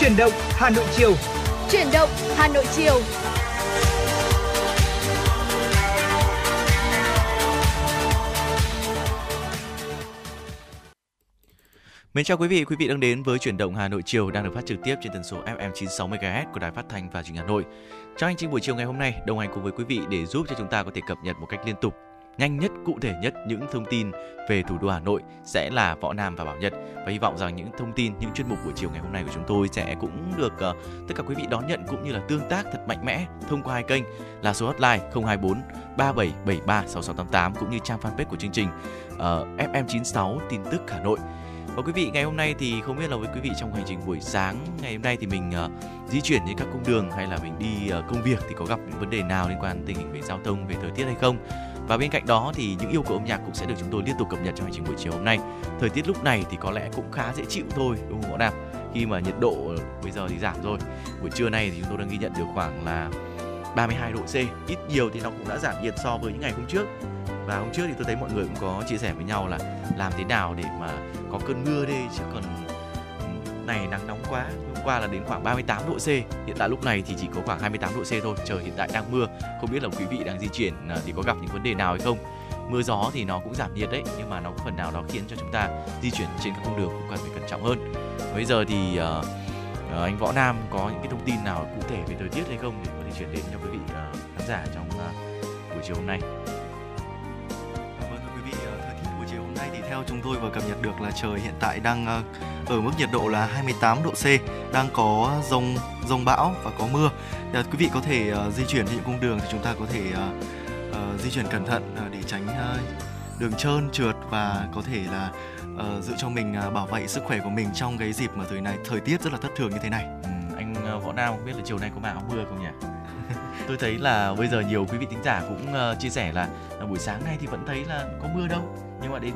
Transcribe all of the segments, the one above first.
Chuyển động Hà Nội chiều. Chuyển động Hà Nội chiều. Mến chào quý vị, quý vị đang đến với chuyển động Hà Nội chiều đang được phát trực tiếp trên tần số FM 96 MHz của Đài Phát thanh và Truyền hình Hà Nội. Trong hành trình buổi chiều ngày hôm nay, đồng hành cùng với quý vị để giúp cho chúng ta có thể cập nhật một cách liên tục nhanh nhất, cụ thể nhất những thông tin về thủ đô Hà Nội sẽ là Võ Nam và Bảo Nhật và hy vọng rằng những thông tin, những chuyên mục buổi chiều ngày hôm nay của chúng tôi sẽ cũng được uh, tất cả quý vị đón nhận cũng như là tương tác thật mạnh mẽ thông qua hai kênh là số hotline 024 3773 6688 cũng như trang fanpage của chương trình ờ, uh, FM96 tin tức Hà Nội. Và quý vị ngày hôm nay thì không biết là với quý vị trong hành trình buổi sáng ngày hôm nay thì mình uh, di chuyển trên các cung đường hay là mình đi uh, công việc thì có gặp những vấn đề nào liên quan tình hình về giao thông về thời tiết hay không và bên cạnh đó thì những yêu cầu âm nhạc cũng sẽ được chúng tôi liên tục cập nhật trong hành trình buổi chiều hôm nay. Thời tiết lúc này thì có lẽ cũng khá dễ chịu thôi, đúng không nào? Khi mà nhiệt độ bây giờ thì giảm rồi. Buổi trưa nay thì chúng tôi đang ghi nhận được khoảng là 32 độ C. Ít nhiều thì nó cũng đã giảm nhiệt so với những ngày hôm trước. Và hôm trước thì tôi thấy mọi người cũng có chia sẻ với nhau là làm thế nào để mà có cơn mưa đi chứ còn ừ, này nắng nóng quá qua là đến khoảng 38 độ C. Hiện tại lúc này thì chỉ có khoảng 28 độ C thôi trời hiện tại đang mưa. Không biết là quý vị đang di chuyển à, thì có gặp những vấn đề nào hay không? Mưa gió thì nó cũng giảm nhiệt đấy nhưng mà nó cũng phần nào đó khiến cho chúng ta di chuyển trên các cung đường cũng cần phải cẩn trọng hơn. Bây giờ thì uh, uh, anh võ nam có những cái thông tin nào cụ thể về thời tiết hay không để có thể chuyển đến cho quý vị uh, khán giả trong uh, buổi chiều hôm nay? Nay thì theo chúng tôi vừa cập nhật được là trời hiện tại đang ờ, ở mức nhiệt độ là 28 độ C, đang có rông rông bão và có mưa. Thì ờ, quý vị có thể uh, di chuyển trên những cung đường thì chúng ta có thể uh, uh, di chuyển cẩn thận uh, để tránh uh, đường trơn trượt và có thể là uh, giữ cho mình uh, bảo vệ sức khỏe của mình trong cái dịp mà thời này thời tiết rất là thất thường như thế này. Ừ, anh uh, Võ Nam không biết là chiều nay có mà áo mưa không nhỉ? tôi thấy là bây giờ nhiều quý vị thính giả cũng uh, chia sẻ là, là buổi sáng nay thì vẫn thấy là có mưa đâu nhưng mà đến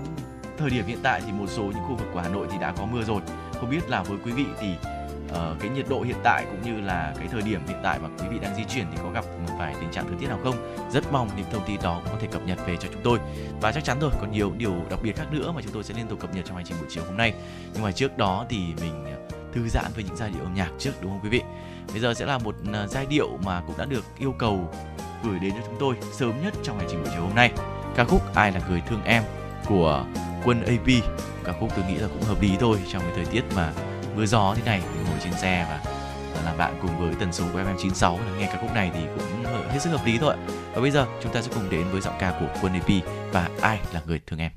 thời điểm hiện tại thì một số những khu vực của Hà Nội thì đã có mưa rồi. Không biết là với quý vị thì uh, cái nhiệt độ hiện tại cũng như là cái thời điểm hiện tại mà quý vị đang di chuyển thì có gặp một vài tình trạng thời tiết nào không? Rất mong những thông tin đó cũng có thể cập nhật về cho chúng tôi. Và chắc chắn rồi, còn nhiều điều đặc biệt khác nữa mà chúng tôi sẽ liên tục cập nhật trong hành trình buổi chiều hôm nay. Nhưng mà trước đó thì mình ờ, thư giãn với những giai điệu âm nhạc trước đúng không quý vị? Bây giờ sẽ là một ờ, giai điệu mà cũng đã được yêu cầu gửi đến cho chúng tôi sớm nhất trong hành trình buổi chiều hôm nay. Ca khúc Ai là người thương em của quân AP ca khúc tôi nghĩ là cũng hợp lý thôi, trong cái thời tiết mà mưa gió thế này ngồi trên xe và làm bạn cùng với tần số của FM 96 nghe ca khúc này thì cũng hết sức hợp lý thôi và bây giờ chúng ta sẽ cùng đến với giọng ca của quân AP và ai là người thương em?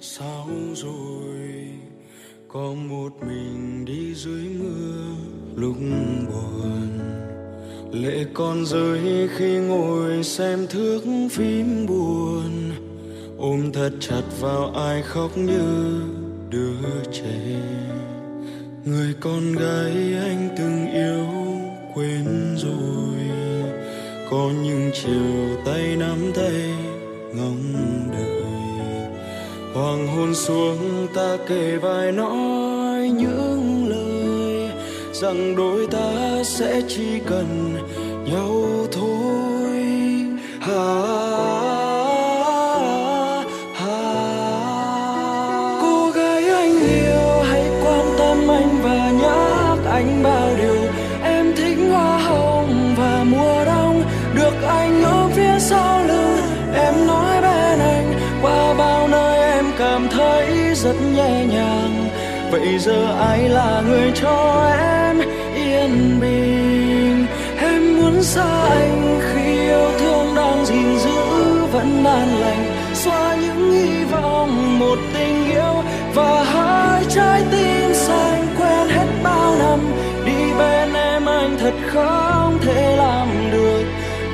Sao rồi, có một mình đi dưới mưa lúc buồn. Lệ con rơi khi ngồi xem thước phim buồn. Ôm thật chặt vào ai khóc như đứa trẻ. Người con gái anh từng yêu, quên rồi. Có những chiều tay nắm tay ngóng đợi hoàng hôn xuống, ta kề vai nói những lời rằng đôi ta sẽ chỉ cần nhau thôi. Hãy giờ ai là người cho em yên bình? Em muốn xa anh khi yêu thương đang gìn giữ vẫn an lành. Xóa những hy vọng, một tình yêu và hai trái tim xanh quen hết bao năm. Đi bên em anh thật không thể làm được.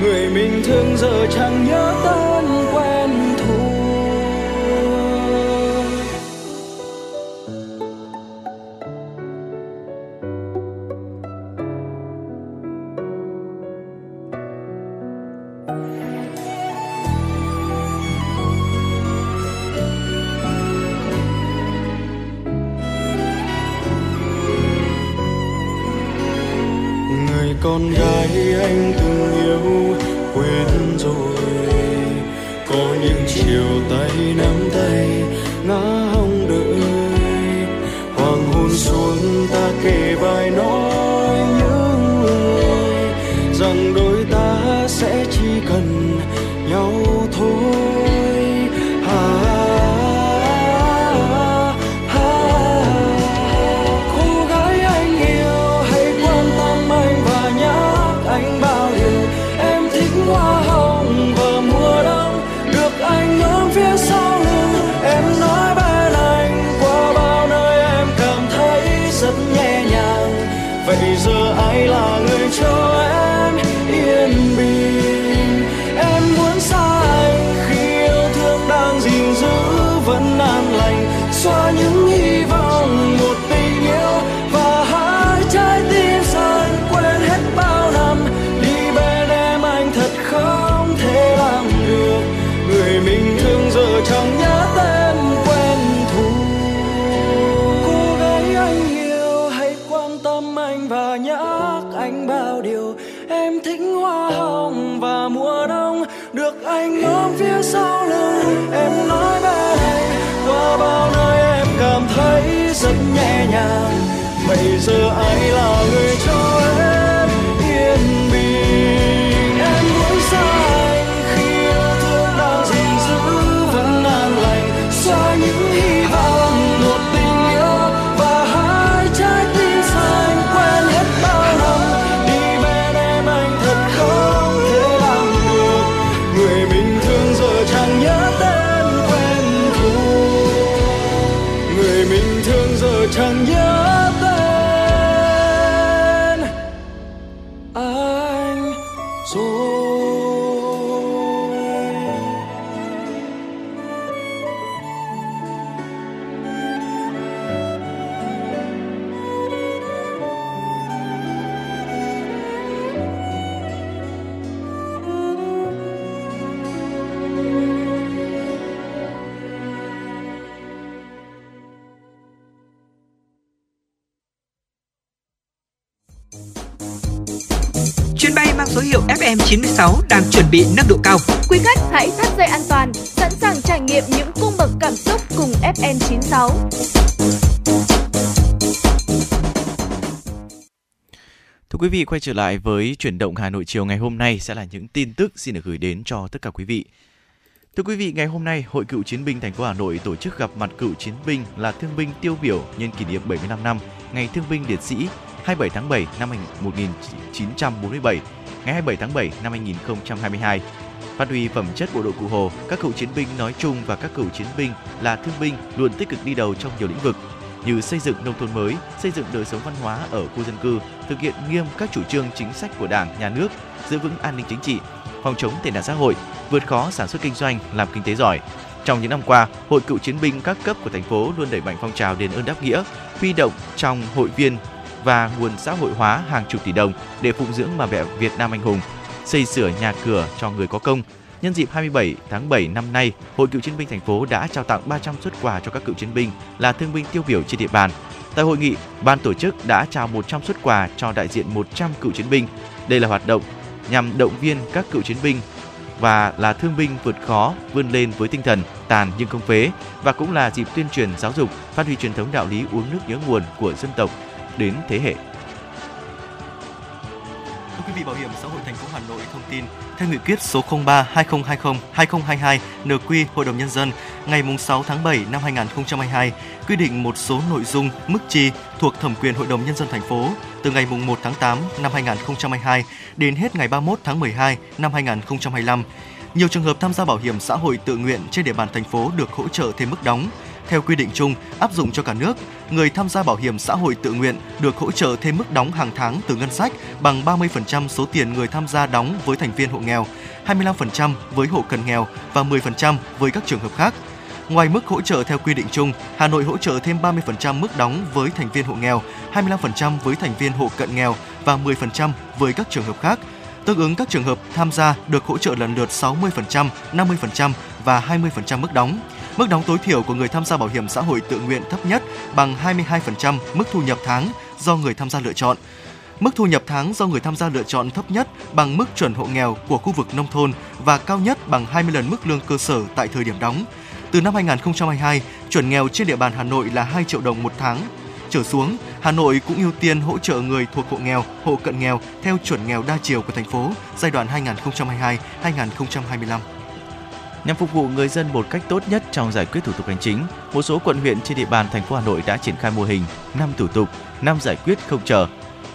Người mình thương giờ chẳng nhớ tên quen. Con gái anh từng yêu, quên rồi. Có những chiều tay nắm tay, ngã hồng đợi. Hoàng hôn xuống ta kề vai nói bây giờ ai là người FM96 đang chuẩn bị nâng độ cao. Quý khách hãy thắt dây an toàn, sẵn sàng trải nghiệm những cung bậc cảm xúc cùng FM96. Thưa quý vị, quay trở lại với chuyển động Hà Nội chiều ngày hôm nay sẽ là những tin tức xin được gửi đến cho tất cả quý vị. Thưa quý vị, ngày hôm nay, Hội Cựu Chiến binh thành phố Hà Nội tổ chức gặp mặt cựu chiến binh là thương binh tiêu biểu nhân kỷ niệm 75 năm Ngày Thương binh Liệt sĩ 27 tháng 7 năm 1947 ngày 27 tháng 7 năm 2022. Phát huy phẩm chất bộ đội cụ Hồ, các cựu chiến binh nói chung và các cựu chiến binh là thương binh luôn tích cực đi đầu trong nhiều lĩnh vực như xây dựng nông thôn mới, xây dựng đời sống văn hóa ở khu dân cư, thực hiện nghiêm các chủ trương chính sách của Đảng, Nhà nước, giữ vững an ninh chính trị, phòng chống tệ nạn xã hội, vượt khó sản xuất kinh doanh, làm kinh tế giỏi. Trong những năm qua, Hội Cựu chiến binh các cấp của thành phố luôn đẩy mạnh phong trào đền ơn đáp nghĩa, huy động trong hội viên và nguồn xã hội hóa hàng chục tỷ đồng để phụng dưỡng bà mẹ Việt Nam anh hùng, xây sửa nhà cửa cho người có công. Nhân dịp 27 tháng 7 năm nay, Hội Cựu chiến binh thành phố đã trao tặng 300 xuất quà cho các cựu chiến binh là thương binh tiêu biểu trên địa bàn. Tại hội nghị, ban tổ chức đã trao 100 xuất quà cho đại diện 100 cựu chiến binh. Đây là hoạt động nhằm động viên các cựu chiến binh và là thương binh vượt khó vươn lên với tinh thần tàn nhưng không phế và cũng là dịp tuyên truyền giáo dục phát huy truyền thống đạo lý uống nước nhớ nguồn của dân tộc đến thế hệ. Thưa quý vị, Bảo hiểm xã hội thành phố Hà Nội thông tin, theo nghị quyết số 03 2020 2022 NQ Hội đồng nhân dân ngày 6 tháng 7 năm 2022 quy định một số nội dung mức chi thuộc thẩm quyền Hội đồng nhân dân thành phố từ ngày 1 tháng 8 năm 2022 đến hết ngày 31 tháng 12 năm 2025. Nhiều trường hợp tham gia bảo hiểm xã hội tự nguyện trên địa bàn thành phố được hỗ trợ thêm mức đóng theo quy định chung áp dụng cho cả nước, người tham gia bảo hiểm xã hội tự nguyện được hỗ trợ thêm mức đóng hàng tháng từ ngân sách bằng 30% số tiền người tham gia đóng với thành viên hộ nghèo, 25% với hộ cận nghèo và 10% với các trường hợp khác. Ngoài mức hỗ trợ theo quy định chung, Hà Nội hỗ trợ thêm 30% mức đóng với thành viên hộ nghèo, 25% với thành viên hộ cận nghèo và 10% với các trường hợp khác. Tương ứng các trường hợp tham gia được hỗ trợ lần lượt 60%, 50% và 20% mức đóng. Mức đóng tối thiểu của người tham gia bảo hiểm xã hội tự nguyện thấp nhất bằng 22% mức thu nhập tháng do người tham gia lựa chọn. Mức thu nhập tháng do người tham gia lựa chọn thấp nhất bằng mức chuẩn hộ nghèo của khu vực nông thôn và cao nhất bằng 20 lần mức lương cơ sở tại thời điểm đóng. Từ năm 2022, chuẩn nghèo trên địa bàn Hà Nội là 2 triệu đồng một tháng. Trở xuống, Hà Nội cũng ưu tiên hỗ trợ người thuộc hộ nghèo, hộ cận nghèo theo chuẩn nghèo đa chiều của thành phố giai đoạn 2022-2025. Nhằm phục vụ người dân một cách tốt nhất trong giải quyết thủ tục hành chính, một số quận huyện trên địa bàn thành phố Hà Nội đã triển khai mô hình 5 thủ tục, 5 giải quyết không chờ.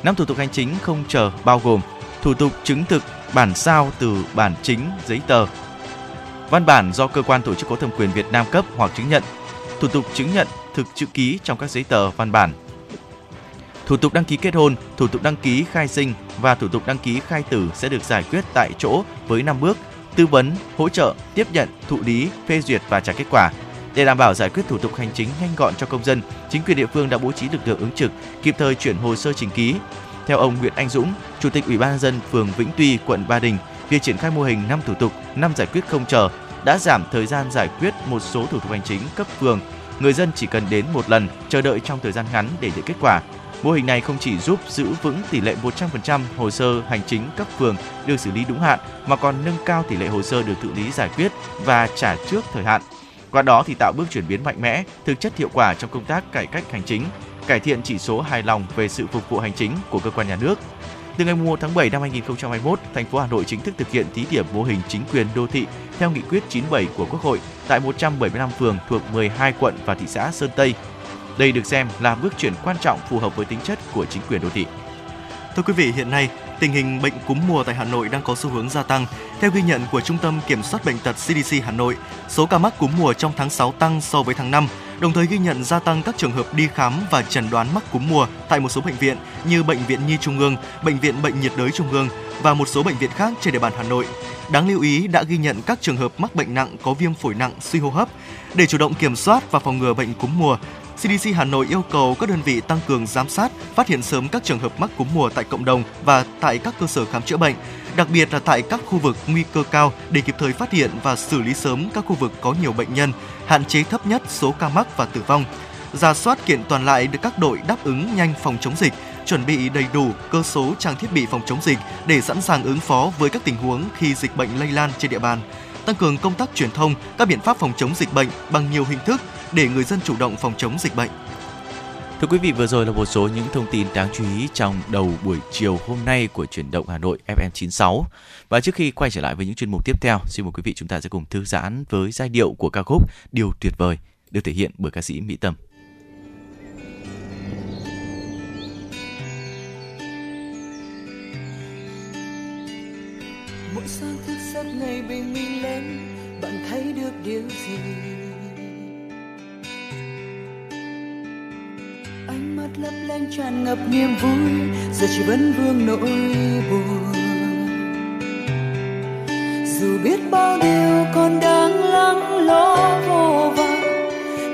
5 thủ tục hành chính không chờ bao gồm thủ tục chứng thực bản sao từ bản chính giấy tờ, văn bản do cơ quan tổ chức có thẩm quyền Việt Nam cấp hoặc chứng nhận, thủ tục chứng nhận thực chữ ký trong các giấy tờ văn bản, thủ tục đăng ký kết hôn, thủ tục đăng ký khai sinh và thủ tục đăng ký khai tử sẽ được giải quyết tại chỗ với 5 bước tư vấn, hỗ trợ, tiếp nhận, thụ lý, phê duyệt và trả kết quả. Để đảm bảo giải quyết thủ tục hành chính nhanh gọn cho công dân, chính quyền địa phương đã bố trí lực lượng ứng trực, kịp thời chuyển hồ sơ trình ký. Theo ông Nguyễn Anh Dũng, Chủ tịch Ủy ban nhân dân phường Vĩnh Tuy, quận Ba Đình, việc triển khai mô hình 5 thủ tục, 5 giải quyết không chờ đã giảm thời gian giải quyết một số thủ tục hành chính cấp phường. Người dân chỉ cần đến một lần, chờ đợi trong thời gian ngắn để nhận kết quả. Mô hình này không chỉ giúp giữ vững tỷ lệ 100% hồ sơ hành chính cấp phường được xử lý đúng hạn mà còn nâng cao tỷ lệ hồ sơ được thụ lý giải quyết và trả trước thời hạn. Qua đó thì tạo bước chuyển biến mạnh mẽ, thực chất hiệu quả trong công tác cải cách hành chính, cải thiện chỉ số hài lòng về sự phục vụ hành chính của cơ quan nhà nước. Từ ngày 1 tháng 7 năm 2021, thành phố Hà Nội chính thức thực hiện thí điểm mô hình chính quyền đô thị theo nghị quyết 97 của Quốc hội tại 175 phường thuộc 12 quận và thị xã Sơn Tây, đây được xem là bước chuyển quan trọng phù hợp với tính chất của chính quyền đô thị. Thưa quý vị, hiện nay tình hình bệnh cúm mùa tại Hà Nội đang có xu hướng gia tăng. Theo ghi nhận của Trung tâm Kiểm soát bệnh tật CDC Hà Nội, số ca mắc cúm mùa trong tháng 6 tăng so với tháng 5, đồng thời ghi nhận gia tăng các trường hợp đi khám và chẩn đoán mắc cúm mùa tại một số bệnh viện như Bệnh viện Nhi Trung ương, Bệnh viện Bệnh nhiệt đới Trung ương và một số bệnh viện khác trên địa bàn Hà Nội. Đáng lưu ý đã ghi nhận các trường hợp mắc bệnh nặng có viêm phổi nặng, suy hô hấp. Để chủ động kiểm soát và phòng ngừa bệnh cúm mùa, CDC Hà Nội yêu cầu các đơn vị tăng cường giám sát, phát hiện sớm các trường hợp mắc cúm mùa tại cộng đồng và tại các cơ sở khám chữa bệnh, đặc biệt là tại các khu vực nguy cơ cao để kịp thời phát hiện và xử lý sớm các khu vực có nhiều bệnh nhân, hạn chế thấp nhất số ca mắc và tử vong. Giả soát kiện toàn lại được các đội đáp ứng nhanh phòng chống dịch, chuẩn bị đầy đủ cơ số trang thiết bị phòng chống dịch để sẵn sàng ứng phó với các tình huống khi dịch bệnh lây lan trên địa bàn tăng cường công tác truyền thông, các biện pháp phòng chống dịch bệnh bằng nhiều hình thức để người dân chủ động phòng chống dịch bệnh. Thưa quý vị, vừa rồi là một số những thông tin đáng chú ý trong đầu buổi chiều hôm nay của chuyển động Hà Nội FM96. Và trước khi quay trở lại với những chuyên mục tiếp theo, xin mời quý vị chúng ta sẽ cùng thư giãn với giai điệu của ca khúc Điều tuyệt vời được thể hiện bởi ca sĩ Mỹ Tâm. mỗi sáng thức giấc ngày bình minh lên bạn thấy được điều gì ánh mắt lấp lánh tràn ngập niềm vui, giờ chỉ vẫn vương nỗi buồn. Dù biết bao điều còn đang lắng lo vô vàng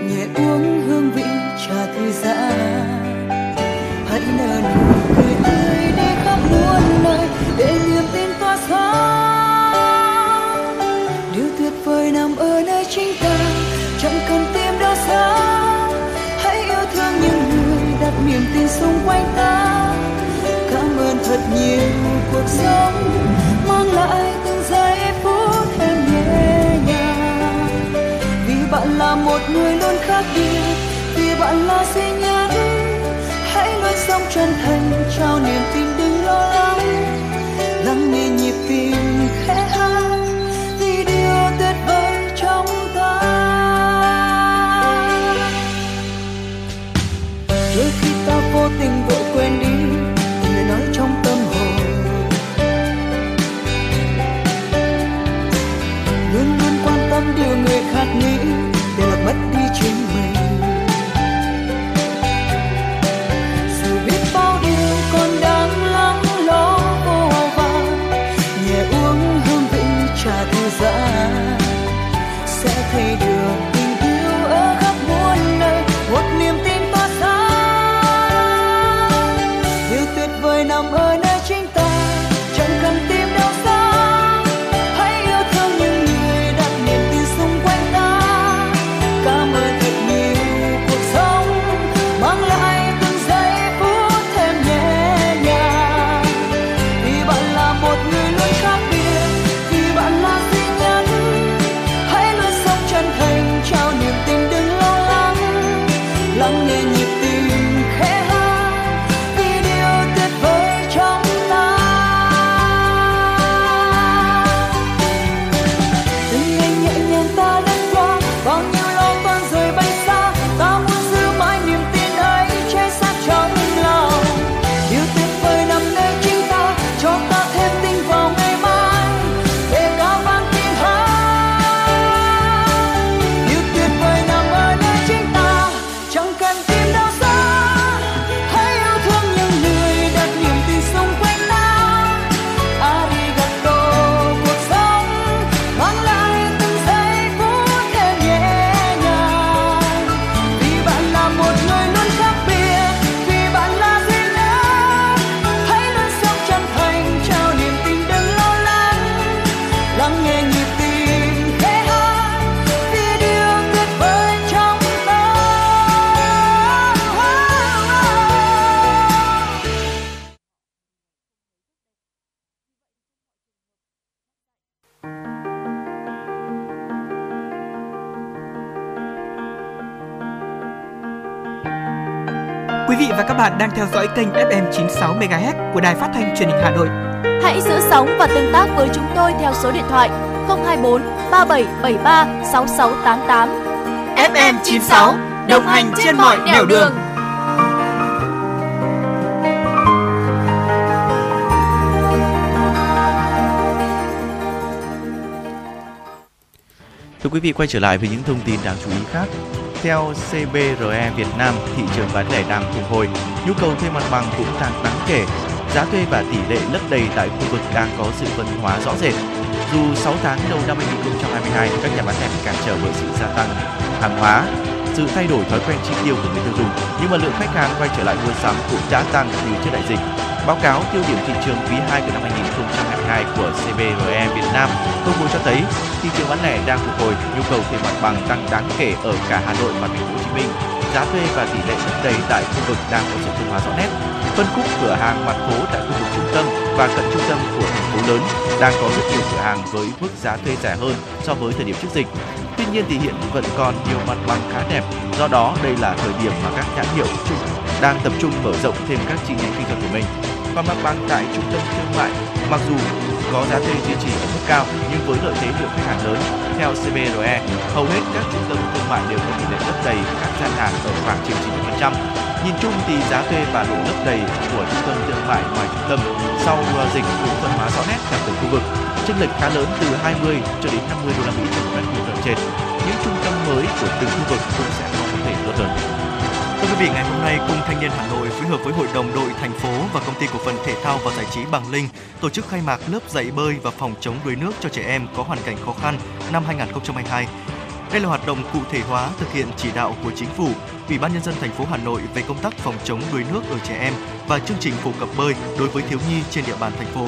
nhẹ uống hương vị trà thư giãn. Hãy nở nụ cười tươi đi khắp muôn nơi, để xung quanh ta. Cảm ơn thật nhiều cuộc sống, mang lại từng giây phút em nhẹ nhàng. Vì bạn là một người luôn khác biệt, vì bạn là duy nhất. Hãy luôn sống chân thành, trao niềm tin đừng lo lắng. lắng tình bạn đang theo dõi kênh FM 96 MHz của đài phát thanh truyền hình Hà Nội. Hãy giữ sóng và tương tác với chúng tôi theo số điện thoại 024 3773 6688. FM 96 đồng hành trên mọi nẻo đường. Thưa quý vị quay trở lại với những thông tin đáng chú ý khác. Theo CBRE Việt Nam, thị trường bán lẻ đang phục hồi, nhu cầu thuê mặt bằng cũng tăng đáng kể. Giá thuê và tỷ lệ lấp đầy tại khu vực đang có sự phân hóa rõ rệt. Dù 6 tháng đầu năm 2022, các nhà bán lẻ bị cản trở bởi sự gia tăng hàng hóa, sự thay đổi thói quen chi tiêu của người tiêu dùng, nhưng mà lượng khách hàng quay trở lại mua sắm cũng đã tăng như trước đại dịch. Báo cáo tiêu điểm thị trường quý 2 của năm 2022 của CBRE Việt Nam công bố cho thấy thị trường bán lẻ đang phục hồi, nhu cầu thuê mặt bằng tăng đáng kể ở cả Hà Nội và Thành phố Hồ Chí Minh. Giá thuê và tỷ lệ lấp đầy tại khu vực đang có sự phân hóa rõ nét. Phân khúc cửa hàng mặt phố tại khu vực trung tâm và cận trung tâm của thành phố lớn đang có rất nhiều cửa hàng với mức giá thuê rẻ hơn so với thời điểm trước dịch. Tuy nhiên thì hiện vẫn còn nhiều mặt bằng khá đẹp, do đó đây là thời điểm mà các nhãn hiệu chung đang tập trung mở rộng thêm các chi nhánh kinh doanh của mình. Còn mặt bằng tại trung tâm thương mại, mặc dù có giá thuê duy trì ở mức cao nhưng với lợi thế lượng khách hàng lớn, theo CBRE, hầu hết các trung tâm thương mại đều có tỷ lệ lấp đầy các gian hàng ở khoảng trên 90%. Nhìn chung thì giá thuê và độ lấp đầy của trung tâm thương mại ngoài trung tâm sau dịch cũng phân hóa rõ nét theo từng khu vực. Chênh lệch khá lớn từ 20 cho đến 50 đô la Mỹ trên một mét vuông trên. Những trung tâm mới của từng khu vực cũng sẽ có quý vị, ngày hôm nay Cung Thanh niên Hà Nội phối hợp với Hội đồng đội thành phố và Công ty Cổ phần Thể thao và Giải trí Bằng Linh tổ chức khai mạc lớp dạy bơi và phòng chống đuối nước cho trẻ em có hoàn cảnh khó khăn năm 2022. Đây là hoạt động cụ thể hóa thực hiện chỉ đạo của Chính phủ, Ủy ban nhân dân thành phố Hà Nội về công tác phòng chống đuối nước ở trẻ em và chương trình phổ cập bơi đối với thiếu nhi trên địa bàn thành phố.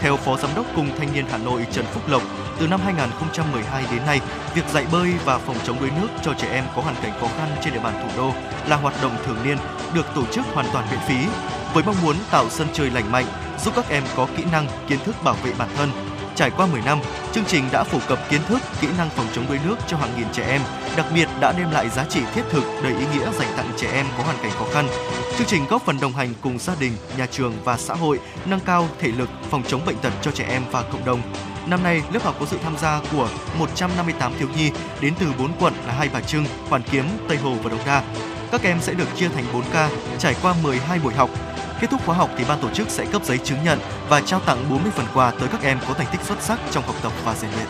Theo Phó Giám đốc Cung Thanh niên Hà Nội Trần Phúc Lộc, từ năm 2012 đến nay, việc dạy bơi và phòng chống đuối nước cho trẻ em có hoàn cảnh khó khăn trên địa bàn thủ đô là hoạt động thường niên, được tổ chức hoàn toàn miễn phí, với mong muốn tạo sân chơi lành mạnh, giúp các em có kỹ năng, kiến thức bảo vệ bản thân. Trải qua 10 năm, chương trình đã phổ cập kiến thức, kỹ năng phòng chống đuối nước cho hàng nghìn trẻ em, đặc biệt đã đem lại giá trị thiết thực đầy ý nghĩa dành tặng trẻ em có hoàn cảnh khó khăn. Chương trình góp phần đồng hành cùng gia đình, nhà trường và xã hội nâng cao thể lực phòng chống bệnh tật cho trẻ em và cộng đồng. Năm nay, lớp học có sự tham gia của 158 thiếu nhi đến từ 4 quận là Hai Bà Trưng, Hoàn Kiếm, Tây Hồ và Đống Đa. Các em sẽ được chia thành 4 ca, trải qua 12 buổi học. Kết thúc khóa học thì ban tổ chức sẽ cấp giấy chứng nhận và trao tặng 40 phần quà tới các em có thành tích xuất sắc trong học tập và rèn luyện.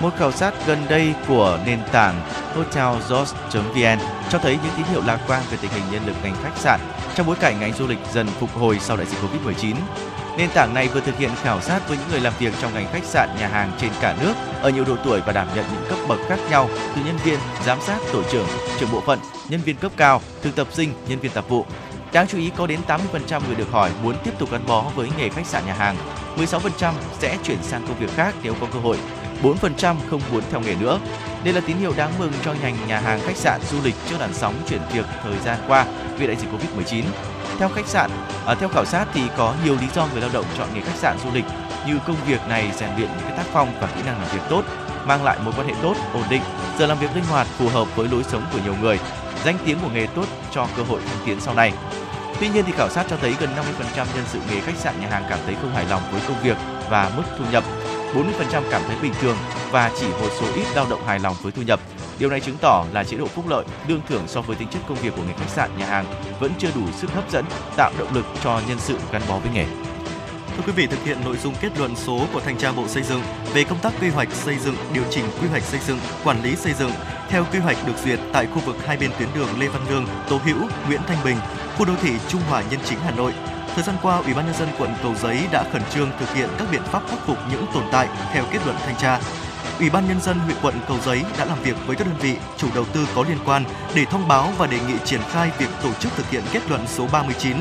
Một khảo sát gần đây của nền tảng hoteljobs.vn cho thấy những tín hiệu lạc quan về tình hình nhân lực ngành khách sạn trong bối cảnh ngành du lịch dần phục hồi sau đại dịch Covid-19. Nền tảng này vừa thực hiện khảo sát với những người làm việc trong ngành khách sạn, nhà hàng trên cả nước ở nhiều độ tuổi và đảm nhận những cấp bậc khác nhau từ nhân viên, giám sát, tổ trưởng, trưởng bộ phận, nhân viên cấp cao, thực tập sinh, nhân viên tạp vụ. Đáng chú ý có đến 80% người được hỏi muốn tiếp tục gắn bó với nghề khách sạn nhà hàng, 16% sẽ chuyển sang công việc khác nếu có cơ hội, 4% không muốn theo nghề nữa. Đây là tín hiệu đáng mừng cho ngành nhà hàng khách sạn du lịch trước làn sóng chuyển việc thời gian qua vì đại dịch Covid-19. Theo khách sạn, à, theo khảo sát thì có nhiều lý do người lao động chọn nghề khách sạn du lịch như công việc này rèn luyện những cái tác phong và kỹ năng làm việc tốt, mang lại mối quan hệ tốt, ổn định, giờ làm việc linh hoạt phù hợp với lối sống của nhiều người, danh tiếng của nghề tốt cho cơ hội thăng tiến sau này. Tuy nhiên thì khảo sát cho thấy gần 50% nhân sự nghề khách sạn nhà hàng cảm thấy không hài lòng với công việc và mức thu nhập. 40% cảm thấy bình thường và chỉ một số ít lao động hài lòng với thu nhập. Điều này chứng tỏ là chế độ phúc lợi, lương thưởng so với tính chất công việc của ngành khách sạn nhà hàng vẫn chưa đủ sức hấp dẫn, tạo động lực cho nhân sự gắn bó với nghề. Thưa quý vị, thực hiện nội dung kết luận số của Thanh tra Bộ Xây dựng về công tác quy hoạch xây dựng, điều chỉnh quy hoạch xây dựng, quản lý xây dựng theo quy hoạch được duyệt tại khu vực hai bên tuyến đường Lê Văn Lương, Tố Hữu, Nguyễn Thanh Bình, khu đô thị Trung Hòa Nhân Chính Hà Nội. Thời gian qua, Ủy ban nhân dân quận Cầu Giấy đã khẩn trương thực hiện các biện pháp khắc phục những tồn tại theo kết luận thanh tra. Ủy ban nhân dân huyện quận Cầu Giấy đã làm việc với các đơn vị chủ đầu tư có liên quan để thông báo và đề nghị triển khai việc tổ chức thực hiện kết luận số 39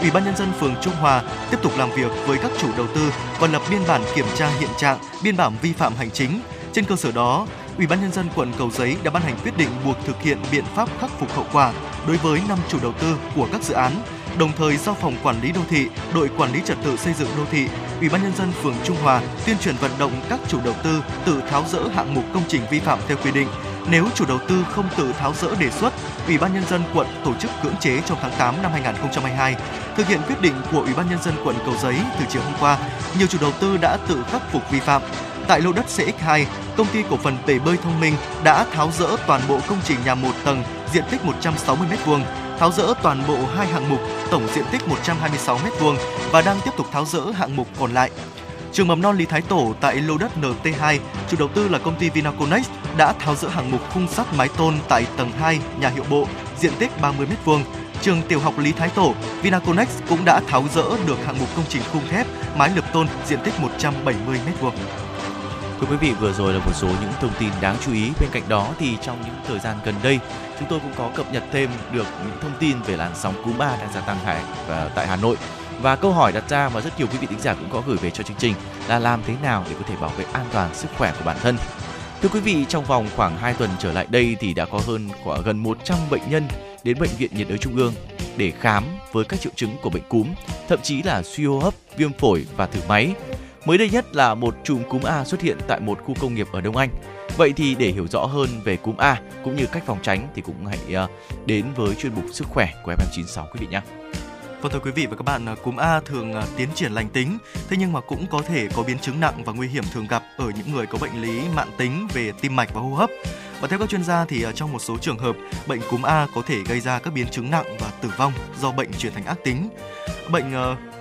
Ủy ban nhân dân phường Trung Hòa tiếp tục làm việc với các chủ đầu tư và lập biên bản kiểm tra hiện trạng, biên bản vi phạm hành chính. Trên cơ sở đó, Ủy ban nhân dân quận Cầu Giấy đã ban hành quyết định buộc thực hiện biện pháp khắc phục hậu quả đối với năm chủ đầu tư của các dự án. Đồng thời giao phòng quản lý đô thị, đội quản lý trật tự xây dựng đô thị, Ủy ban nhân dân phường Trung Hòa tuyên truyền vận động các chủ đầu tư tự tháo dỡ hạng mục công trình vi phạm theo quy định. Nếu chủ đầu tư không tự tháo dỡ đề xuất, Ủy ban nhân dân quận tổ chức cưỡng chế trong tháng 8 năm 2022. Thực hiện quyết định của Ủy ban nhân dân quận Cầu Giấy từ chiều hôm qua, nhiều chủ đầu tư đã tự khắc phục vi phạm. Tại lô đất CX2, công ty cổ phần bể bơi thông minh đã tháo dỡ toàn bộ công trình nhà một tầng diện tích 160 m2, tháo dỡ toàn bộ hai hạng mục tổng diện tích 126 m2 và đang tiếp tục tháo dỡ hạng mục còn lại. Trường mầm non Lý Thái Tổ tại lô đất NT2, chủ đầu tư là công ty Vinaconex đã tháo dỡ hạng mục khung sắt mái tôn tại tầng 2 nhà hiệu bộ, diện tích 30 m2. Trường tiểu học Lý Thái Tổ, Vinaconex cũng đã tháo dỡ được hạng mục công trình khung thép, mái lợp tôn diện tích 170 m2. Thưa quý vị, vừa rồi là một số những thông tin đáng chú ý. Bên cạnh đó thì trong những thời gian gần đây, chúng tôi cũng có cập nhật thêm được những thông tin về làn sóng cúm A đang gia tăng hải và tại Hà Nội. Và câu hỏi đặt ra mà rất nhiều quý vị thính giả cũng có gửi về cho chương trình là làm thế nào để có thể bảo vệ an toàn sức khỏe của bản thân. Thưa quý vị, trong vòng khoảng 2 tuần trở lại đây thì đã có hơn khoảng gần 100 bệnh nhân đến bệnh viện nhiệt đới trung ương để khám với các triệu chứng của bệnh cúm, thậm chí là suy hô hấp, viêm phổi và thử máy. Mới đây nhất là một chùm cúm A xuất hiện tại một khu công nghiệp ở Đông Anh. Vậy thì để hiểu rõ hơn về cúm A cũng như cách phòng tránh thì cũng hãy ờ, đến với chuyên mục sức khỏe của FM96 quý vị nhé. Vâng thưa quý vị và các bạn, ờ, cúm A thường ờ, tiến triển lành tính, thế nhưng mà cũng có thể có biến chứng nặng và nguy hiểm thường gặp ở những người có bệnh lý mạng tính về tim mạch và hô hấp. Và theo các chuyên gia thì trong một số trường hợp, bệnh cúm A có thể gây ra các biến chứng nặng và tử vong do bệnh chuyển thành ác tính. Bệnh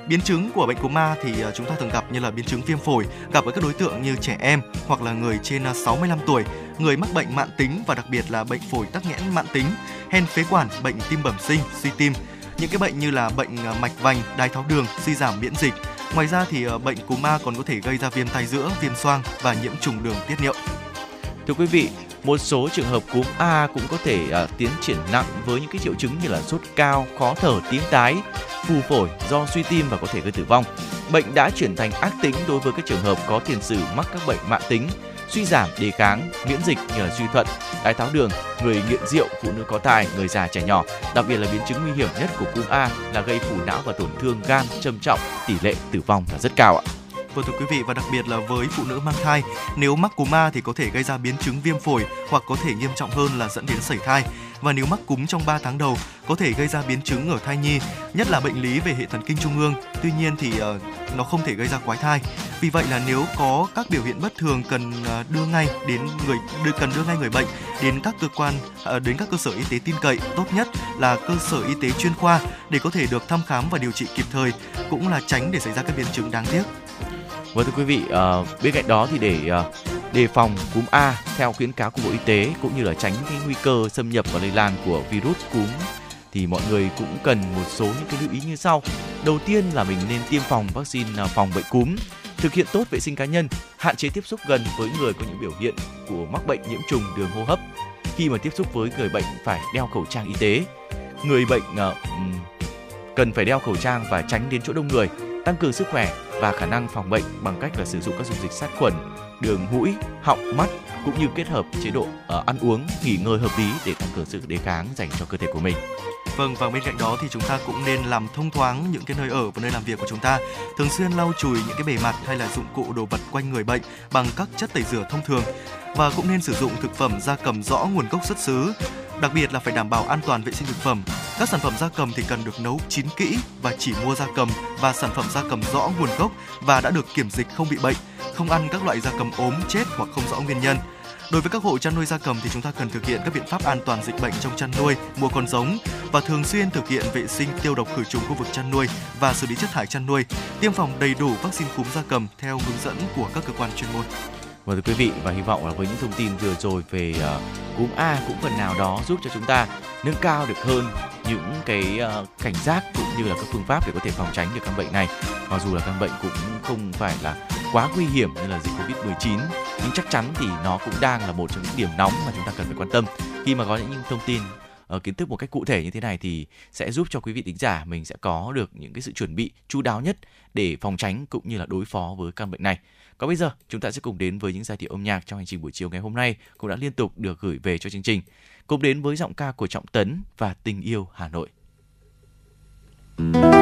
biến chứng của bệnh cúm ma thì ờ, chúng ta thường gặp như là biến chứng viêm phổi gặp ở các đối tượng như trẻ em hoặc là người trên ờ, 65 tuổi, người mắc bệnh mạng tính và đặc biệt là bệnh phổi tắc nghẽn mạng tính, hen phế quản, bệnh tim bẩm sinh, suy tim những cái bệnh như là bệnh ờ, mạch vành, đái tháo đường, suy giảm miễn dịch. Ngoài ra thì bệnh cúm ma còn có thể gây ra viêm tai giữa, viêm xoang và nhiễm trùng đường tiết niệu. Thưa quý vị, một số trường hợp cúm A cũng có thể uh, tiến triển nặng với những cái triệu chứng như là sốt cao, khó thở, tím tái, phù phổi do suy tim và có thể gây tử vong. Bệnh đã chuyển thành ác tính đối với các trường hợp có tiền sử mắc các bệnh mạng tính suy giảm đề kháng, miễn dịch như là suy thận, đái tháo đường, người nghiện rượu, phụ nữ có thai, người già trẻ nhỏ. Đặc biệt là biến chứng nguy hiểm nhất của cúm A là gây phù não và tổn thương gan trầm trọng, tỷ lệ tử vong là rất cao ạ. Vâng thưa quý vị và đặc biệt là với phụ nữ mang thai, nếu mắc cúm A thì có thể gây ra biến chứng viêm phổi hoặc có thể nghiêm trọng hơn là dẫn đến sảy thai và nếu mắc cúm trong 3 tháng đầu có thể gây ra biến chứng ở thai nhi, nhất là bệnh lý về hệ thần kinh trung ương. Tuy nhiên thì uh, nó không thể gây ra quái thai. Vì vậy là nếu có các biểu hiện bất thường cần uh, đưa ngay đến người đưa cần đưa ngay người bệnh đến các cơ quan uh, đến các cơ sở y tế tin cậy, tốt nhất là cơ sở y tế chuyên khoa để có thể được thăm khám và điều trị kịp thời, cũng là tránh để xảy ra các biến chứng đáng tiếc. Vâng thưa quý vị, uh, bên cạnh đó thì để uh, đề phòng cúm A theo khuyến cáo của Bộ Y tế cũng như là tránh cái nguy cơ xâm nhập và lây lan của virus cúm thì mọi người cũng cần một số những cái lưu ý như sau. Đầu tiên là mình nên tiêm phòng vaccine à, phòng bệnh cúm, thực hiện tốt vệ sinh cá nhân, hạn chế tiếp xúc gần với người có những biểu hiện của mắc bệnh nhiễm trùng đường hô hấp. Khi mà tiếp xúc với người bệnh phải đeo khẩu trang y tế. Người bệnh uh, cần phải đeo khẩu trang và tránh đến chỗ đông người, tăng cường sức khỏe và khả năng phòng bệnh bằng cách là sử dụng các dung dịch sát khuẩn đường mũi, họng, mắt cũng như kết hợp chế độ uh, ăn uống, nghỉ ngơi hợp lý để tăng cường sự đề kháng dành cho cơ thể của mình. Vâng và bên cạnh đó thì chúng ta cũng nên làm thông thoáng những cái nơi ở và nơi làm việc của chúng ta, thường xuyên lau chùi những cái bề mặt hay là dụng cụ đồ vật quanh người bệnh bằng các chất tẩy rửa thông thường. và cũng nên sử dụng thực phẩm gia cầm rõ nguồn gốc xuất xứ. Đặc biệt là phải đảm bảo an toàn vệ sinh thực phẩm. Các sản phẩm gia cầm thì cần được nấu chín kỹ và chỉ mua gia cầm và sản phẩm gia cầm rõ nguồn gốc và đã được kiểm dịch không bị bệnh, không ăn các loại gia cầm ốm, chết hoặc không rõ nguyên nhân. Đối với các hộ chăn nuôi gia cầm thì chúng ta cần thực hiện các biện pháp an toàn dịch bệnh trong chăn nuôi, mua con giống và thường xuyên thực hiện vệ sinh tiêu độc khử trùng khu vực chăn nuôi và xử lý chất thải chăn nuôi, tiêm phòng đầy đủ vaccine cúm gia cầm theo hướng dẫn của các cơ quan chuyên môn. Vâng thưa quý vị và hy vọng là với những thông tin vừa rồi về uh, cúm A cũng phần nào đó giúp cho chúng ta nâng cao được hơn những cái uh, cảnh giác cũng như là các phương pháp để có thể phòng tránh được căn bệnh này. Mặc dù là căn bệnh cũng không phải là quá nguy hiểm như là dịch Covid-19 nhưng chắc chắn thì nó cũng đang là một trong những điểm nóng mà chúng ta cần phải quan tâm. Khi mà có những thông tin uh, kiến thức một cách cụ thể như thế này thì sẽ giúp cho quý vị tính giả mình sẽ có được những cái sự chuẩn bị chu đáo nhất để phòng tránh cũng như là đối phó với căn bệnh này. Còn bây giờ, chúng ta sẽ cùng đến với những giai điệu âm nhạc trong hành trình buổi chiều ngày hôm nay cũng đã liên tục được gửi về cho chương trình. Cùng đến với giọng ca của Trọng Tấn và Tình yêu Hà Nội. tôi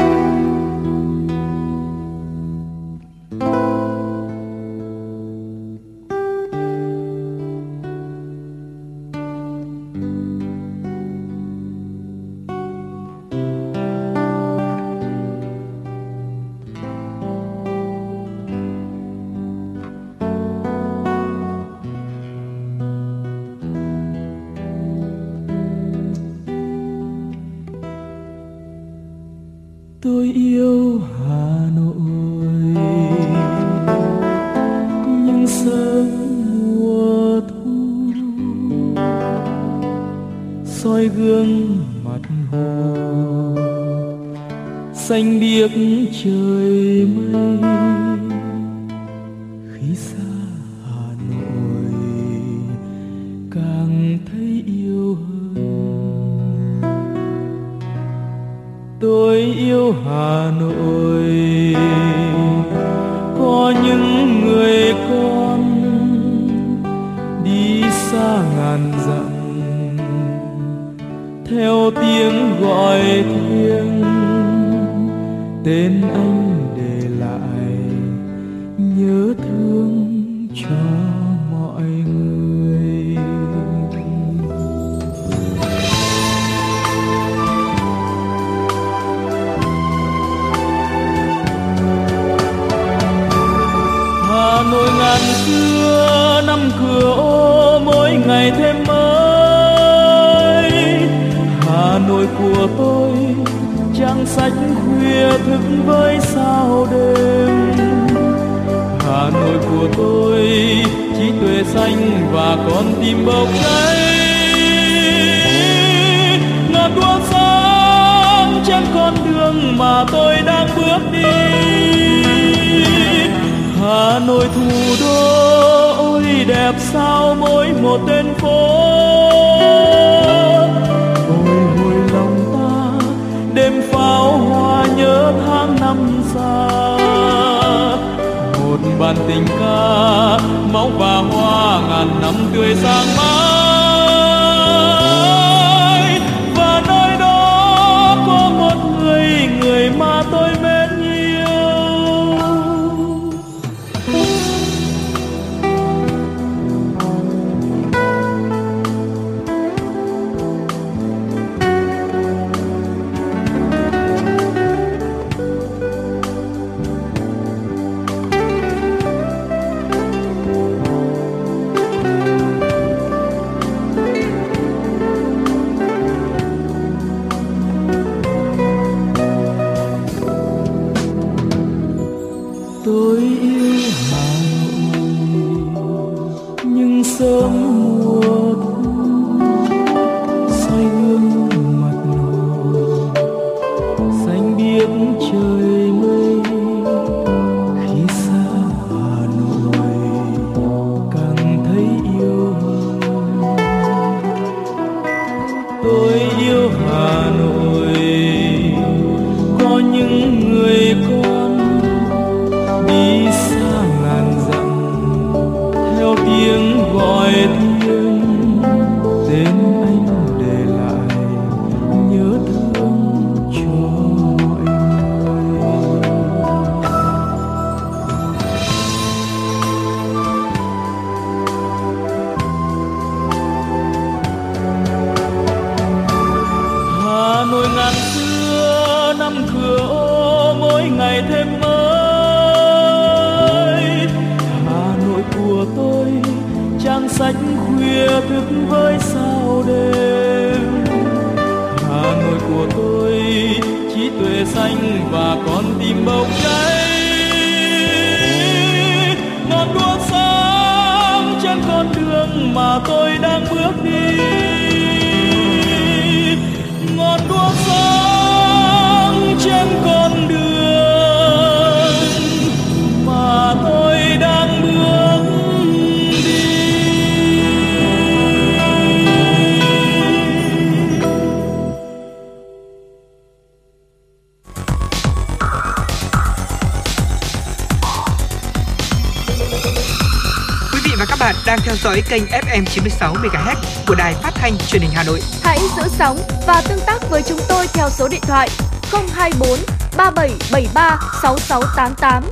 dõi kênh FM 96 MHz của đài phát thanh truyền hình Hà Nội. Hãy giữ sóng và tương tác với chúng tôi theo số điện thoại 024 3773 6688.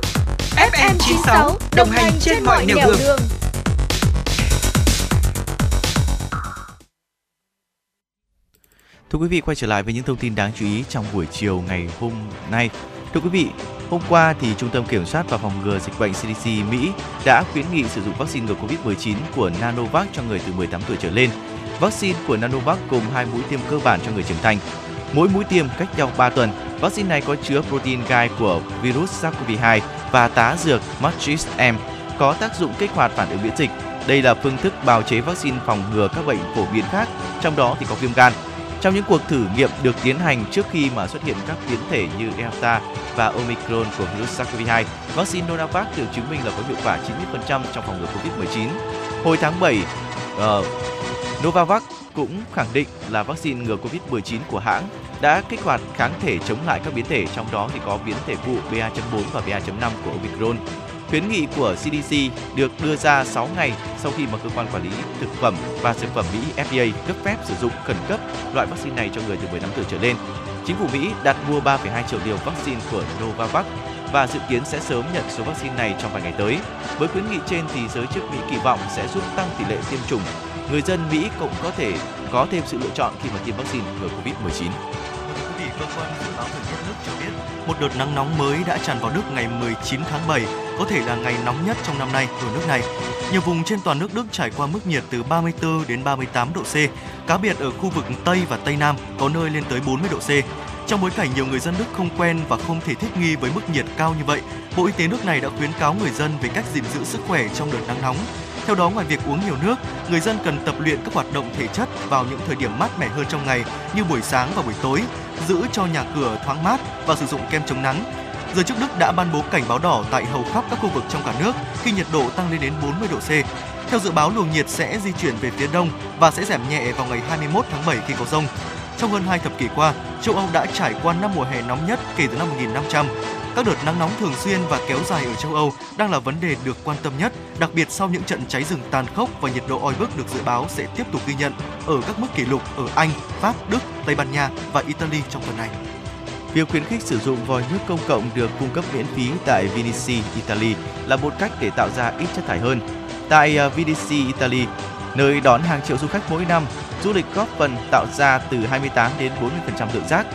FM 96 đồng hành trên mọi nẻo đường. đường. Thưa quý vị, quay trở lại với những thông tin đáng chú ý trong buổi chiều ngày hôm nay. Thưa quý vị, hôm qua thì Trung tâm Kiểm soát và Phòng ngừa Dịch bệnh CDC Mỹ đã khuyến nghị sử dụng vaccine ngừa COVID-19 của Nanovac cho người từ 18 tuổi trở lên. Vaccine của Nanovac gồm hai mũi tiêm cơ bản cho người trưởng thành. Mỗi mũi tiêm cách nhau 3 tuần. Vaccine này có chứa protein gai của virus SARS-CoV-2 và tá dược Matrix-M có tác dụng kích hoạt phản ứng miễn dịch. Đây là phương thức bào chế vaccine phòng ngừa các bệnh phổ biến khác, trong đó thì có viêm gan. Trong những cuộc thử nghiệm được tiến hành trước khi mà xuất hiện các biến thể như Delta và Omicron của virus SARS-CoV-2, vaccine Novavax được chứng minh là có hiệu quả 90% trong phòng ngừa COVID-19. Hồi tháng 7, uh, ờ, Novavax cũng khẳng định là vaccine ngừa COVID-19 của hãng đã kích hoạt kháng thể chống lại các biến thể, trong đó thì có biến thể phụ BA.4 và BA.5 của Omicron. Khuyến nghị của CDC được đưa ra 6 ngày sau khi mà cơ quan quản lý thực phẩm và dược phẩm Mỹ FDA cấp phép sử dụng khẩn cấp loại vaccine này cho người từ 15 tuổi trở lên. Chính phủ Mỹ đặt mua 3,2 triệu liều vaccine của Novavax và dự kiến sẽ sớm nhận số vaccine này trong vài ngày tới. Với khuyến nghị trên thì giới chức Mỹ kỳ vọng sẽ giúp tăng tỷ lệ tiêm chủng. Người dân Mỹ cũng có thể có thêm sự lựa chọn khi mà tiêm vaccine ngừa Covid-19 cơ quan dự báo thời tiết nước cho biết một đợt nắng nóng mới đã tràn vào nước ngày 19 tháng 7, có thể là ngày nóng nhất trong năm nay ở nước này. Nhiều vùng trên toàn nước Đức trải qua mức nhiệt từ 34 đến 38 độ C, cá biệt ở khu vực Tây và Tây Nam có nơi lên tới 40 độ C. Trong bối cảnh nhiều người dân Đức không quen và không thể thích nghi với mức nhiệt cao như vậy, Bộ Y tế nước này đã khuyến cáo người dân về cách gìn giữ sức khỏe trong đợt nắng nóng. Theo đó, ngoài việc uống nhiều nước, người dân cần tập luyện các hoạt động thể chất vào những thời điểm mát mẻ hơn trong ngày như buổi sáng và buổi tối, giữ cho nhà cửa thoáng mát và sử dụng kem chống nắng. Giới chức Đức đã ban bố cảnh báo đỏ tại hầu khắp các khu vực trong cả nước khi nhiệt độ tăng lên đến 40 độ C. Theo dự báo, luồng nhiệt sẽ di chuyển về phía đông và sẽ giảm nhẹ vào ngày 21 tháng 7 khi có rông. Trong hơn hai thập kỷ qua, châu Âu đã trải qua năm mùa hè nóng nhất kể từ năm 1500. Các đợt nắng nóng thường xuyên và kéo dài ở châu Âu đang là vấn đề được quan tâm nhất, đặc biệt sau những trận cháy rừng tàn khốc và nhiệt độ oi bức được dự báo sẽ tiếp tục ghi nhận ở các mức kỷ lục ở Anh, Pháp, Đức, Tây Ban Nha và Italy trong tuần này. Việc khuyến khích sử dụng vòi nước công cộng được cung cấp miễn phí tại Vinici, Italy là một cách để tạo ra ít chất thải hơn. Tại à, Vinici, Italy, nơi đón hàng triệu du khách mỗi năm, du lịch góp phần tạo ra từ 28 đến 40% lượng rác.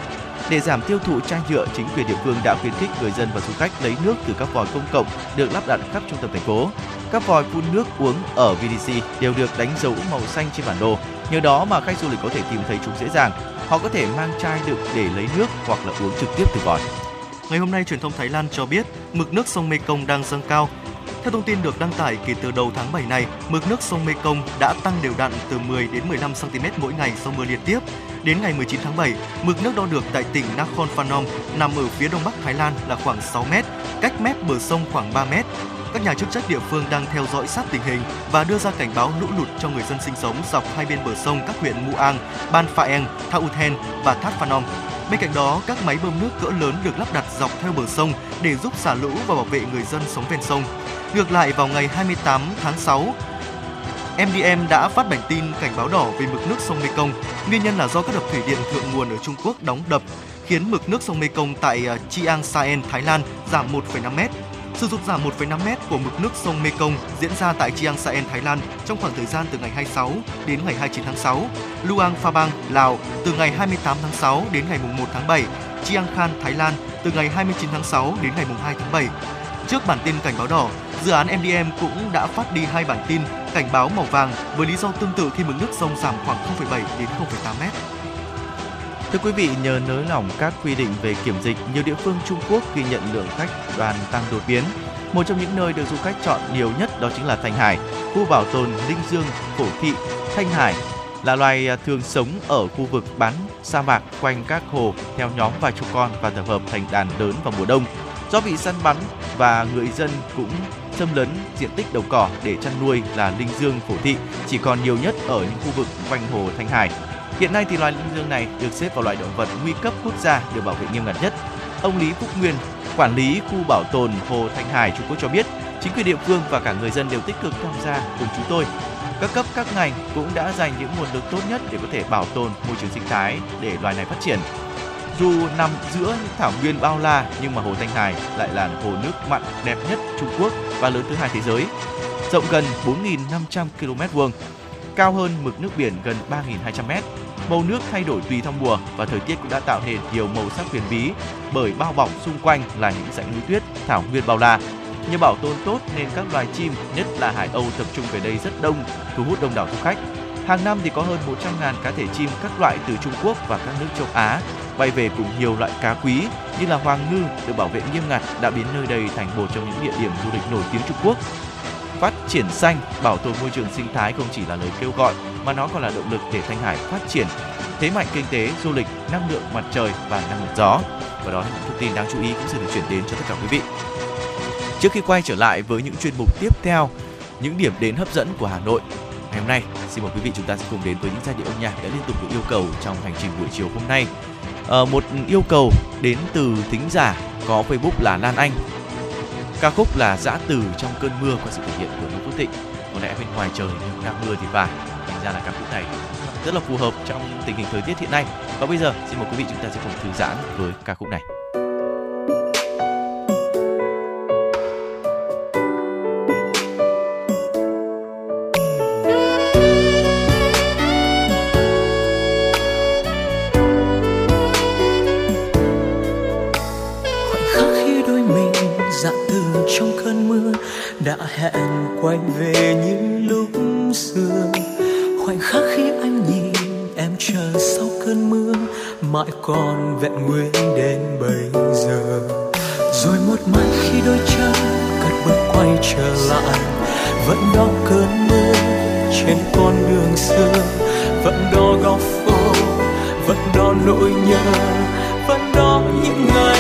Để giảm tiêu thụ chai nhựa, chính quyền địa phương đã khuyến khích người dân và du khách lấy nước từ các vòi công cộng được lắp đặt khắp trung tâm thành phố. Các vòi phun nước uống ở VDC đều được đánh dấu màu xanh trên bản đồ, nhờ đó mà khách du lịch có thể tìm thấy chúng dễ dàng. Họ có thể mang chai đựng để lấy nước hoặc là uống trực tiếp từ vòi. Ngày hôm nay, truyền thông Thái Lan cho biết mực nước sông Mekong đang dâng cao. Theo thông tin được đăng tải kể từ đầu tháng 7 này, mực nước sông Mekong đã tăng đều đặn từ 10 đến 15 cm mỗi ngày sau mưa liên tiếp. Đến ngày 19 tháng 7, mực nước đo được tại tỉnh Nakhon Phanom nằm ở phía đông bắc Thái Lan là khoảng 6 m, cách mép bờ sông khoảng 3 m. Các nhà chức trách địa phương đang theo dõi sát tình hình và đưa ra cảnh báo lũ lụt cho người dân sinh sống dọc hai bên bờ sông các huyện Muang, Ban Phaeng, Thauthen và That Phanom. Bên cạnh đó, các máy bơm nước cỡ lớn được lắp đặt dọc theo bờ sông để giúp xả lũ và bảo vệ người dân sống ven sông. Ngược lại, vào ngày 28 tháng 6, MDM đã phát bản tin cảnh báo đỏ về mực nước sông Mekong. Nguyên nhân là do các đập thủy điện thượng nguồn ở Trung Quốc đóng đập, khiến mực nước sông Mekong tại ờ, Chiang Saen, Thái Lan giảm 1,5 m. Sự sụt giảm 1,5 m của mực nước sông Mekong diễn ra tại Chiang Saen, Thái Lan trong khoảng thời gian từ ngày 26 đến ngày 29 tháng 6, Luang Prabang, Lào từ ngày 28 tháng 6 đến ngày 1 tháng 7, Chiang Khan, Thái Lan từ ngày 29 tháng 6 đến ngày 2 tháng 7. Trước bản tin cảnh báo đỏ, dự án MDM cũng đã phát đi hai bản tin cảnh báo màu vàng với lý do tương tự khi mực nước sông giảm khoảng 0,7 đến 0,8 mét. Thưa quý vị, nhờ nới lỏng các quy định về kiểm dịch, nhiều địa phương Trung Quốc ghi nhận lượng khách đoàn tăng đột biến. Một trong những nơi được du khách chọn nhiều nhất đó chính là Thanh Hải, khu bảo tồn Linh Dương, Phổ Thị, Thanh Hải là loài à, thường sống ở khu vực bán sa mạc quanh các hồ theo nhóm vài chục con và tập hợp thành đàn lớn vào mùa đông. Do bị săn bắn và người dân cũng xâm lấn diện tích đồng cỏ để chăn nuôi là linh dương phổ thị chỉ còn nhiều nhất ở những khu vực quanh hồ Thanh Hải. Hiện nay thì loài linh dương này được xếp vào loại động vật nguy cấp quốc gia được bảo vệ nghiêm ngặt nhất. Ông Lý Phúc Nguyên, quản lý khu bảo tồn hồ Thanh Hải Trung Quốc cho biết, Chính quyền địa phương và cả người dân đều tích cực tham gia cùng chúng tôi. Các cấp các ngành cũng đã dành những nguồn lực tốt nhất để có thể bảo tồn môi trường sinh thái để loài này phát triển. Dù nằm giữa những thảo nguyên bao la nhưng mà hồ Thanh Hải lại là hồ nước mặn đẹp nhất Trung Quốc và lớn thứ hai thế giới. Rộng gần 4.500 km vuông, cao hơn mực nước biển gần 3.200 mét. Màu nước thay đổi tùy theo mùa và thời tiết cũng đã tạo nên nhiều màu sắc huyền bí bởi bao bọc xung quanh là những dãy núi tuyết, thảo nguyên bao la. Nhờ bảo tồn tốt nên các loài chim, nhất là hải âu tập trung về đây rất đông, thu hút đông đảo du khách. Hàng năm thì có hơn 100.000 cá thể chim các loại từ Trung Quốc và các nước châu Á bay về cùng nhiều loại cá quý như là hoàng ngư được bảo vệ nghiêm ngặt đã biến nơi đây thành một trong những địa điểm du lịch nổi tiếng Trung Quốc. Phát triển xanh, bảo tồn môi trường sinh thái không chỉ là lời kêu gọi mà nó còn là động lực để Thanh Hải phát triển thế mạnh kinh tế, du lịch, năng lượng mặt trời và năng lượng gió. Và đó là những thông tin đáng chú ý cũng sẽ được chuyển đến cho tất cả quý vị. Trước khi quay trở lại với những chuyên mục tiếp theo, những điểm đến hấp dẫn của Hà Nội, ngày hôm nay xin mời quý vị chúng ta sẽ cùng đến với những giai điệu âm nhạc đã liên tục được yêu cầu trong hành trình buổi chiều hôm nay. À, một yêu cầu đến từ thính giả có Facebook là Lan Anh. Ca khúc là Dã Từ trong cơn mưa qua sự thể hiện của Noo quốc Thịnh. Có lẽ bên ngoài trời nhưng đang mưa thì phải. Thành ra là ca khúc này rất là phù hợp trong tình hình thời tiết hiện nay. Và bây giờ, xin mời quý vị chúng ta sẽ cùng thư giãn với ca khúc này. trong cơn mưa đã hẹn quay về mãi còn vẹn nguyên đến bây giờ. Rồi một mai khi đôi chân cất bước quay trở lại, vẫn đó cơn mưa trên con đường xưa, vẫn đó góc phố, vẫn đó nỗi nhớ, vẫn đó những ngày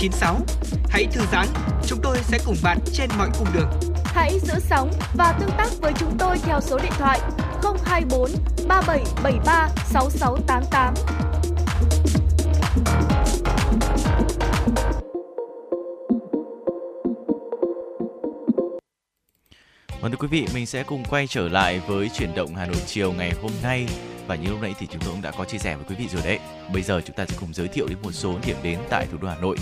FM96. Hãy thư giãn, chúng tôi sẽ cùng bạn trên mọi cung đường. Hãy giữ sóng và tương tác với chúng tôi theo số điện thoại 024 3773 6688. Vâng thưa quý vị, mình sẽ cùng quay trở lại với chuyển động Hà Nội chiều ngày hôm nay và như lúc nãy thì chúng tôi cũng đã có chia sẻ với quý vị rồi đấy. Bây giờ chúng ta sẽ cùng giới thiệu đến một số điểm đến tại thủ đô Hà Nội.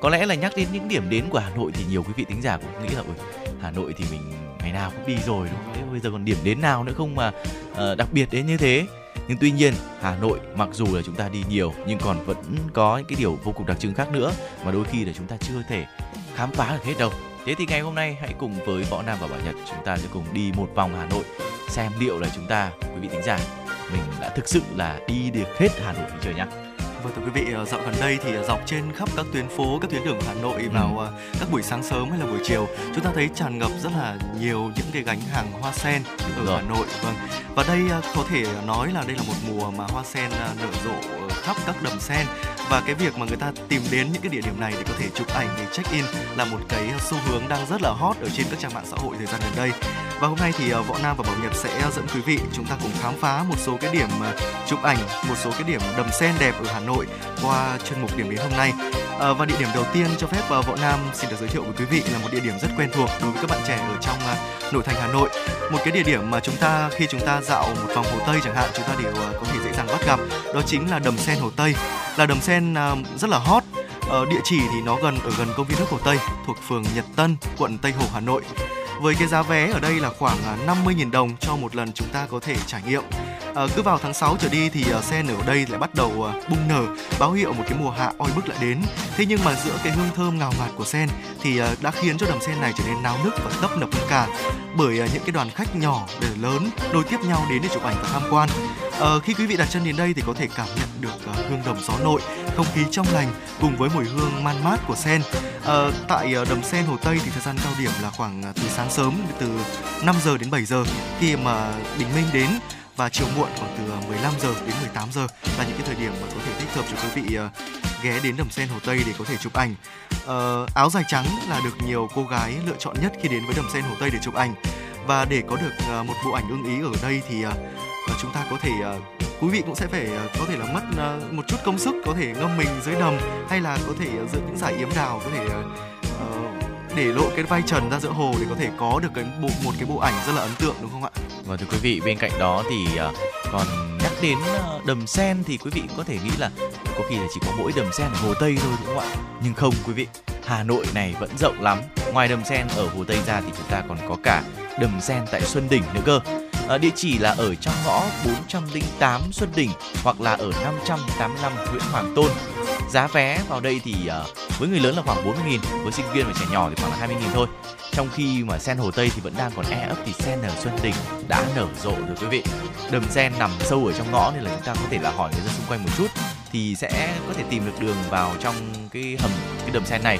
Có lẽ là nhắc đến những điểm đến của Hà Nội thì nhiều quý vị tính giả cũng nghĩ là Ôi, Hà Nội thì mình ngày nào cũng đi rồi đúng không? Thế bây giờ còn điểm đến nào nữa không mà uh, đặc biệt đến như thế? Nhưng tuy nhiên Hà Nội mặc dù là chúng ta đi nhiều nhưng còn vẫn có những cái điều vô cùng đặc trưng khác nữa mà đôi khi là chúng ta chưa thể khám phá được hết đâu. Thế thì ngày hôm nay hãy cùng với Võ Nam và Bảo Nhật chúng ta sẽ cùng đi một vòng Hà Nội xem liệu là chúng ta quý vị tính giả mình đã thực sự là đi được hết Hà Nội chưa nhá. Vâng thưa quý vị, ờ, dạo gần đây thì ờ, dọc trên khắp các tuyến phố, các tuyến đường Hà Nội Ừ. vào ờ, các buổi sáng sớm hay là buổi chiều, chúng ta thấy tràn ngập rất là nhiều những cái gánh hàng hoa sen ở rồi. Hà Nội. Vâng. Và đây có thể nói là đây là một mùa mà hoa sen nở rộ khắp các đầm sen và cái việc mà người ta tìm đến những cái địa điểm này để có thể chụp ảnh để check in là một cái xu hướng đang rất là hot ở trên các trang mạng xã hội thời gian gần đây. Và hôm nay thì Võ Nam và Bảo Nhật sẽ dẫn quý vị chúng ta cùng khám phá một số cái điểm chụp ảnh, một số cái điểm đầm sen đẹp ở Hà Nội qua chuyên mục điểm đến hôm nay. À, và địa điểm đầu tiên cho phép ờ, Võ Nam xin được giới thiệu với quý vị là một địa điểm rất quen thuộc đối với các bạn trẻ ở trong ờ, nội thành Hà Nội. Một cái địa điểm mà chúng ta khi chúng ta dạo một vòng Hồ Tây chẳng hạn chúng ta đều có thể dễ dàng bắt gặp. Đó chính là đầm sen Hồ Tây. Là đầm sen rất là hot. Ờ, địa chỉ thì nó gần ở gần công viên nước Hồ Tây thuộc phường Nhật Tân, quận Tây Hồ, Hà Nội. Với cái giá vé ở đây là khoảng à, 50.000 đồng cho một lần chúng ta có thể trải nghiệm. À, cứ vào tháng 6 trở đi thì ờ, uh, sen ở đây lại bắt đầu ờ, uh, bung nở, báo hiệu một cái mùa hạ oi bức lại đến. Thế nhưng mà giữa cái hương thơm ngào ngạt của sen thì uh, đã khiến cho đầm sen này trở nên náo nức và tấp nập hơn cả bởi uh, những cái đoàn khách nhỏ để lớn nối tiếp nhau đến để chụp ảnh và tham quan. Ờ, khi quý vị đặt chân đến đây thì có thể cảm nhận được uh, hương đầm gió nội, không khí trong lành cùng với mùi hương man mát của sen. Ờ, tại uh, đầm sen Hồ Tây thì thời gian cao điểm là khoảng uh, từ sáng sớm từ 5 giờ đến 7 giờ khi mà bình minh đến và chiều muộn khoảng từ 15 giờ đến 18 giờ là những cái thời điểm mà có thể thích hợp cho quý vị ghé đến đầm sen Hồ Tây để có thể chụp ảnh. Ờ, áo dài trắng là được nhiều cô gái lựa chọn nhất khi đến với đầm sen Hồ Tây để chụp ảnh và để có được một bộ ảnh ưng ý ở đây thì và chúng ta có thể ờ, quý vị cũng sẽ phải ờ, có thể là mất ờ, một chút công sức có thể ngâm mình dưới đầm hay là có thể à, dựng những giải yếm đào có thể để lộ cái vai trần ra giữa hồ để có thể có được cái bộ một cái bộ ảnh rất là ấn tượng đúng không ạ? Và thưa quý vị, bên cạnh đó thì còn nhắc đến đầm sen thì quý vị cũng có thể nghĩ là có khi là chỉ có mỗi đầm sen ở Hồ Tây thôi đúng không ạ? Nhưng không quý vị, Hà Nội này vẫn rộng lắm. Ngoài đầm sen ở Hồ Tây ra thì chúng ta còn có cả đầm sen tại Xuân Đỉnh nữa cơ. À, địa chỉ là ở trong ngõ 408 Xuân Đỉnh hoặc là ở 585 Nguyễn Hoàng Tôn. Giá vé vào đây thì à, với người lớn là khoảng 40.000, với sinh viên và trẻ nhỏ thì khoảng là 20.000 thôi. Trong khi mà sen Hồ Tây thì vẫn đang còn e ấp thì sen ở Xuân Đình đã nở rộ rồi quý vị. Đầm sen nằm sâu ở trong ngõ nên là chúng ta có thể là hỏi người dân xung quanh một chút thì sẽ có thể tìm được đường vào trong cái hầm cái đầm sen này.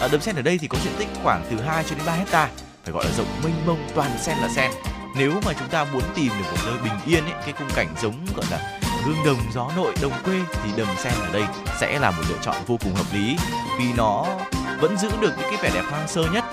À, đầm sen ở đây thì có diện tích khoảng từ 2 cho đến 3 hecta phải gọi là rộng mênh mông toàn sen là sen. Nếu mà chúng ta muốn tìm được một nơi bình yên ấy, cái khung cảnh giống gọi là hương đồng gió nội đồng quê thì đầm sen ở đây sẽ là một lựa chọn vô cùng hợp lý. Vì nó vẫn giữ được những cái vẻ đẹp hoang sơ nhất.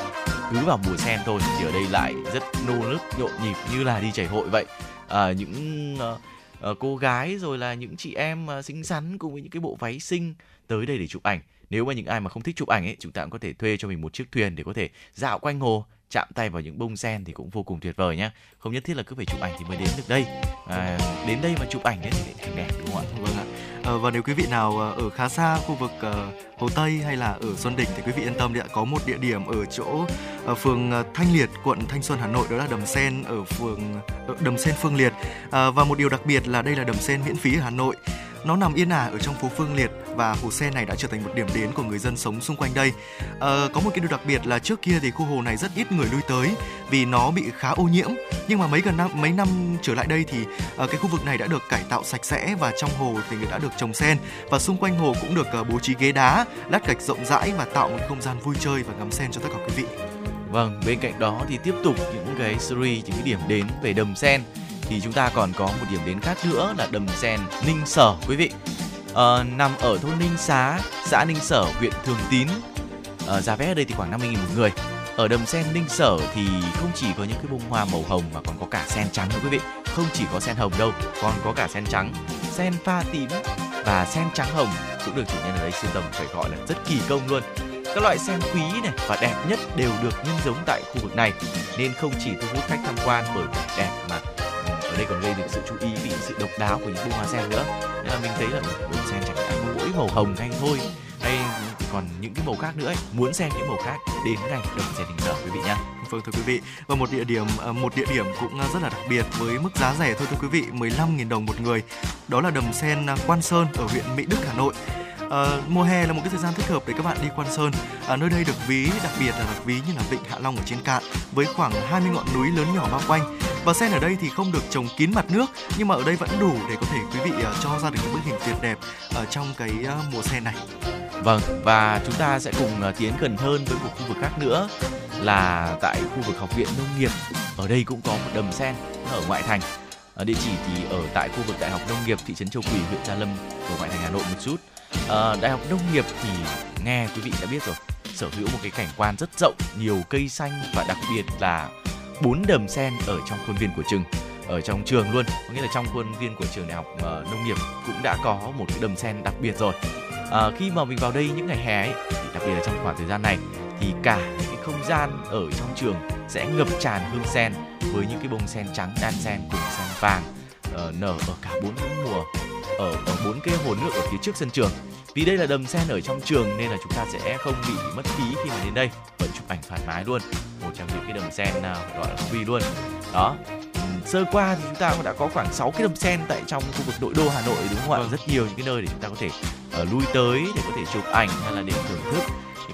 Cứ vào mùa sen thôi thì ở đây lại rất nô nức nhộn nhịp như là đi chảy hội vậy. À, những ờ, ờ cô gái rồi là những chị em ờ, xinh xắn cùng với những cái bộ váy xinh tới đây để chụp ảnh. Nếu mà những ai mà không thích chụp ảnh ấy chúng ta cũng có thể thuê cho mình một chiếc thuyền để có thể dạo quanh hồ chạm tay vào những bông sen thì cũng vô cùng tuyệt vời nhé, không nhất thiết là cứ phải chụp ảnh thì mới đến được đây à, đến đây mà chụp ảnh đấy thì lại đẹp đúng không ạ dạ, Vâng ạ. à, và nếu quý vị nào ờ, ở khá xa khu vực ờ, Hồ Tây hay là ở Xuân Đỉnh thì quý vị yên tâm đi ạ. Có một địa điểm ở chỗ ở phường Thanh Liệt, quận Thanh Xuân, Hà Nội đó là đầm sen ở phường đầm sen Phương Liệt. à, và một điều đặc biệt là đây là đầm sen miễn phí ở Hà Nội. Nó nằm yên ả ở trong phố Phương Liệt và hồ sen này đã trở thành một điểm đến của người dân sống xung quanh đây. À, có một cái điều đặc biệt là trước kia thì khu hồ này rất ít người lui tới vì nó bị khá ô nhiễm. Nhưng mà mấy gần năm mấy năm trở lại đây thì uh, cái khu vực này đã được cải tạo sạch sẽ và trong hồ thì người đã được trồng sen và xung quanh hồ cũng được uh, bố trí ghế đá, lát gạch rộng rãi và tạo một không gian vui chơi và ngắm sen cho tất cả quý vị. Vâng, bên cạnh đó thì tiếp tục những cái series những cái điểm đến về đầm sen thì chúng ta còn có một điểm đến khác nữa là đầm sen Ninh Sở quý vị. À, nằm ở thôn Ninh Xá, xã Ninh Sở, huyện Thường Tín. À, giá vé ở đây thì khoảng 50.000 một người. Ở đầm sen Ninh Sở thì không chỉ có những cái bông hoa màu hồng mà còn có cả sen trắng nữa quý vị. Không chỉ có sen hồng đâu, còn có cả sen trắng, sen pha tím và sen trắng hồng cũng được chủ nhân ở đây sưu tầm phải gọi là rất kỳ công luôn các loại sen quý này và đẹp nhất đều được nhân giống tại khu vực này nên không chỉ thu hút khách tham quan bởi vẻ đẹp mà ở đây còn gây được sự chú ý vì sự độc đáo của những bông hoa sen nữa. Nên là mình thấy là bông sen chẳng hạn có mỗi màu hồng hay thôi. Hay còn những cái màu khác nữa ấy. muốn xem những màu khác đến ngày đồng sen đình nở quý vị nhé Vâng thưa quý vị. Và một địa điểm à, một địa điểm cũng à, rất là đặc biệt với mức giá rẻ thôi, thưa quý vị 15.000 đồng một người. Đó là đầm sen à, Quan Sơn ở huyện Mỹ Đức, Hà Nội. À, mùa hè là một cái thời gian thích hợp để các bạn đi quan sơn. À, nơi đây được ví đặc biệt là được ví như là vịnh Hạ Long ở trên cạn với khoảng 20 ngọn núi lớn nhỏ bao quanh. Và sen ở đây thì không được trồng kín mặt nước nhưng mà ở đây vẫn đủ để có thể quý vị uh, cho ra được những bức hình tuyệt đẹp ở trong cái uh, mùa sen này. Vâng và chúng ta sẽ cùng uh, tiến gần hơn với một khu vực khác nữa là tại khu vực học viện nông nghiệp. Ở đây cũng có một đầm sen ở ngoại thành. Địa chỉ thì ở tại khu vực Đại học Nông nghiệp thị trấn Châu Quỳ, huyện Gia Lâm, ở ngoại thành Hà Nội một chút à, đại học nông nghiệp thì nghe quý vị đã biết rồi. Sở hữu một cái cảnh quan rất rộng nhiều cây xanh và đặc biệt là bốn đầm sen ở trong khuôn viên của trường ở trong trường luôn. Có nghĩa là trong khuôn viên của trường đại học uh, nông nghiệp cũng đã có một cái đầm sen đặc biệt rồi. À, khi mà mình vào đây những ngày hè ấy, thì đặc biệt là trong khoảng thời gian này thì cả những cái không gian ở trong trường sẽ ngập tràn hương sen với những cái bông sen trắng đan sen cùng sen vàng uh, nở ở cả bốn mùa ở bốn cái hồ nước ở phía trước sân trường. Vì đây là đầm sen ở trong trường nên là chúng ta sẽ không bị mất phí khi mà đến đây. Vẫn chụp ảnh thoải mái luôn một trong những cái đầm sen nào gọi là free luôn. Đó. Sơ qua thì chúng ta cũng đã có khoảng 6 cái đầm sen tại trong khu vực nội đô Hà Nội đúng không ạ? Vâng. Rất nhiều những cái nơi để chúng ta có thể uh, lui tới để có thể chụp ảnh hay là để thưởng thức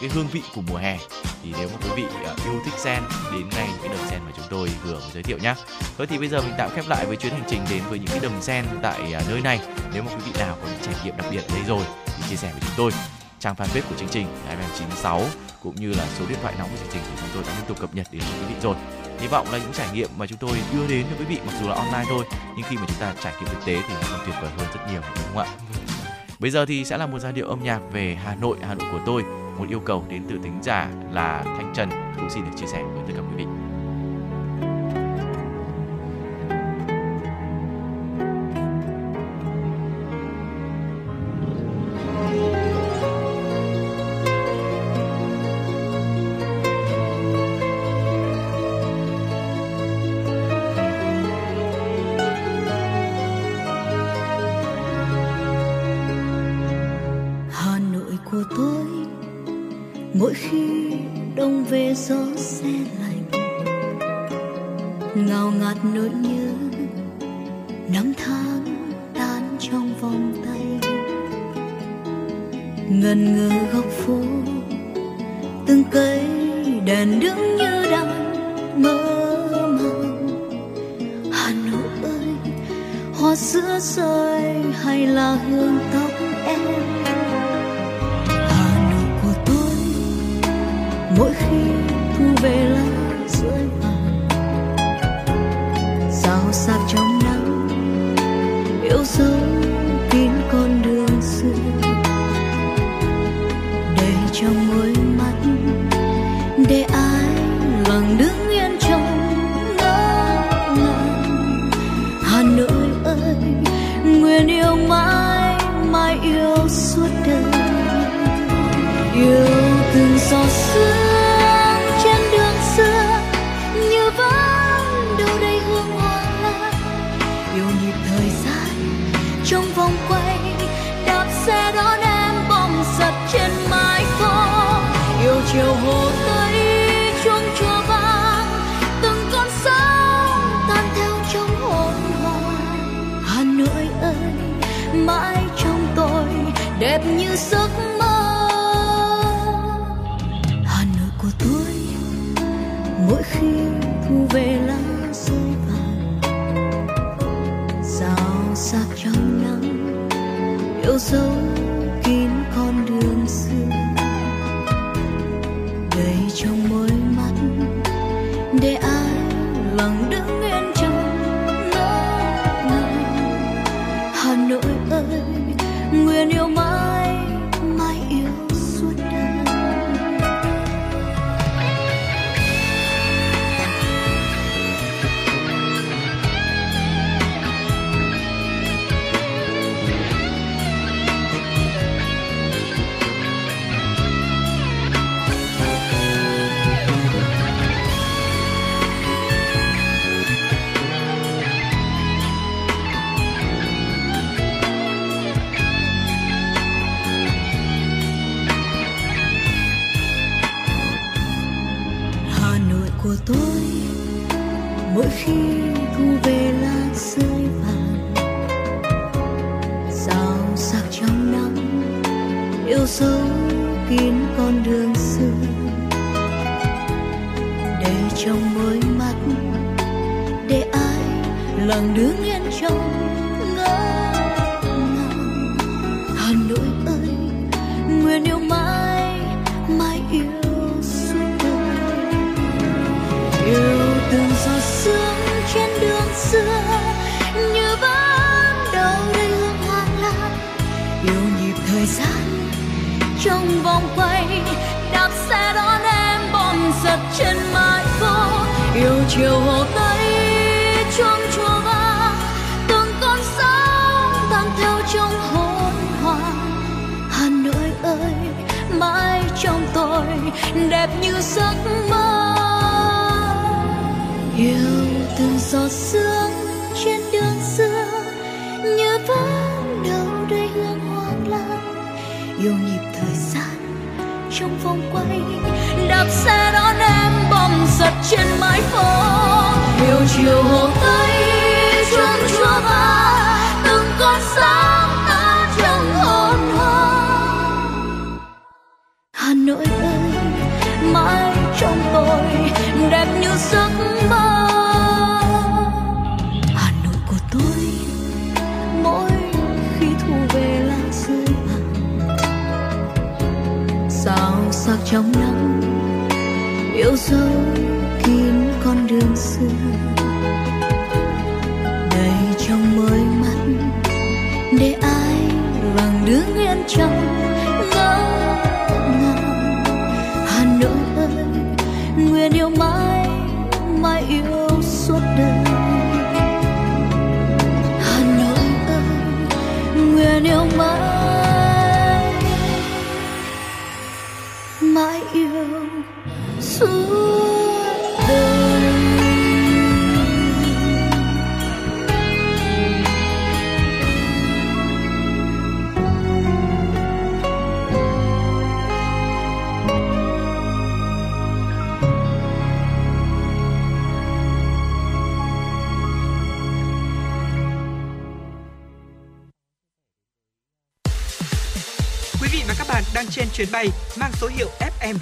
những cái hương vị của mùa hè thì nếu mà quý vị uh, yêu thích sen đến ngay những cái đầm sen mà chúng tôi vừa mới giới thiệu nhé. Thôi thì bây giờ mình tạm khép lại với chuyến hành trình đến với những cái đầm sen tại uh, nơi này. Nếu mà quý vị nào có những trải nghiệm đặc biệt ở đây rồi thì chia sẻ với chúng tôi trang fanpage của chương trình FM96 cũng như là số điện thoại nóng của chương trình thì chúng tôi đã liên tục cập nhật đến quý vị rồi. Hy vọng là những trải nghiệm mà chúng tôi đưa đến cho quý vị mặc dù là online thôi nhưng khi mà chúng ta trải nghiệm thực tế thì nó còn tuyệt vời hơn rất nhiều đúng không ạ? Bây giờ thì sẽ là một giai điệu âm nhạc về Hà Nội, Hà Nội của tôi một yêu cầu đến từ tính giả là Thanh Trần cũng xin được chia sẻ với tất cả quý vị.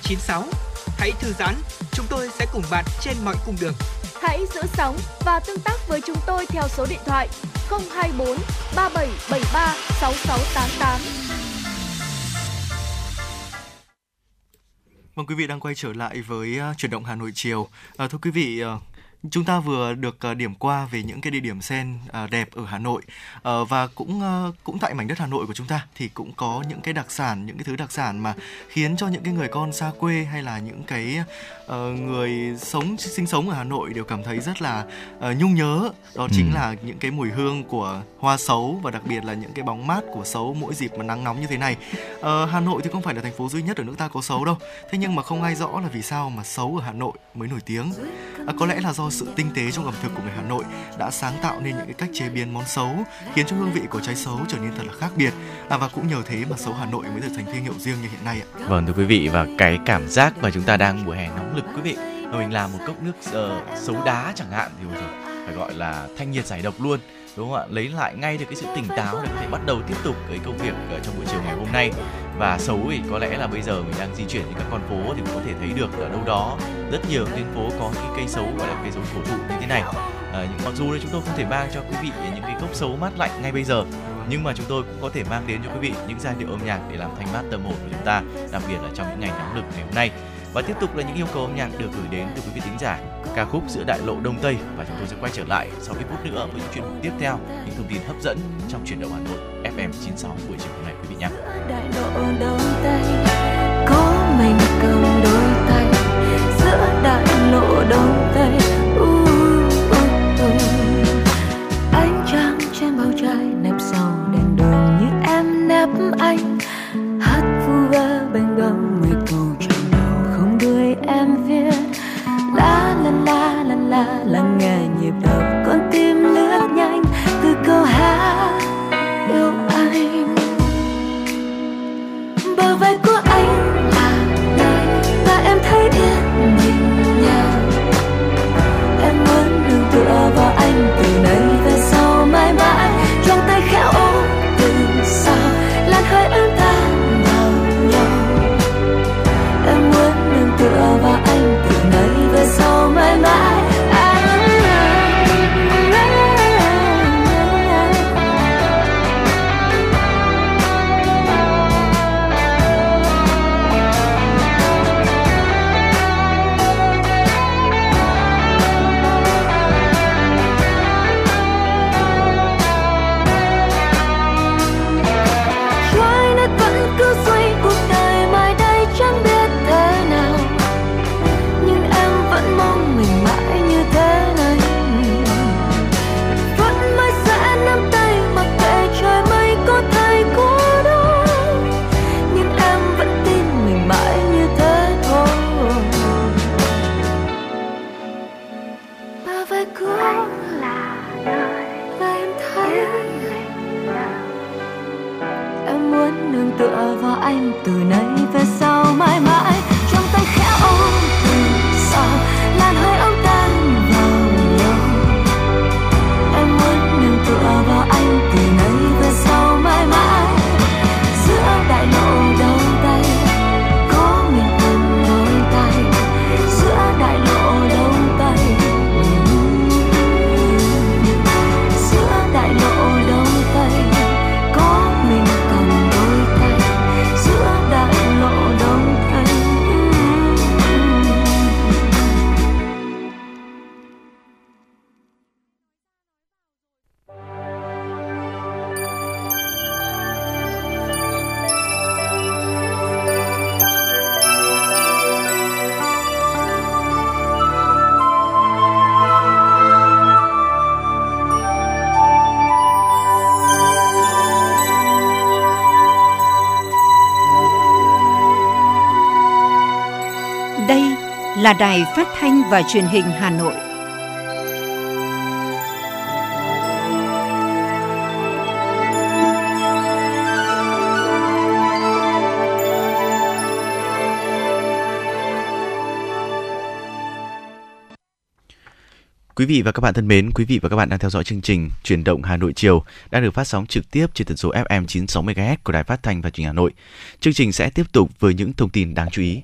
FM96. Hãy thư giãn, chúng tôi sẽ cùng bạn trên mọi cung đường. Hãy giữ sóng và tương tác với chúng tôi theo số điện thoại 024 3773 6688. Vâng quý vị đang quay trở lại với uh, chuyển động Hà Nội chiều. À, thưa quý vị, uh, chúng ta vừa được uh, điểm qua về những cái địa điểm sen uh, đẹp ở Hà Nội uh, và cũng cũng tại mảnh đất Hà Nội của chúng ta thì cũng có những cái đặc sản, những cái thứ đặc sản mà khiến cho những cái người con xa quê hay là những cái người sống sinh sống ở Hà Nội đều cảm thấy rất là nhung nhớ. Đó chính Ừ. là những cái mùi hương của hoa sấu và đặc biệt là những cái bóng mát của sấu mỗi dịp mà nắng nóng như thế này. Ờ, Hà Nội thì không phải là thành phố duy nhất ở nước ta có sấu đâu. Thế nhưng mà không ai rõ là vì sao mà sấu ở Hà Nội mới nổi tiếng. À, có lẽ là do sự tinh tế trong ẩm thực của người Hà Nội đã sáng tạo nên những cái cách chế biến món sấu khiến cho hương vị của trái sấu trở nên thật là khác biệt. À, và cũng nhờ thế mà sấu Hà Nội mới được thành thương hiệu riêng như hiện nay ạ. Vâng thưa quý vị và cái cảm giác mà chúng ta đang mùa hè nóng lực quý vị mà mình làm một cốc nước ờ, uh, sấu đá chẳng hạn thì phải gọi là thanh nhiệt giải độc luôn đúng không ạ? Lấy lại ngay được cái sự tỉnh táo để có thể bắt đầu tiếp tục cái công việc ở trong buổi chiều ngày hôm nay. Và xấu thì có lẽ là bây giờ mình đang di chuyển trên các con phố thì cũng có thể thấy được ở đâu đó rất nhiều tuyến phố có cái cây xấu gọi là cây xấu cổ thụ như thế này. Ờ, à, nhưng mặc dù chúng tôi không thể mang cho quý vị những cái gốc xấu mát lạnh ngay bây giờ. Nhưng mà chúng tôi cũng có thể mang đến cho quý vị những giai điệu âm nhạc để làm thanh mát tâm hồn của chúng ta đặc biệt là trong những ngày nóng lực ngày hôm nay và tiếp tục là những yêu cầu âm nhạc được gửi đến từ quý vị thính giả. Ca khúc giữa đại lộ đông tây và chúng tôi sẽ quay trở lại sau ít phút nữa với những chuyên mục tiếp theo, những thông tin hấp dẫn trong chuyển động hà nội fm 96 buổi chiều hôm nay, quý vị nhé. Đại lộ đông tây, có mình cầm đôi tay. Giữa đại lộ đông tây lắng nghe nhịp đập con tim lướt nhanh từ câu hát yêu anh. Bờ vai của anh là nơi mà em thấy yên bình nhau. Em muốn nương tựa vào là đài phát thanh và truyền hình Hà Nội. Quý vị và các bạn thân mến, quý vị và các bạn đang theo dõi chương trình Chuyển động Hà Nội chiều đang được phát sóng trực tiếp trên tần số FM 96 MHz của Đài Phát thanh và Truyền hình Hà Nội. Chương trình sẽ tiếp tục với những thông tin đáng chú ý.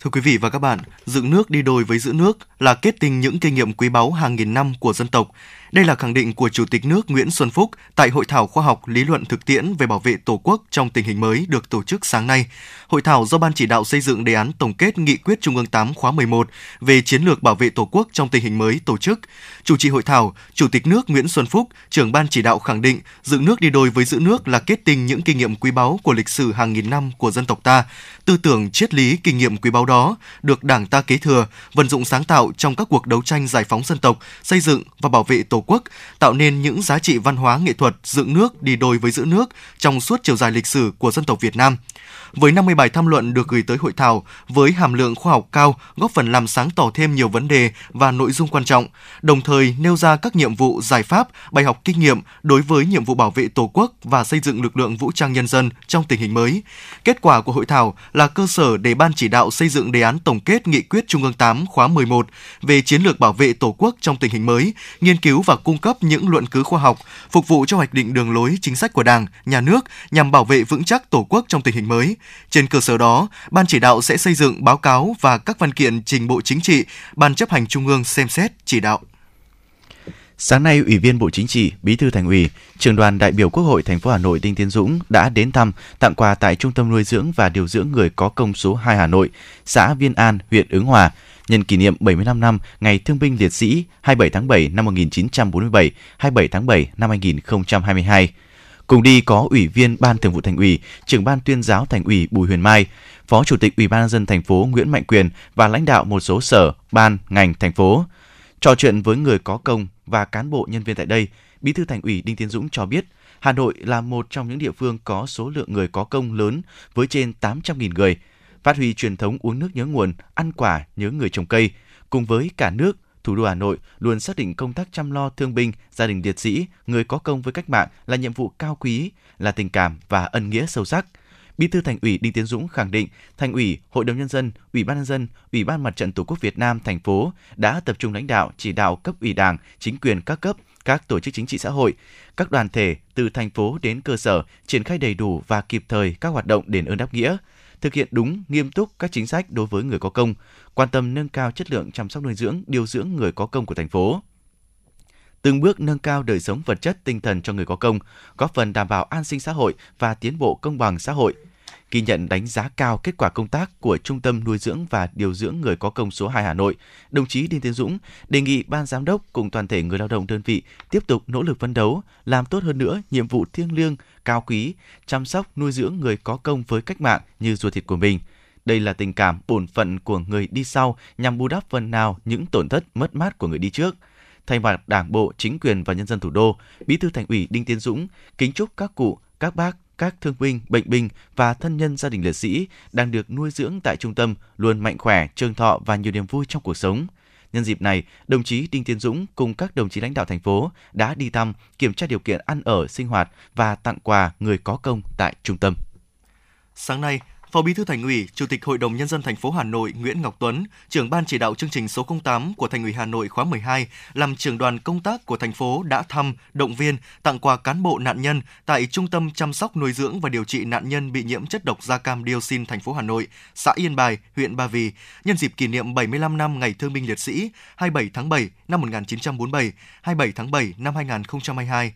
Thưa quý vị và các bạn, dựng nước đi đôi với giữ nước là kết tinh những kinh nghiệm quý báu hàng nghìn năm của dân tộc. Đây là khẳng định của Chủ tịch nước Nguyễn Xuân Phúc tại Hội thảo khoa học lý luận thực tiễn về bảo vệ Tổ quốc trong tình hình mới được tổ chức sáng nay. Hội thảo do Ban chỉ đạo xây dựng đề án tổng kết nghị quyết Trung ương 8 khóa 11 về chiến lược bảo vệ Tổ quốc trong tình hình mới tổ chức. Chủ trì hội thảo, Chủ tịch nước Nguyễn Xuân Phúc, trưởng ban chỉ đạo khẳng định giữ nước đi đôi với giữ nước là kết tinh những kinh nghiệm quý báu của lịch sử hàng nghìn năm của dân tộc ta. Tư tưởng triết lý kinh nghiệm quý báu đó được Đảng ta kế thừa, vận dụng sáng tạo trong các cuộc đấu tranh giải phóng dân tộc, xây dựng và bảo vệ tổ Tổ quốc, tạo nên những giá trị văn hóa nghệ thuật dựng nước đi đôi với giữ nước trong suốt chiều dài lịch sử của dân tộc Việt Nam. Với 50 bài tham luận được gửi tới hội thảo với hàm lượng khoa học cao, góp phần làm sáng tỏ thêm nhiều vấn đề và nội dung quan trọng, đồng thời nêu ra các nhiệm vụ, giải pháp, bài học kinh nghiệm đối với nhiệm vụ bảo vệ Tổ quốc và xây dựng lực lượng vũ trang nhân dân trong tình hình mới. Kết quả của hội thảo là cơ sở để Ban chỉ đạo xây dựng đề án tổng kết nghị quyết Trung ương 8 khóa 11 về chiến lược bảo vệ Tổ quốc trong tình hình mới, nghiên cứu và cung cấp những luận cứ khoa học, phục vụ cho hoạch định đường lối chính sách của Đảng, Nhà nước nhằm bảo vệ vững chắc Tổ quốc trong tình hình mới. Trên cơ sở đó, Ban chỉ đạo sẽ xây dựng báo cáo và các văn kiện trình Bộ Chính trị, Ban chấp hành Trung ương xem xét, chỉ đạo. Sáng nay, Ủy viên Bộ Chính trị, Bí thư Thành ủy, Trường đoàn đại biểu Quốc hội thành phố Hà Nội Đinh Tiến Dũng đã đến thăm, tặng quà tại Trung tâm nuôi dưỡng và điều dưỡng người có công số 2 Hà Nội, xã Viên An, huyện Ứng Hòa, nhân kỷ niệm 75 năm Ngày Thương binh Liệt sĩ 27 tháng 7 năm 1947, 27 tháng 7 năm 2022. Cùng đi có Ủy viên Ban Thường vụ Thành ủy, Trưởng ban Tuyên giáo Thành ủy Bùi Huyền Mai, Phó Chủ tịch Ủy ban nhân dân thành phố Nguyễn Mạnh Quyền và lãnh đạo một số sở, ban, ngành thành phố. Trò chuyện với người có công và cán bộ nhân viên tại đây, Bí thư Thành ủy Đinh Tiến Dũng cho biết, Hà Nội là một trong những địa phương có số lượng người có công lớn với trên 800.000 người. Phát huy truyền thống uống nước nhớ nguồn, ăn quả nhớ người trồng cây, cùng với cả nước, thủ đô Hà Nội luôn xác định công tác chăm lo thương binh, gia đình liệt sĩ, người có công với cách mạng là nhiệm vụ cao quý, là tình cảm và ân nghĩa sâu sắc – Bí thư Thành ủy Đinh Tiến Dũng khẳng định, Thành ủy, Hội đồng nhân dân, Ủy ban nhân dân, Ủy ban Mặt trận Tổ quốc Việt Nam thành phố đã tập trung lãnh đạo chỉ đạo cấp ủy Đảng, chính quyền các cấp, các tổ chức chính trị xã hội, các đoàn thể từ thành phố đến cơ sở triển khai đầy đủ và kịp thời các hoạt động đền ơn đáp nghĩa, thực hiện đúng, nghiêm túc các chính sách đối với người có công, quan tâm nâng cao chất lượng chăm sóc nuôi dưỡng, điều dưỡng người có công của thành phố. Từng bước nâng cao đời sống vật chất tinh thần cho người có công, góp phần đảm bảo an sinh xã hội và tiến bộ công bằng xã hội, ghi nhận đánh giá cao kết quả công tác của Trung tâm nuôi dưỡng và điều dưỡng người có công số 2 Hà Nội, đồng chí Đinh Tiến Dũng đề nghị ban giám đốc cùng toàn thể người lao động đơn vị tiếp tục nỗ lực phấn đấu, làm tốt hơn nữa nhiệm vụ thiêng liêng, cao quý, chăm sóc nuôi dưỡng người có công với cách mạng như ruột thịt của mình. Đây là tình cảm bổn phận của người đi sau nhằm bù đắp phần nào những tổn thất mất mát của người đi trước. Thay mặt Đảng bộ, chính quyền và nhân dân thủ đô, Bí thư Thành ủy Đinh Tiến Dũng kính chúc các cụ, các bác, các thương binh, bệnh binh và thân nhân gia đình liệt sĩ đang được nuôi dưỡng tại trung tâm luôn mạnh khỏe, trường thọ và nhiều niềm vui trong cuộc sống. Nhân dịp này, đồng chí Đinh Tiến Dũng cùng các đồng chí lãnh đạo thành phố đã đi thăm, kiểm tra điều kiện ăn ở, sinh hoạt và tặng quà người có công tại trung tâm. Sáng nay, Phó Bí thư Thành ủy, Chủ tịch Hội đồng nhân dân thành phố Hà Nội Nguyễn Ngọc Tuấn, trưởng ban chỉ đạo chương trình số 08 của Thành ủy Hà Nội khóa 12, làm trưởng đoàn công tác của thành phố đã thăm, động viên, tặng quà cán bộ nạn nhân tại Trung tâm chăm sóc nuôi dưỡng và điều trị nạn nhân bị nhiễm chất độc da cam dioxin thành phố Hà Nội, xã Yên Bài, huyện Ba Vì, nhân dịp kỷ niệm 75 năm Ngày Thương binh Liệt sĩ 27 tháng 7 năm 1947, 27 tháng 7 năm 2022.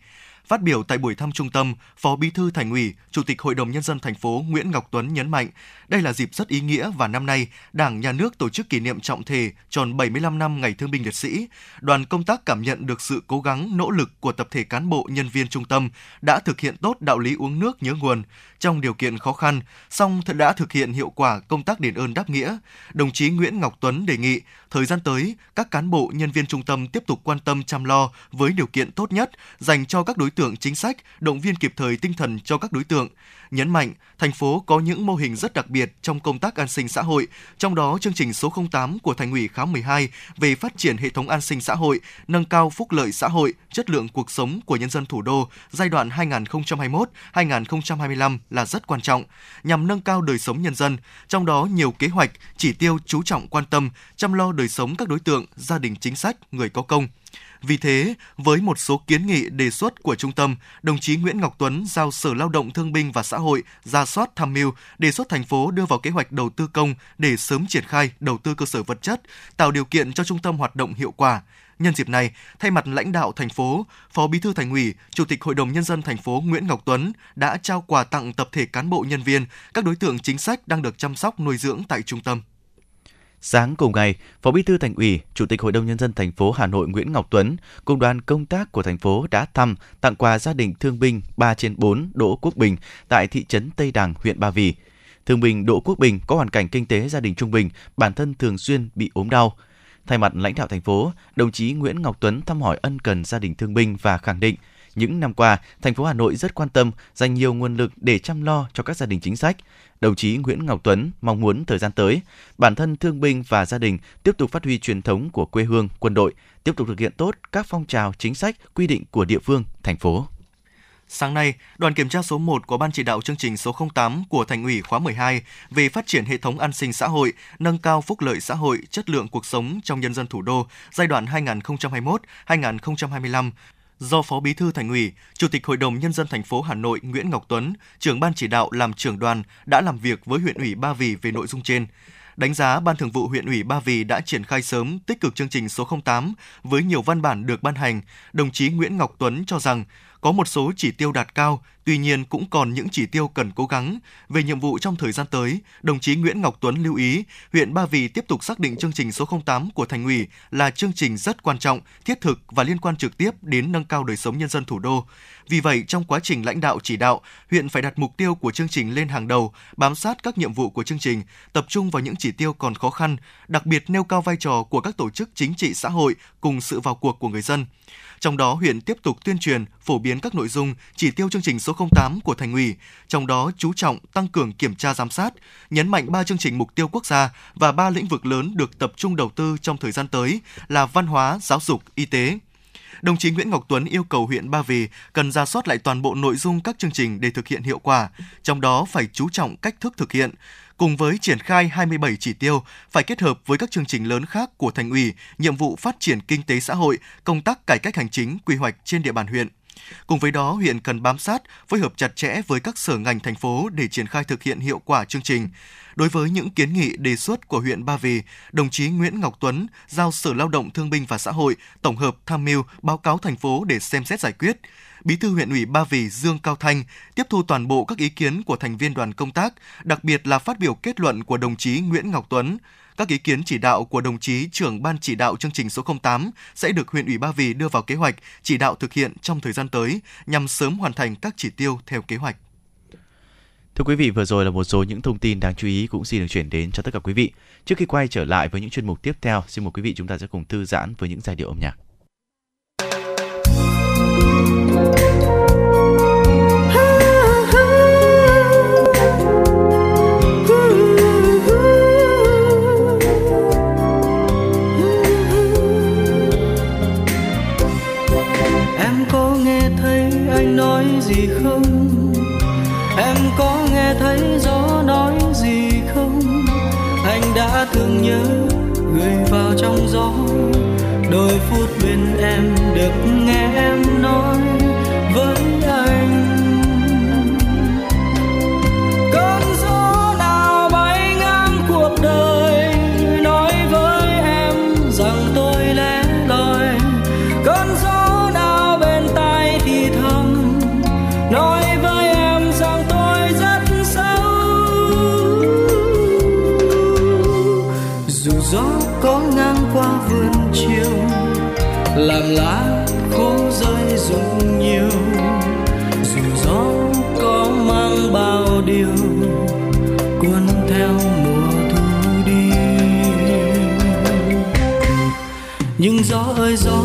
Phát biểu tại buổi thăm trung tâm, Phó Bí thư Thành ủy, Chủ tịch Hội đồng nhân dân thành phố Nguyễn Ngọc Tuấn nhấn mạnh, đây là dịp rất ý nghĩa và năm nay, Đảng, Nhà nước tổ chức kỷ niệm trọng thể tròn 75 năm Ngày Thương binh Liệt sĩ. Đoàn công tác cảm nhận được sự cố gắng, nỗ lực của tập thể cán bộ, nhân viên trung tâm đã thực hiện tốt đạo lý uống nước nhớ nguồn trong điều kiện khó khăn, song đã thực hiện hiệu quả công tác đền ơn đáp nghĩa. Đồng chí Nguyễn Ngọc Tuấn đề nghị thời gian tới, các cán bộ, nhân viên trung tâm tiếp tục quan tâm chăm lo với điều kiện tốt nhất dành cho các đối tượng chính sách, động viên kịp thời tinh thần cho các đối tượng. Nhấn mạnh, thành phố có những mô hình rất đặc biệt trong công tác an sinh xã hội, trong đó chương trình số 08 của Thành ủy khóa 12 về phát triển hệ thống an sinh xã hội, nâng cao phúc lợi xã hội, chất lượng cuộc sống của nhân dân thủ đô giai đoạn 2021-2025 là rất quan trọng, nhằm nâng cao đời sống nhân dân, trong đó nhiều kế hoạch, chỉ tiêu chú trọng quan tâm, chăm lo đời sống các đối tượng, gia đình chính sách, người có công – vì thế, với một số kiến nghị đề xuất của trung tâm, đồng chí Nguyễn Ngọc Tuấn giao Sở Lao động Thương binh và Xã hội ra soát tham mưu đề xuất thành phố đưa vào kế hoạch đầu tư công để sớm triển khai đầu tư cơ sở vật chất, tạo điều kiện cho trung tâm hoạt động hiệu quả. Nhân dịp này, thay mặt lãnh đạo thành phố, Phó Bí thư Thành ủy, Chủ tịch Hội đồng nhân dân thành phố Nguyễn Ngọc Tuấn đã trao quà tặng tập thể cán bộ nhân viên, các đối tượng chính sách đang được chăm sóc nuôi dưỡng tại trung tâm. Sáng cùng ngày, Phó Bí thư Thành ủy, Chủ tịch Hội đồng nhân dân thành phố Hà Nội Nguyễn Ngọc Tuấn cùng đoàn công tác của thành phố đã thăm tặng quà gia đình thương binh 3 trên 4 Đỗ Quốc Bình tại thị trấn Tây Đằng, huyện Ba Vì. Thương binh Đỗ Quốc Bình có hoàn cảnh kinh tế gia đình trung bình, bản thân thường xuyên bị ốm đau. Thay mặt lãnh đạo thành phố, đồng chí Nguyễn Ngọc Tuấn thăm hỏi ân cần gia đình thương binh và khẳng định những năm qua, thành phố Hà Nội rất quan tâm, dành nhiều nguồn lực để chăm lo cho các gia đình chính sách, đồng chí Nguyễn Ngọc Tuấn mong muốn thời gian tới, bản thân thương binh và gia đình tiếp tục phát huy truyền thống của quê hương, quân đội, tiếp tục thực hiện tốt các phong trào chính sách, quy định của địa phương, thành phố. Sáng nay, đoàn kiểm tra số 1 của Ban chỉ đạo chương trình số 08 của Thành ủy khóa 12 về phát triển hệ thống an sinh xã hội, nâng cao phúc lợi xã hội, chất lượng cuộc sống trong nhân dân thủ đô giai đoạn 2021-2025 do Phó Bí thư Thành ủy, Chủ tịch Hội đồng nhân dân thành phố Hà Nội Nguyễn Ngọc Tuấn, trưởng ban chỉ đạo làm trưởng đoàn đã làm việc với huyện ủy Ba Vì về nội dung trên. Đánh giá Ban Thường vụ huyện ủy Ba Vì đã triển khai sớm tích cực chương trình số 08 với nhiều văn bản được ban hành, đồng chí Nguyễn Ngọc Tuấn cho rằng có một số chỉ tiêu đạt cao, tuy nhiên cũng còn những chỉ tiêu cần cố gắng. Về nhiệm vụ trong thời gian tới, đồng chí Nguyễn Ngọc Tuấn lưu ý, huyện Ba Vì tiếp tục xác định chương trình số 08 của thành ủy là chương trình rất quan trọng, thiết thực và liên quan trực tiếp đến nâng cao đời sống nhân dân thủ đô. Vì vậy, trong quá trình lãnh đạo chỉ đạo, huyện phải đặt mục tiêu của chương trình lên hàng đầu, bám sát các nhiệm vụ của chương trình, tập trung vào những chỉ tiêu còn khó khăn, đặc biệt nêu cao vai trò của các tổ chức chính trị xã hội cùng sự vào cuộc của người dân. Trong đó, huyện tiếp tục tuyên truyền, phổ biến các nội dung, chỉ tiêu chương trình số 08 của thành ủy, trong đó chú trọng tăng cường kiểm tra giám sát, nhấn mạnh ba chương trình mục tiêu quốc gia và ba lĩnh vực lớn được tập trung đầu tư trong thời gian tới là văn hóa, giáo dục, y tế đồng chí Nguyễn Ngọc Tuấn yêu cầu huyện Ba Vì cần ra soát lại toàn bộ nội dung các chương trình để thực hiện hiệu quả, trong đó phải chú trọng cách thức thực hiện, cùng với triển khai 27 chỉ tiêu phải kết hợp với các chương trình lớn khác của thành ủy, nhiệm vụ phát triển kinh tế xã hội, công tác cải cách hành chính, quy hoạch trên địa bàn huyện. Cùng với đó, huyện cần bám sát, phối hợp chặt chẽ với các sở ngành thành phố để triển khai thực hiện hiệu quả chương trình. Đối với những kiến nghị đề xuất của huyện Ba Vì, đồng chí Nguyễn Ngọc Tuấn giao Sở Lao động Thương binh và Xã hội tổng hợp tham mưu báo cáo thành phố để xem xét giải quyết. Bí thư huyện ủy Ba Vì Dương Cao Thanh tiếp thu toàn bộ các ý kiến của thành viên đoàn công tác, đặc biệt là phát biểu kết luận của đồng chí Nguyễn Ngọc Tuấn. Các ý kiến chỉ đạo của đồng chí trưởng ban chỉ đạo chương trình số 08 sẽ được huyện ủy Ba Vì đưa vào kế hoạch chỉ đạo thực hiện trong thời gian tới nhằm sớm hoàn thành các chỉ tiêu theo kế hoạch. Thưa quý vị, vừa rồi là một số những thông tin đáng chú ý cũng xin được chuyển đến cho tất cả quý vị. Trước khi quay trở lại với những chuyên mục tiếp theo, xin mời quý vị chúng ta sẽ cùng thư giãn với những giai điệu âm nhạc. Gì không? Em có nghe thấy gió nói gì không? Anh đã thương nhớ người vào trong gió đôi phút bên em được nghe em nói nhưng gió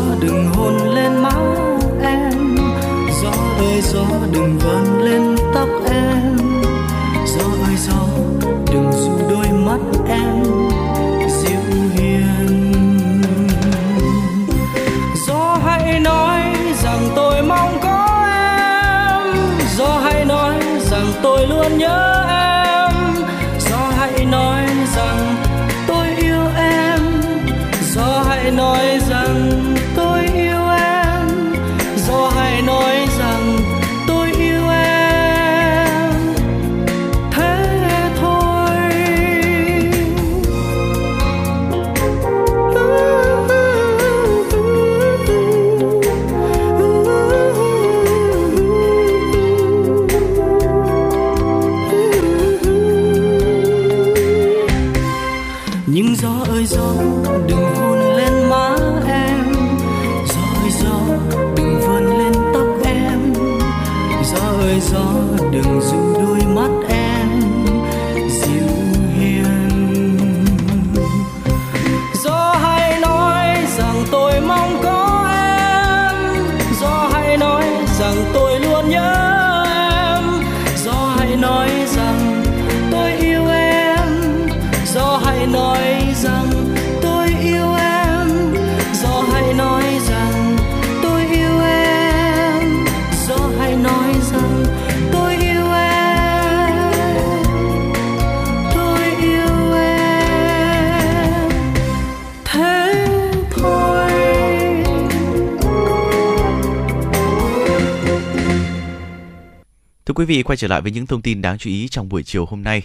quý vị, quay trở lại với những thông tin đáng chú ý trong buổi chiều hôm nay.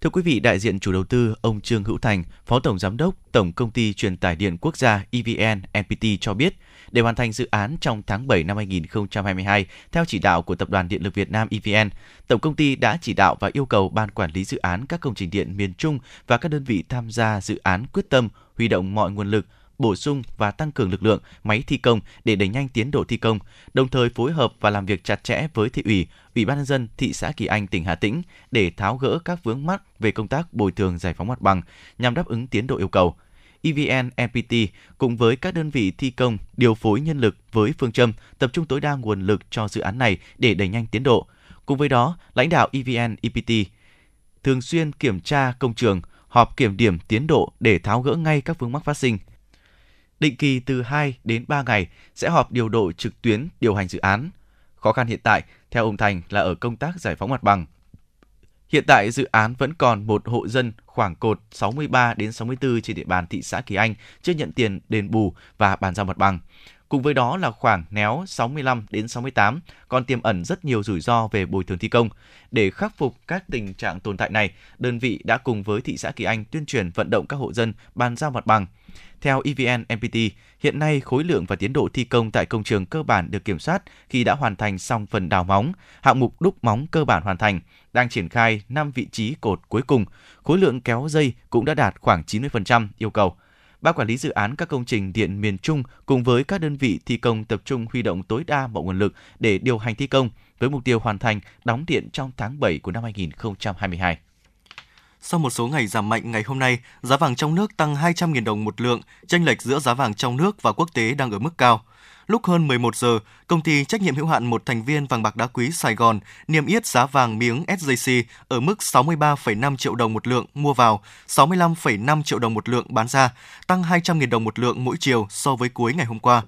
Thưa quý vị, đại diện chủ đầu tư ông Trương Hữu Thành, Phó Tổng Giám đốc Tổng Công ty Truyền tải điện quốc gia EVN NPT cho biết, để hoàn thành dự án trong tháng 7 năm 2022 theo chỉ đạo của Tập đoàn Điện lực Việt Nam EVN, Tổng công ty đã chỉ đạo và yêu cầu ban quản lý dự án các công trình điện miền Trung và các đơn vị tham gia dự án quyết tâm huy động mọi nguồn lực bổ sung và tăng cường lực lượng, máy thi công để đẩy nhanh tiến độ thi công, đồng thời phối hợp và làm việc chặt chẽ với thị ủy, ủy ban nhân dân thị xã Kỳ Anh, tỉnh Hà Tĩnh để tháo gỡ các vướng mắc về công tác bồi thường giải phóng mặt bằng nhằm đáp ứng tiến độ yêu cầu. EVN MPT cùng với các đơn vị thi công điều phối nhân lực với phương châm tập trung tối đa nguồn lực cho dự án này để đẩy nhanh tiến độ. Cùng với đó, lãnh đạo EVN EPT thường xuyên kiểm tra công trường, họp kiểm điểm tiến độ để tháo gỡ ngay các vướng mắc phát sinh. Định kỳ từ 2 đến 3 ngày sẽ họp điều độ trực tuyến điều hành dự án. Khó khăn hiện tại, theo ông Thành là ở công tác giải phóng mặt bằng. Hiện tại dự án vẫn còn một hộ dân khoảng cột 63 đến 64 trên địa bàn thị xã Kỳ Anh chưa nhận tiền đền bù và bàn giao mặt bằng. Cùng với đó là khoảng néo 65 đến 68 còn tiềm ẩn rất nhiều rủi ro về bồi thường thi công. Để khắc phục các tình trạng tồn tại này, đơn vị đã cùng với thị xã Kỳ Anh tuyên truyền vận động các hộ dân bàn giao mặt bằng. Theo EVN MPT, hiện nay khối lượng và tiến độ thi công tại công trường cơ bản được kiểm soát khi đã hoàn thành xong phần đào móng, hạng mục đúc móng cơ bản hoàn thành, đang triển khai 5 vị trí cột cuối cùng. Khối lượng kéo dây cũng đã đạt khoảng 90% yêu cầu. Ban quản lý dự án các công trình điện miền Trung cùng với các đơn vị thi công tập trung huy động tối đa mọi nguồn lực để điều hành thi công với mục tiêu hoàn thành đóng điện trong tháng 7 của năm 2022. Sau một số ngày giảm mạnh ngày hôm nay, giá vàng trong nước tăng 200.000 đồng một lượng, chênh lệch giữa giá vàng trong nước và quốc tế đang ở mức cao. Lúc hơn 11 giờ, công ty trách nhiệm hữu hạn một thành viên vàng bạc đá quý Sài Gòn niêm yết giá vàng miếng SJC ở mức 63,5 triệu đồng một lượng mua vào, 65,5 triệu đồng một lượng bán ra, tăng 200.000 đồng một lượng mỗi chiều so với cuối ngày hôm qua.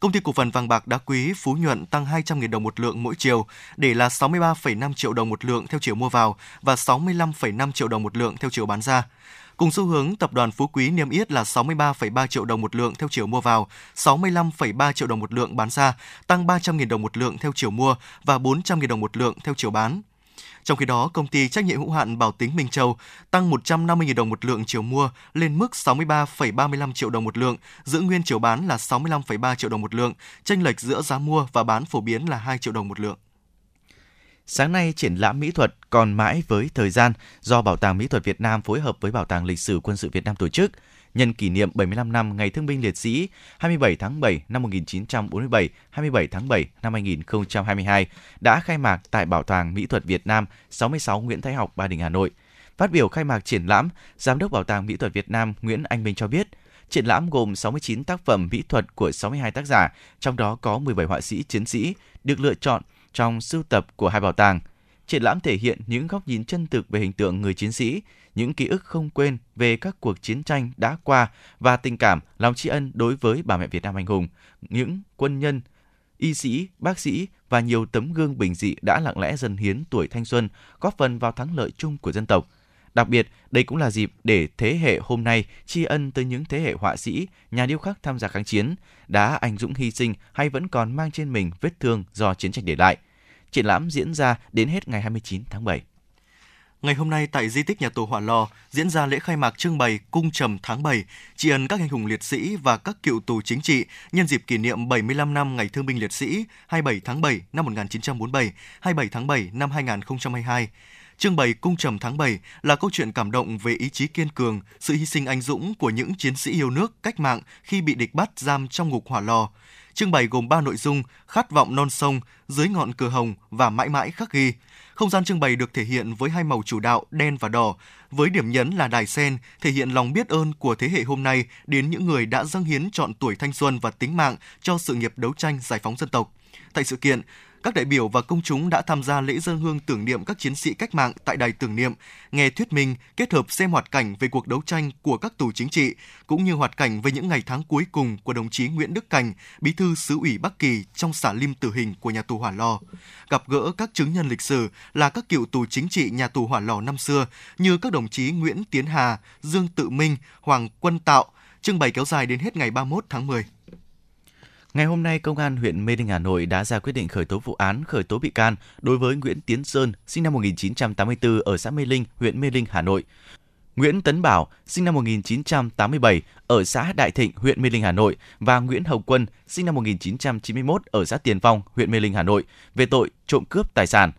Công ty cổ phần vàng bạc đá quý Phú Nhuận tăng 200.000 đồng một lượng mỗi chiều để là 63,5 triệu đồng một lượng theo chiều mua vào và 65,5 triệu đồng một lượng theo chiều bán ra. Cùng xu hướng, tập đoàn Phú Quý niêm yết là 63,3 triệu đồng một lượng theo chiều mua vào, 65,3 triệu đồng một lượng bán ra, tăng 300.000 đồng một lượng theo chiều mua và 400.000 đồng một lượng theo chiều bán. Trong khi đó, công ty trách nhiệm hữu hạn Bảo Tính Minh Châu tăng 150.000 đồng một lượng chiều mua lên mức 63,35 triệu đồng một lượng, giữ nguyên chiều bán là 65,3 triệu đồng một lượng, chênh lệch giữa giá mua và bán phổ biến là 2 triệu đồng một lượng. Sáng nay, triển lãm mỹ thuật còn mãi với thời gian do Bảo tàng Mỹ thuật Việt Nam phối hợp với Bảo tàng Lịch sử Quân sự Việt Nam tổ chức nhân kỷ niệm 75 năm Ngày Thương binh Liệt sĩ 27 tháng 7 năm 1947, 27 tháng 7 năm 2022 đã khai mạc tại Bảo tàng Mỹ thuật Việt Nam 66 Nguyễn Thái Học, Ba Đình, Hà Nội. Phát biểu khai mạc triển lãm, Giám đốc Bảo tàng Mỹ thuật Việt Nam Nguyễn Anh Minh cho biết, triển lãm gồm 69 tác phẩm mỹ thuật của 62 tác giả, trong đó có 17 họa sĩ chiến sĩ được lựa chọn trong sưu tập của hai bảo tàng. Triển lãm thể hiện những góc nhìn chân thực về hình tượng người chiến sĩ, những ký ức không quên về các cuộc chiến tranh đã qua và tình cảm, lòng tri ân đối với bà mẹ Việt Nam anh hùng, những quân nhân, y sĩ, bác sĩ và nhiều tấm gương bình dị đã lặng lẽ dần hiến tuổi thanh xuân, góp phần vào thắng lợi chung của dân tộc. Đặc biệt, đây cũng là dịp để thế hệ hôm nay tri ân tới những thế hệ họa sĩ, nhà điêu khắc tham gia kháng chiến, đã anh dũng hy sinh hay vẫn còn mang trên mình vết thương do chiến tranh để lại. Triển lãm diễn ra đến hết ngày 29 tháng 7. Ngày hôm nay tại di tích nhà tù Hỏa Lò diễn ra lễ khai mạc trưng bày Cung trầm tháng 7, tri ân các anh hùng liệt sĩ và các cựu tù chính trị nhân dịp kỷ niệm 75 năm Ngày Thương binh Liệt sĩ 27 tháng 7 năm 1947, 27 tháng 7 năm 2022. Trưng bày Cung trầm tháng 7 là câu chuyện cảm động về ý chí kiên cường, sự hy sinh anh dũng của những chiến sĩ yêu nước, cách mạng khi bị địch bắt giam trong ngục hỏa lò. Trưng bày gồm 3 nội dung: Khát vọng non sông, Dưới ngọn cờ hồng và Mãi mãi khắc ghi. Không gian trưng bày được thể hiện với hai màu chủ đạo đen và đỏ, với điểm nhấn là đài sen thể hiện lòng biết ơn của thế hệ hôm nay đến những người đã dâng hiến trọn tuổi thanh xuân và tính mạng cho sự nghiệp đấu tranh giải phóng dân tộc. Tại sự kiện, các đại biểu và công chúng đã tham gia lễ dân hương tưởng niệm các chiến sĩ cách mạng tại đài tưởng niệm, nghe thuyết minh kết hợp xem hoạt cảnh về cuộc đấu tranh của các tù chính trị, cũng như hoạt cảnh về những ngày tháng cuối cùng của đồng chí Nguyễn Đức Cảnh, bí thư xứ ủy Bắc Kỳ trong xả lim tử hình của nhà tù Hỏa Lò. Gặp gỡ các chứng nhân lịch sử là các cựu tù chính trị nhà tù Hỏa Lò năm xưa như các đồng chí Nguyễn Tiến Hà, Dương Tự Minh, Hoàng Quân Tạo, trưng bày kéo dài đến hết ngày 31 tháng 10. Ngày hôm nay, Công an huyện Mê Linh, Hà Nội đã ra quyết định khởi tố vụ án, khởi tố bị can đối với Nguyễn Tiến Sơn, sinh năm 1984 ở xã Mê Linh, huyện Mê Linh, Hà Nội. Nguyễn Tấn Bảo, sinh năm 1987 ở xã Đại Thịnh, huyện Mê Linh, Hà Nội và Nguyễn Hồng Quân, sinh năm 1991 ở xã Tiền Phong, huyện Mê Linh, Hà Nội về tội trộm cướp tài sản.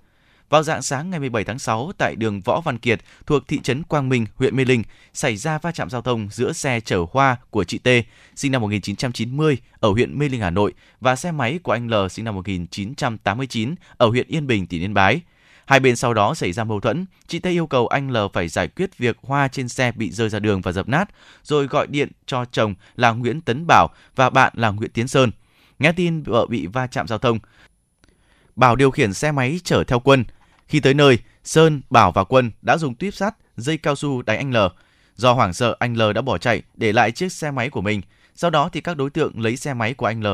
Vào dạng sáng ngày 17 tháng 6 tại đường Võ Văn Kiệt thuộc thị trấn Quang Minh, huyện Mê Linh, xảy ra va chạm giao thông giữa xe chở hoa của chị T, sinh năm 1990 ở huyện Mê Linh, Hà Nội và xe máy của anh L sinh năm 1989 ở huyện Yên Bình, tỉnh Yên Bái. Hai bên sau đó xảy ra mâu thuẫn, chị T yêu cầu anh L phải giải quyết việc hoa trên xe bị rơi ra đường và dập nát, rồi gọi điện cho chồng là Nguyễn Tấn Bảo và bạn là Nguyễn Tiến Sơn. Nghe tin vợ bị va chạm giao thông, Bảo điều khiển xe máy chở theo Quân. Khi tới nơi, Sơn, Bảo và Quân đã dùng tuyếp sắt, dây cao su đánh anh L. Do hoảng sợ, anh L đã bỏ chạy để lại chiếc xe máy của mình. Sau đó thì các đối tượng lấy xe máy của anh L.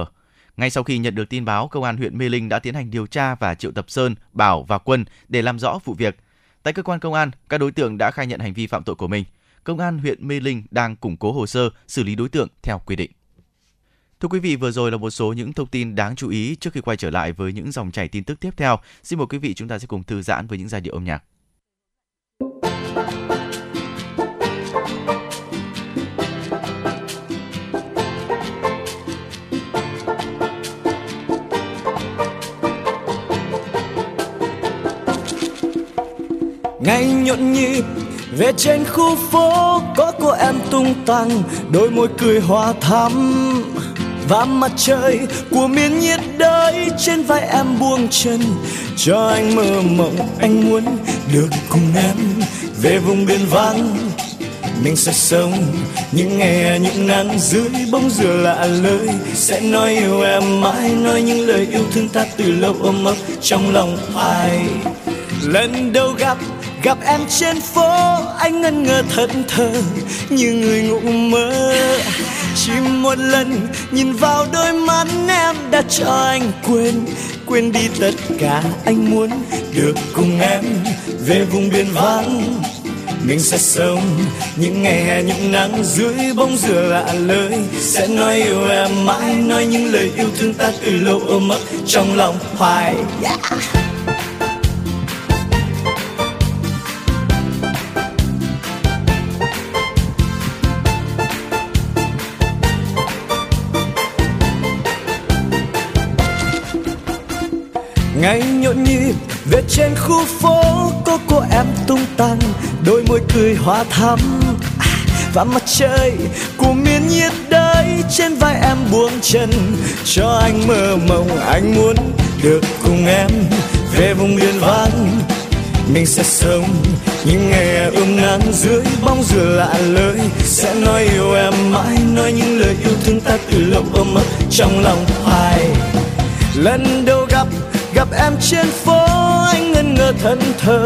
Ngay sau khi nhận được tin báo, công an huyện Mê Linh đã tiến hành điều tra và triệu tập Sơn, Bảo và Quân để làm rõ vụ việc. Tại cơ quan công an, các đối tượng đã khai nhận hành vi phạm tội của mình. Công an huyện Mê Linh đang củng cố hồ sơ, xử lý đối tượng theo quy định. Thưa quý vị, vừa rồi là một số những thông tin đáng chú ý trước khi quay trở lại với những dòng chảy tin tức tiếp theo. Xin mời quý vị chúng ta sẽ cùng thư giãn với những giai điệu âm nhạc. ngày nhộn nhịp về trên khu phố có cô em tung tăng đôi môi cười hoa thắm và mặt trời của miền nhiệt đới trên vai em buông chân. Cho anh mơ mộng, anh muốn được cùng em về vùng biên vắng. Mình sẽ sống những ngày những nắng dưới bóng dừa lạ lời sẽ nói yêu em mãi, nói những lời yêu thương ta từ lâu ôm ấp trong lòng ai. Lần đầu gặp gặp em trên phố, anh ngân ngơ thẫn thờ như người ngủ mơ chỉ một lần nhìn vào đôi mắt em đã cho anh quên. Quên đi tất cả anh muốn được cùng em về vùng biên vắng. Mình sẽ sống những ngày hè, những nắng dưới bóng dừa lạ lời. Sẽ nói yêu em mãi, nói những lời yêu thương ta từ lâu ôm ấp trong lòng hoài. Yeah. Ngày nhộn nhịp, về trên khu phố có cô em tung tăng, đôi môi cười hoa thắm. À, và mặt trời của miền nhiệt đới trên vai em buông chân, cho anh mơ mộng anh muốn được cùng em về vùng biên vắng mình sẽ sống những ngày ươm nắng dưới bóng dừa lạ lời sẽ nói yêu em mãi, nói những lời yêu thương ta từ lâu ôm ấp trong lòng hoài. Lần đầu gặp gặp em trên phố, anh ngân ngơ thân thờ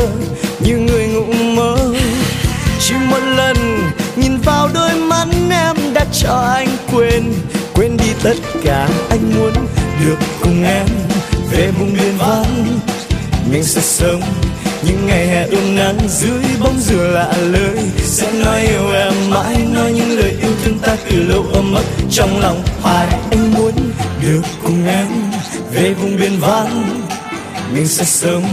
như người ngủ mơ. Chỉ một lần nhìn vào đôi mắt em đã cho anh quên quên đi tất cả anh muốn được cùng em về vùng biên vắng. Mình sẽ sống những ngày hè ươm nắng dưới bóng dừa lạ lời sẽ nói yêu em mãi, nói những lời yêu thương ta từ lâu ôm ấp trong lòng hoài anh muốn được cùng em về vùng biên vắng mình sẽ sống.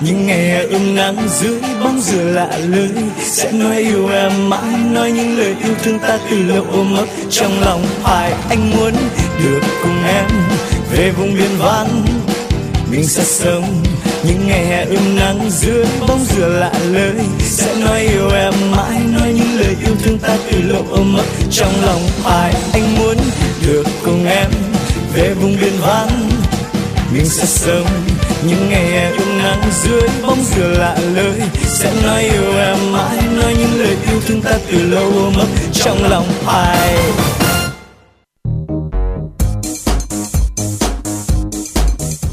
Những ngày hè ươm nắng dưới bóng dừa lạ lời sẽ nói yêu em mãi, nói những lời yêu thương ta từ lâu ôm ấp trong lòng phải anh muốn được cùng em về vùng biên vắng. Mình sẽ sống. Những ngày hè ươm nắng dưới bóng dừa lạ lời sẽ nói yêu em mãi, nói những lời yêu thương ta từ lâu ôm ấp trong lòng phải anh muốn được cùng em về vùng biên vắng. Mình sẽ sống những ngày ươm nắng dưới bóng dừa lạ lời sẽ nói yêu em mãi nói những lời yêu thương ta từ lâu ôm ấp trong lòng hoài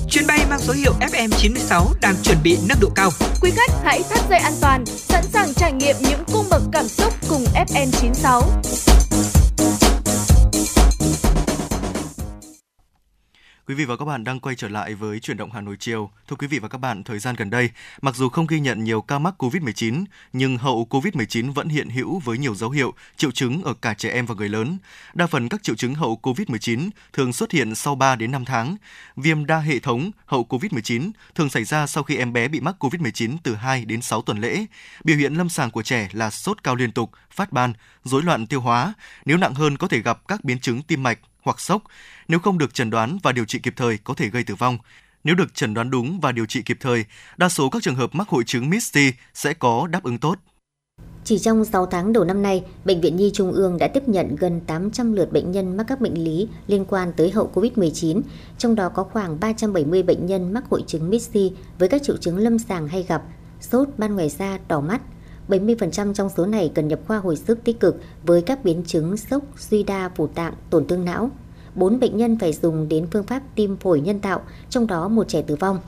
Chuyến bay mang số hiệu FM96 đang chuẩn bị nâng độ cao. Quý khách hãy thắt dây an toàn, sẵn sàng trải nghiệm những cung bậc cảm xúc cùng FM96. Quý vị và các bạn đang quay trở lại với chuyển động Hà Nội chiều. Thưa quý vị và các bạn, thời gian gần đây, mặc dù không ghi nhận nhiều ca mắc COVID-19, nhưng hậu COVID-19 vẫn hiện hữu với nhiều dấu hiệu, triệu chứng ở cả trẻ em và người lớn. Đa phần các triệu chứng hậu COVID-19 thường xuất hiện sau 3 đến 5 tháng. Viêm đa hệ thống hậu COVID-19 thường xảy ra sau khi em bé bị mắc COVID-19 từ 2 đến 6 tuần lễ. Biểu hiện lâm sàng của trẻ là sốt cao liên tục, phát ban, rối loạn tiêu hóa. Nếu nặng hơn có thể gặp các biến chứng tim mạch hoặc sốc. Nếu không được chẩn đoán và điều trị kịp thời có thể gây tử vong. Nếu được chẩn đoán đúng và điều trị kịp thời, đa số các trường hợp mắc hội chứng MIS-C sẽ có đáp ứng tốt. Chỉ trong 6 tháng đầu năm nay, Bệnh viện Nhi Trung ương đã tiếp nhận gần 800 lượt bệnh nhân mắc các bệnh lý liên quan tới hậu COVID-19, trong đó có khoảng 370 bệnh nhân mắc hội chứng MIS-C với các triệu chứng lâm sàng hay gặp, sốt, ban ngoài da, đỏ mắt. 70% trong số này cần nhập khoa hồi sức tích cực với các biến chứng sốc, suy đa phủ tạng, tổn thương não. 4 bệnh nhân phải dùng đến phương pháp tim phổi nhân tạo, trong đó một trẻ tử vong.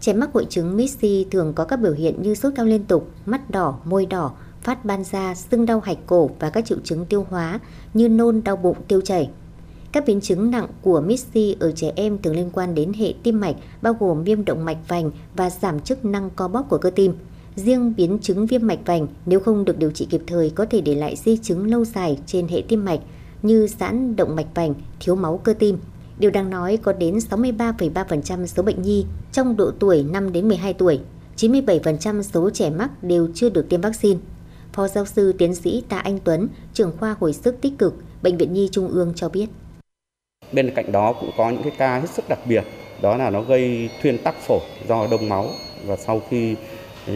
Trẻ mắc hội chứng MIS-C thường có các biểu hiện như sốt cao liên tục, mắt đỏ, môi đỏ, phát ban da, sưng đau hạch cổ và các triệu chứng tiêu hóa như nôn, đau bụng, tiêu chảy. Các biến chứng nặng của MIS-C ở trẻ em thường liên quan đến hệ tim mạch, bao gồm viêm động mạch vành và giảm chức năng co bóp của cơ tim. Riêng biến chứng viêm mạch vành nếu không được điều trị kịp thời có thể để lại di chứng lâu dài trên hệ tim mạch như giãn động mạch vành, thiếu máu cơ tim. Điều đang nói có đến 63,3% số bệnh nhi trong độ tuổi 5 đến 12 tuổi, 97% số trẻ mắc đều chưa được tiêm vaccine. Phó giáo sư tiến sĩ Tạ Anh Tuấn, trưởng khoa hồi sức tích cực, Bệnh viện Nhi Trung ương cho biết. Bên cạnh đó cũng có những cái ca hết sức đặc biệt, đó là nó gây thuyên tắc phổi do đông máu và sau khi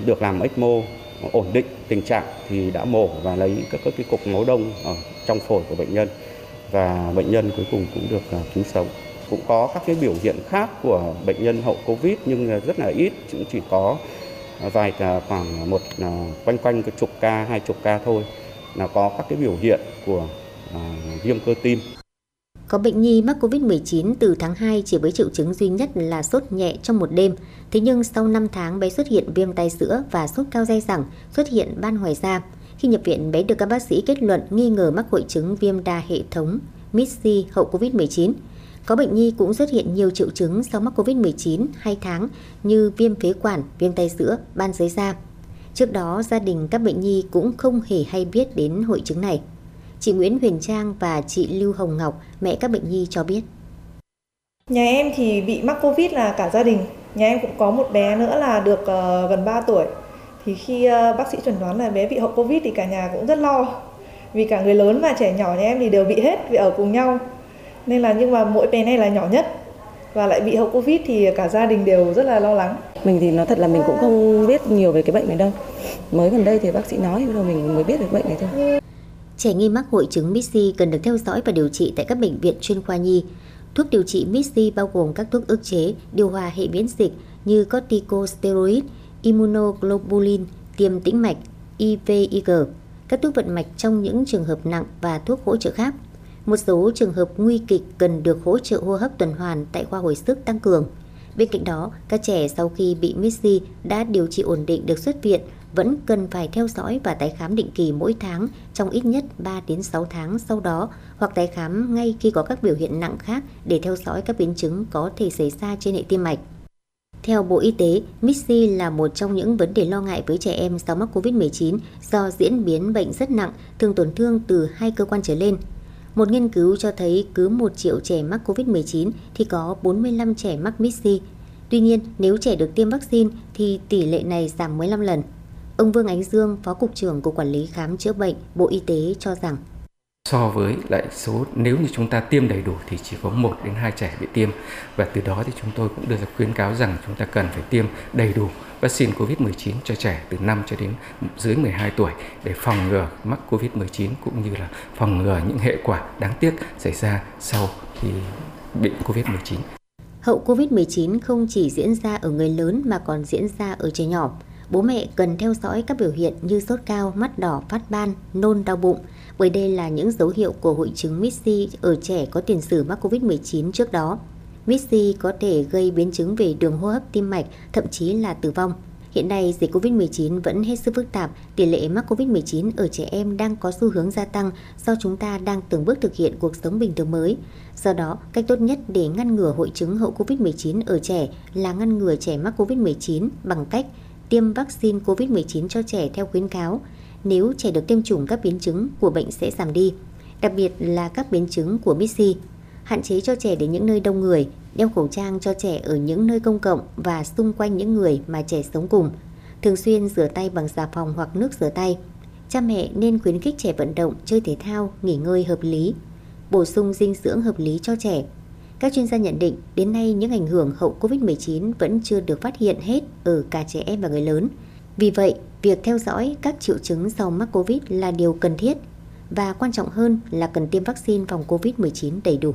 được làm ECMO ổn định tình trạng thì đã mổ và lấy các, các cái cục máu đông ở trong phổi của bệnh nhân và bệnh nhân cuối cùng cũng được à, cứu sống. Cũng có các cái biểu hiện khác của bệnh nhân hậu Covid nhưng rất là ít, cũng chỉ có à, vài à, khoảng một quanh quanh cái chục ca, hai chục ca thôi là có các cái biểu hiện của viêm cơ tim. Có bệnh nhi mắc COVID-19 từ tháng 2 chỉ với triệu chứng duy nhất là sốt nhẹ trong một đêm. Thế nhưng sau 5 tháng bé xuất hiện viêm tay sữa và sốt cao dai dẳng, xuất hiện ban ngoài da. Khi nhập viện, bé được các bác sĩ kết luận nghi ngờ mắc hội chứng viêm đa hệ thống MIS-C hậu COVID-19. Có bệnh nhi cũng xuất hiện nhiều triệu chứng sau mắc COVID-19 2 tháng như viêm phế quản, viêm tay sữa, ban dưới da. Trước đó, gia đình các bệnh nhi cũng không hề hay biết đến hội chứng này. Chị Nguyễn Huyền Trang và chị Lưu Hồng Ngọc, mẹ các bệnh nhi cho biết. Nhà em thì bị mắc Covid là cả gia đình. Nhà em cũng có một bé nữa là được uh, gần 3 tuổi. Thì khi uh, bác sĩ chuẩn đoán là bé bị hậu Covid thì cả nhà cũng rất lo. Vì cả người lớn và trẻ nhỏ nhà em thì đều bị hết vì ở cùng nhau. Nên là nhưng mà mỗi bé này là nhỏ nhất và lại bị hậu Covid thì cả gia đình đều rất là lo lắng. Mình thì nói thật là mình cũng không biết nhiều về cái bệnh này đâu. Mới gần đây thì bác sĩ nói rồi mình mới biết về bệnh này thôi. Trẻ nghi mắc hội chứng MIS-C cần được theo dõi và điều trị tại các bệnh viện chuyên khoa nhi. Thuốc điều trị MIS-C bao gồm các thuốc ức chế, điều hòa hệ miễn dịch như corticosteroid, immunoglobulin, tiêm tĩnh mạch, IVIG, các thuốc vận mạch trong những trường hợp nặng và thuốc hỗ trợ khác. Một số trường hợp nguy kịch cần được hỗ trợ hô hấp tuần hoàn tại khoa hồi sức tăng cường. Bên cạnh đó, các trẻ sau khi bị MIS-C đã điều trị ổn định được xuất viện vẫn cần phải theo dõi và tái khám định kỳ mỗi tháng trong ít nhất 3 đến 6 tháng sau đó hoặc tái khám ngay khi có các biểu hiện nặng khác để theo dõi các biến chứng có thể xảy ra trên hệ tim mạch. Theo Bộ Y tế, MIS-C là một trong những vấn đề lo ngại với trẻ em sau mắc COVID-19 do diễn biến bệnh rất nặng, thường tổn thương từ hai cơ quan trở lên. Một nghiên cứu cho thấy cứ 1 triệu trẻ mắc COVID-19 thì có 45 trẻ mắc MIS-C. Tuy nhiên, nếu trẻ được tiêm vaccine thì tỷ lệ này giảm 15 lần. Ông Vương Ánh Dương, Phó Cục trưởng Cục Quản lý Khám chữa bệnh, Bộ Y tế cho rằng so với lại số nếu như chúng ta tiêm đầy đủ thì chỉ có 1 đến 2 trẻ bị tiêm và từ đó thì chúng tôi cũng đưa ra khuyến cáo rằng chúng ta cần phải tiêm đầy đủ vaccine COVID-19 cho trẻ từ 5 cho đến dưới 12 tuổi để phòng ngừa mắc COVID-19 cũng như là phòng ngừa những hệ quả đáng tiếc xảy ra sau khi bị COVID-19. Hậu COVID-19 không chỉ diễn ra ở người lớn mà còn diễn ra ở trẻ nhỏ bố mẹ cần theo dõi các biểu hiện như sốt cao, mắt đỏ, phát ban, nôn đau bụng, bởi đây là những dấu hiệu của hội chứng MIS-C ở trẻ có tiền sử mắc COVID-19 trước đó. MIS-C có thể gây biến chứng về đường hô hấp tim mạch, thậm chí là tử vong. Hiện nay, dịch COVID-19 vẫn hết sức phức tạp, tỷ lệ mắc COVID-19 ở trẻ em đang có xu hướng gia tăng do chúng ta đang từng bước thực hiện cuộc sống bình thường mới. Do đó, cách tốt nhất để ngăn ngừa hội chứng hậu COVID-19 ở trẻ là ngăn ngừa trẻ mắc COVID-19 bằng cách tiêm vaccine COVID-19 cho trẻ theo khuyến cáo. Nếu trẻ được tiêm chủng các biến chứng của bệnh sẽ giảm đi, đặc biệt là các biến chứng của MIS-C. Hạn chế cho trẻ đến những nơi đông người, đeo khẩu trang cho trẻ ở những nơi công cộng và xung quanh những người mà trẻ sống cùng. Thường xuyên rửa tay bằng xà phòng hoặc nước rửa tay. Cha mẹ nên khuyến khích trẻ vận động, chơi thể thao, nghỉ ngơi hợp lý, bổ sung dinh dưỡng hợp lý cho trẻ. Các chuyên gia nhận định, đến nay những ảnh hưởng hậu COVID-19 vẫn chưa được phát hiện hết ở cả trẻ em và người lớn. Vì vậy, việc theo dõi các triệu chứng sau mắc COVID là điều cần thiết và quan trọng hơn là cần tiêm vaccine phòng COVID-19 đầy đủ.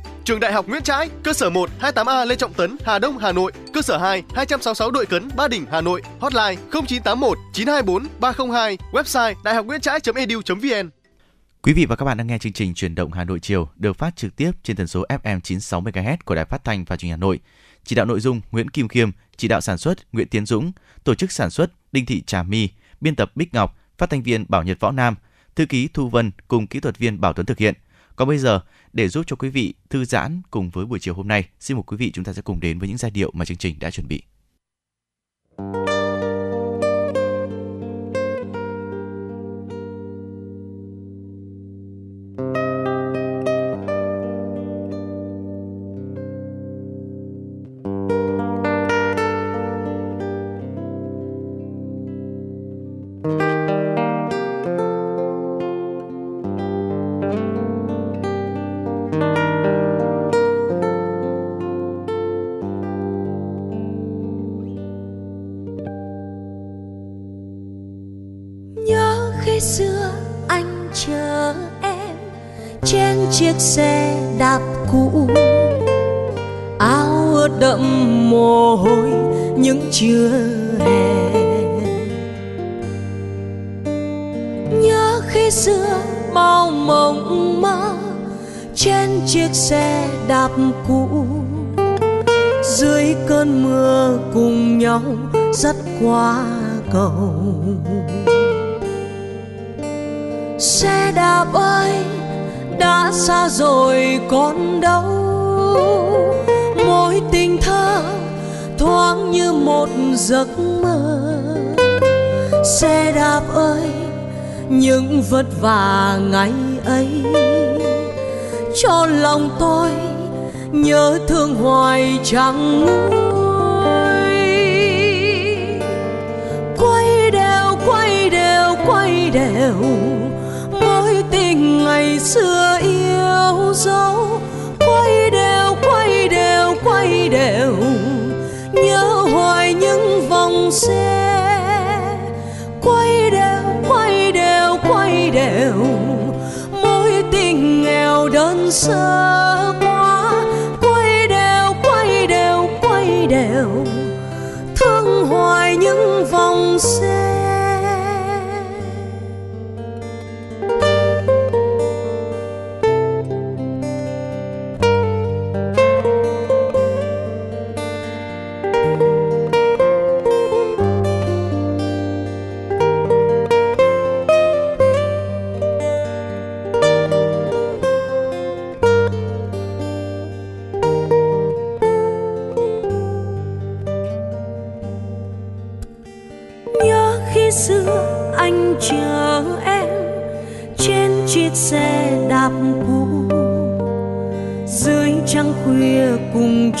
Trường Đại học Nguyễn Trãi, cơ sở 1 28A Lê Trọng Tấn, Hà Đông, Hà Nội, cơ sở 2 266 Đội Cấn, Ba Đình, Hà Nội, hotline 0981 924 302, website đạihocnguyentrai.edu.vn. Quý vị và các bạn đang nghe chương trình Chuyển động Hà Nội chiều được phát trực tiếp trên tần số FM 96 MHz của Đài Phát thanh và Truyền hình Hà Nội. Chỉ đạo nội dung Nguyễn Kim Khiêm, chỉ đạo sản xuất Nguyễn Tiến Dũng, tổ chức sản xuất Đinh Thị Trà My, biên tập Bích Ngọc, phát thanh viên Bảo Nhật Võ Nam, thư ký Thu Vân cùng kỹ thuật viên Bảo Tuấn thực hiện. Còn bây giờ, để giúp cho quý vị thư giãn cùng với buổi chiều hôm nay, xin mời quý vị chúng ta sẽ cùng đến với những giai điệu mà chương trình đã chuẩn bị. nhớ và ngày ấy. Cho lòng tôi nhớ thương hoài chẳng nguôi. Quay đều quay đều quay đều mối tình ngày xưa yêu dấu. Quay đều quay đều quay đều, nhớ hoài những vòng xe. Đơn sơ quá quay đều quay đều quay đều. Thương hoài những vòng xe.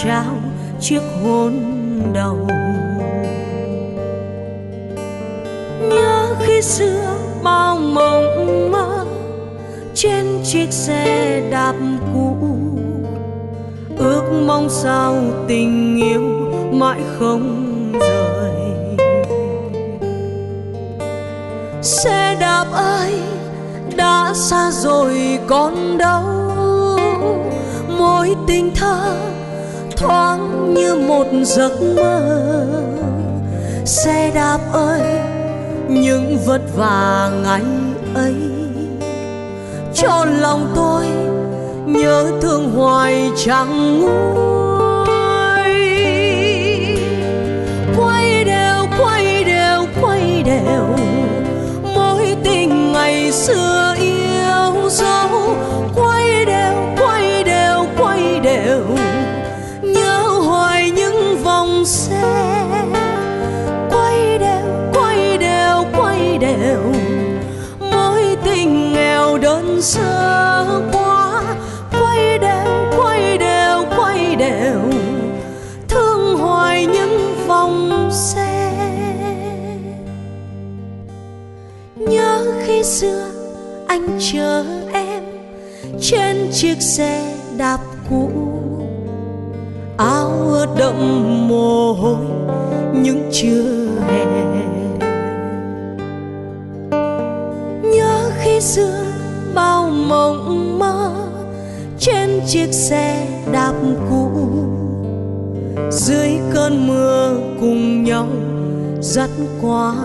Trao chiếc hôn đầu. Nhớ khi xưa bao mộng mơ trên chiếc xe đạp cũ. Ước mong sao tình yêu mãi không rời. Xe đạp ơi đã xa rồi còn đâu? Mối tình thơ thoáng như một giấc mơ. Xe đạp ơi, những vất vả ngày ấy. Cho lòng tôi nhớ thương hoài chẳng nguôi. Quay đều quay đều quay đều. Mối tình ngày xưa yêu dấu chờ em trên chiếc xe đạp cũ. Áo đậm mồ hôi những trưa hè. Nhớ khi xưa bao mộng mơ trên chiếc xe đạp cũ. Dưới cơn mưa cùng nhau dắt qua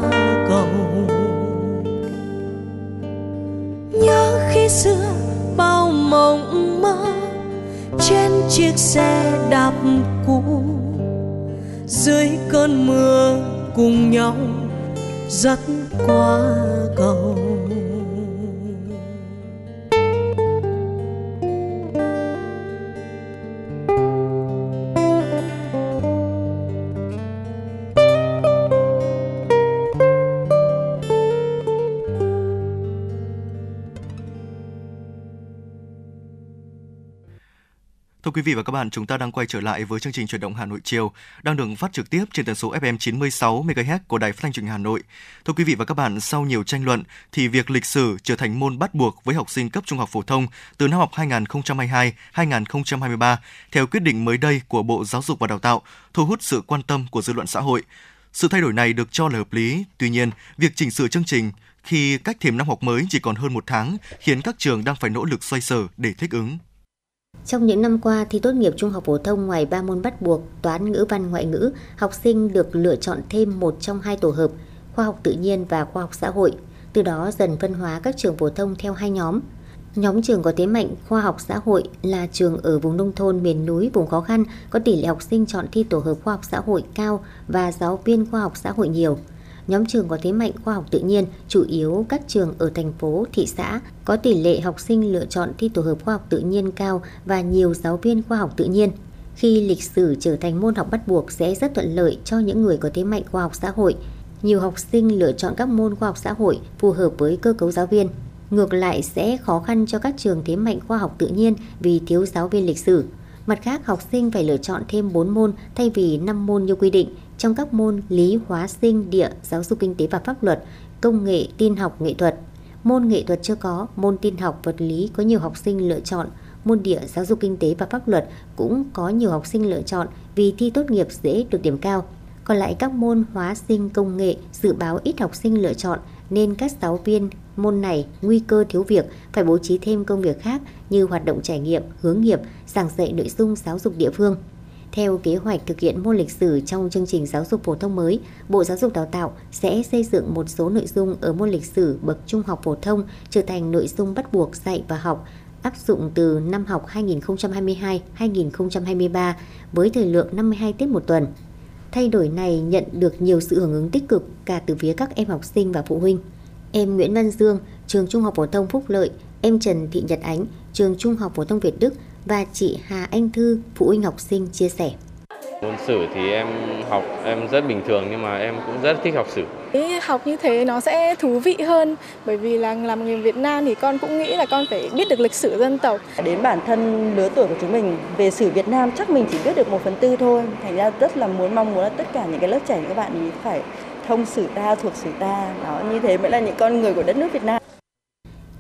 cầu. Xưa, bao mộng mơ, trên chiếc xe đạp cũ. Dưới cơn mưa cùng nhau dắt qua cầu. Quý vị và các bạn, chúng ta đang quay trở lại với chương trình chuyển động Hà Nội chiều đang được phát trực tiếp trên tần số FM 96 MHz của Đài Phát thanh Truyền hình Hà Nội. Thưa quý vị và các bạn, sau nhiều tranh luận thì việc lịch sử trở thành môn bắt buộc với học sinh cấp trung học phổ thông từ năm học 2022-2023 theo quyết định mới đây của Bộ Giáo dục và Đào tạo thu hút sự quan tâm của dư luận xã hội. Sự thay đổi này được cho là hợp lý, tuy nhiên, việc chỉnh sửa chương trình khi cách thềm năm học mới chỉ còn hơn một tháng khiến các trường đang phải nỗ lực xoay sở để thích ứng. Trong những năm qua, thi tốt nghiệp trung học phổ thông ngoài 3 môn bắt buộc, toán ngữ văn ngoại ngữ, học sinh được lựa chọn thêm một trong hai tổ hợp, khoa học tự nhiên và khoa học xã hội. Từ đó dần phân hóa các trường phổ thông theo hai nhóm. Nhóm trường có thế mạnh khoa học xã hội là trường ở vùng nông thôn, miền núi, vùng khó khăn, có tỷ lệ học sinh chọn thi tổ hợp khoa học xã hội cao và giáo viên khoa học xã hội nhiều. Nhóm trường có thế mạnh khoa học tự nhiên, chủ yếu các trường ở thành phố, thị xã, có tỷ lệ học sinh lựa chọn thi tổ hợp khoa học tự nhiên cao và nhiều giáo viên khoa học tự nhiên. Khi lịch sử trở thành môn học bắt buộc sẽ rất thuận lợi cho những người có thế mạnh khoa học xã hội. Nhiều học sinh lựa chọn các môn khoa học xã hội phù hợp với cơ cấu giáo viên. Ngược lại sẽ khó khăn cho các trường thế mạnh khoa học tự nhiên vì thiếu giáo viên lịch sử. Mặt khác, học sinh phải lựa chọn thêm 4 môn thay vì 5 môn như quy định trong các môn lý, hóa, sinh, địa, giáo dục kinh tế và pháp luật, công nghệ, tin học, nghệ thuật. Môn nghệ thuật chưa có, môn tin học, vật lý có nhiều học sinh lựa chọn, môn địa, giáo dục kinh tế và pháp luật cũng có nhiều học sinh lựa chọn vì thi tốt nghiệp dễ được điểm cao. Còn lại các môn hóa sinh công nghệ dự báo ít học sinh lựa chọn nên các giáo viên môn này nguy cơ thiếu việc phải bố trí thêm công việc khác như hoạt động trải nghiệm, hướng nghiệp, giảng dạy nội dung giáo dục địa phương. Theo kế hoạch thực hiện môn lịch sử trong chương trình giáo dục phổ thông mới, Bộ Giáo dục Đào tạo sẽ xây dựng một số nội dung ở môn lịch sử bậc trung học phổ thông trở thành nội dung bắt buộc dạy và học áp dụng từ năm học 2022-2023 với thời lượng 52 tiết một tuần. Thay đổi này nhận được nhiều sự hưởng ứng tích cực cả từ phía các em học sinh và phụ huynh. Em Nguyễn Văn Dương, trường Trung học phổ thông Phúc Lợi, em Trần Thị Nhật Ánh, trường Trung học phổ thông Việt Đức và chị Hà Anh Thư, phụ huynh học sinh chia sẻ. Môn sử thì em học em rất bình thường nhưng mà em cũng rất thích học sử. Học như thế nó sẽ thú vị hơn bởi vì là làm người Việt Nam thì con cũng nghĩ là con phải biết được lịch sử dân tộc. Đến bản thân lứa tuổi của chúng mình về sử Việt Nam chắc mình chỉ biết được một phần tư thôi. Thành ra rất là muốn mong muốn là tất cả những cái lớp trẻ các bạn ý phải thông sử ta thuộc sử ta. Đó như thế mới là những con người của đất nước Việt Nam.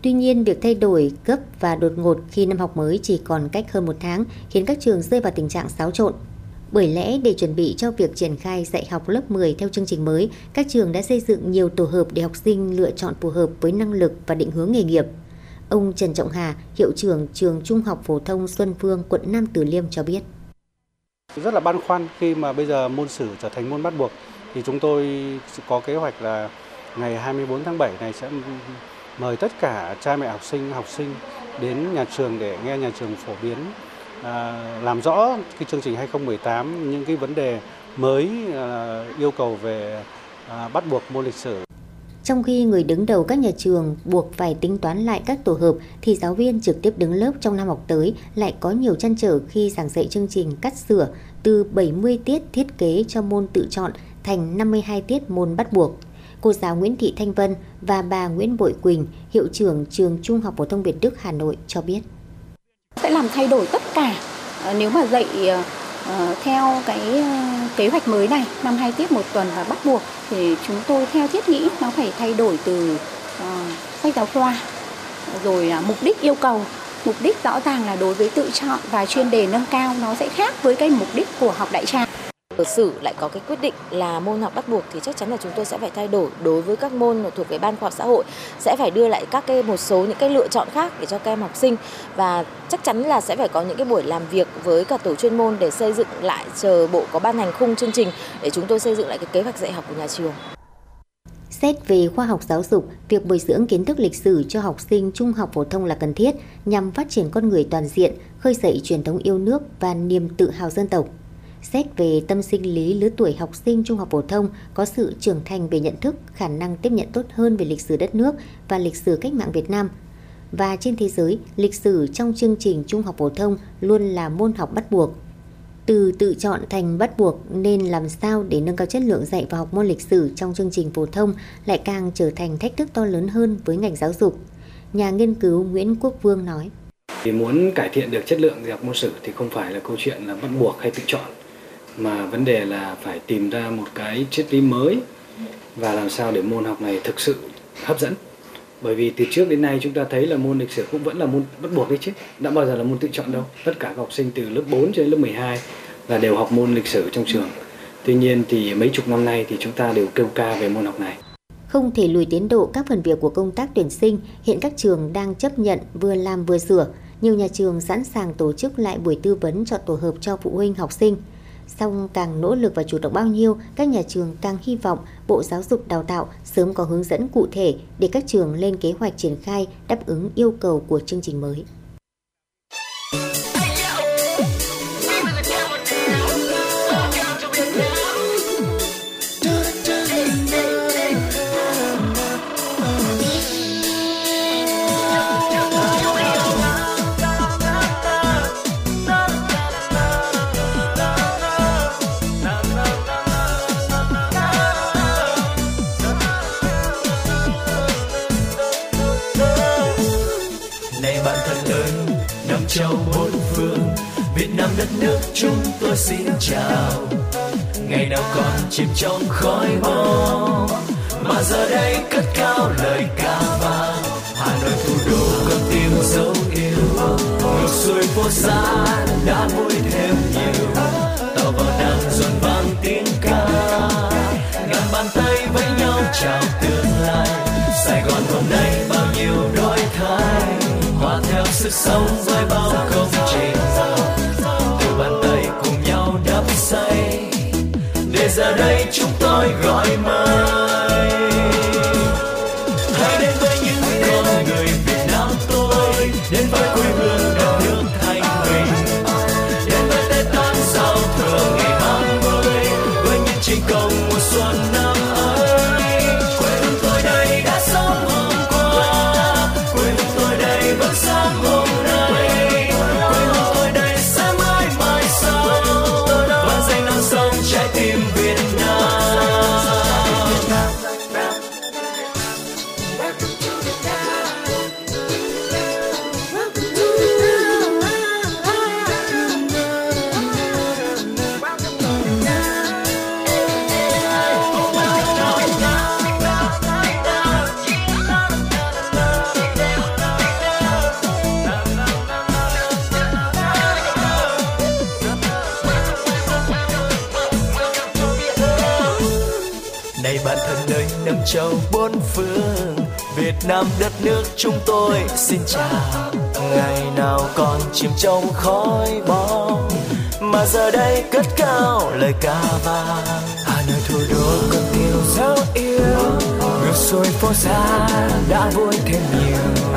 Tuy nhiên, việc thay đổi cấp và đột ngột khi năm học mới chỉ còn cách hơn một tháng khiến các trường rơi vào tình trạng xáo trộn. Bởi lẽ để chuẩn bị cho việc triển khai dạy học lớp 10 theo chương trình mới, các trường đã xây dựng nhiều tổ hợp để học sinh lựa chọn phù hợp với năng lực và định hướng nghề nghiệp. Ông Trần Trọng Hà, hiệu trưởng trường Trung học phổ thông Xuân Phương, quận Nam Từ Liêm cho biết. Rất là băn khoăn khi mà bây giờ môn sử trở thành môn bắt buộc thì chúng tôi có kế hoạch là ngày 24 tháng 7 này sẽ mời tất cả cha mẹ học sinh, học sinh đến nhà trường để nghe nhà trường phổ biến à, làm rõ cái chương trình 2018 những cái vấn đề mới à, yêu cầu về à, bắt buộc môn lịch sử. Trong khi người đứng đầu các nhà trường buộc phải tính toán lại các tổ hợp thì giáo viên trực tiếp đứng lớp trong năm học tới lại có nhiều chăn trở khi giảng dạy chương trình cắt sửa từ 70 tiết thiết kế cho môn tự chọn thành 52 tiết môn bắt buộc cô giáo Nguyễn Thị Thanh Vân và bà Nguyễn Bội Quỳnh, hiệu trưởng trường Trung học phổ thông Việt Đức Hà Nội cho biết. Sẽ làm thay đổi tất cả ờ, nếu mà dạy ờ, ờ, theo cái kế hoạch mới này năm hai tiết một tuần và bắt buộc thì chúng tôi theo thiết nghĩ nó phải thay đổi từ sách giáo khoa rồi mục đích yêu cầu mục đích rõ ràng là đối với tự chọn và chuyên đề nâng cao nó sẽ khác với cái mục đích của học đại trà sử lại có cái quyết định là môn học bắt buộc thì chắc chắn là chúng tôi sẽ phải thay đổi đối với các môn thuộc về ban khoa học xã hội sẽ phải đưa lại các cái một số những cái lựa chọn khác để cho các em học sinh và chắc chắn là sẽ phải có những cái buổi làm việc với cả tổ chuyên môn để xây dựng lại chờ bộ có ban hành khung chương trình để chúng tôi xây dựng lại cái kế hoạch dạy học của nhà trường. Xét về khoa học giáo dục, việc bồi dưỡng kiến thức lịch sử cho học sinh trung học phổ thông là cần thiết nhằm phát triển con người toàn diện, khơi dậy truyền thống yêu nước và niềm tự hào dân tộc. Xét về tâm sinh lý lứa tuổi học sinh trung học phổ thông có sự trưởng thành về nhận thức, khả năng tiếp nhận tốt hơn về lịch sử đất nước và lịch sử cách mạng Việt Nam. Và trên thế giới, lịch sử trong chương trình trung học phổ thông luôn là môn học bắt buộc. Từ tự chọn thành bắt buộc nên làm sao để nâng cao chất lượng dạy và học môn lịch sử trong chương trình phổ thông lại càng trở thành thách thức to lớn hơn với ngành giáo dục. Nhà nghiên cứu Nguyễn Quốc Vương nói. Thì muốn cải thiện được chất lượng dạy học môn sử thì không phải là câu chuyện là bắt buộc hay tự chọn mà vấn đề là phải tìm ra một cái triết lý mới và làm sao để môn học này thực sự hấp dẫn. Bởi vì từ trước đến nay chúng ta thấy là môn lịch sử cũng vẫn là môn bắt buộc đấy chứ. Đã bao giờ là môn tự chọn đâu. Tất cả các học sinh từ lớp 4 cho đến lớp 12 là đều học môn lịch sử trong trường. Tuy nhiên thì mấy chục năm nay thì chúng ta đều kêu ca về môn học này. Không thể lùi tiến độ các phần việc của công tác tuyển sinh, hiện các trường đang chấp nhận vừa làm vừa sửa. Nhiều nhà trường sẵn sàng tổ chức lại buổi tư vấn chọn tổ hợp cho phụ huynh học sinh. Song càng nỗ lực và chủ động bao nhiêu, các nhà trường càng hy vọng Bộ Giáo dục Đào tạo sớm có hướng dẫn cụ thể để các trường lên kế hoạch triển khai đáp ứng yêu cầu của chương trình mới. Nước chúng tôi xin chào. Ngày nào còn chìm trong khói bom mà giờ đây cất cao lời ca vang. Hà nội thủ đô con tim dấu yêu ngược xuôi phố xa đã vui thêm nhiều. Tàu vào đang dồn vang tiếng ca, ngàn bàn tay với nhau chào tương lai. Sài gòn hôm nay bao nhiêu đổi thay, hòa theo sức sống với bao công trình. Giờ đây chúng tôi gọi mời châu bốn phương Việt Nam đất nước chúng tôi. Xin chào ngày nào còn chìm trong khói bom mà giờ đây cất cao lời ca vang. Hà Nội thủ đô con yêu dấu yêu. Ngược xuôi phố xa đã vui thêm nhiều.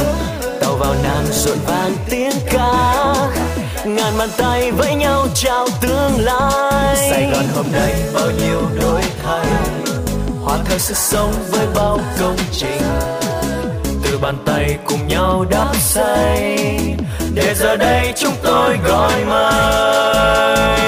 Tàu vào nam rộn vang tiếng ca. Ngàn bàn tay với nhau chào tương lai. Sài Gòn hôm nay bao nhiêu đổi thay hòa theo sức sống với bao công trình. Từ bàn tay cùng nhau đắp xây để giờ đây chúng tôi gọi mời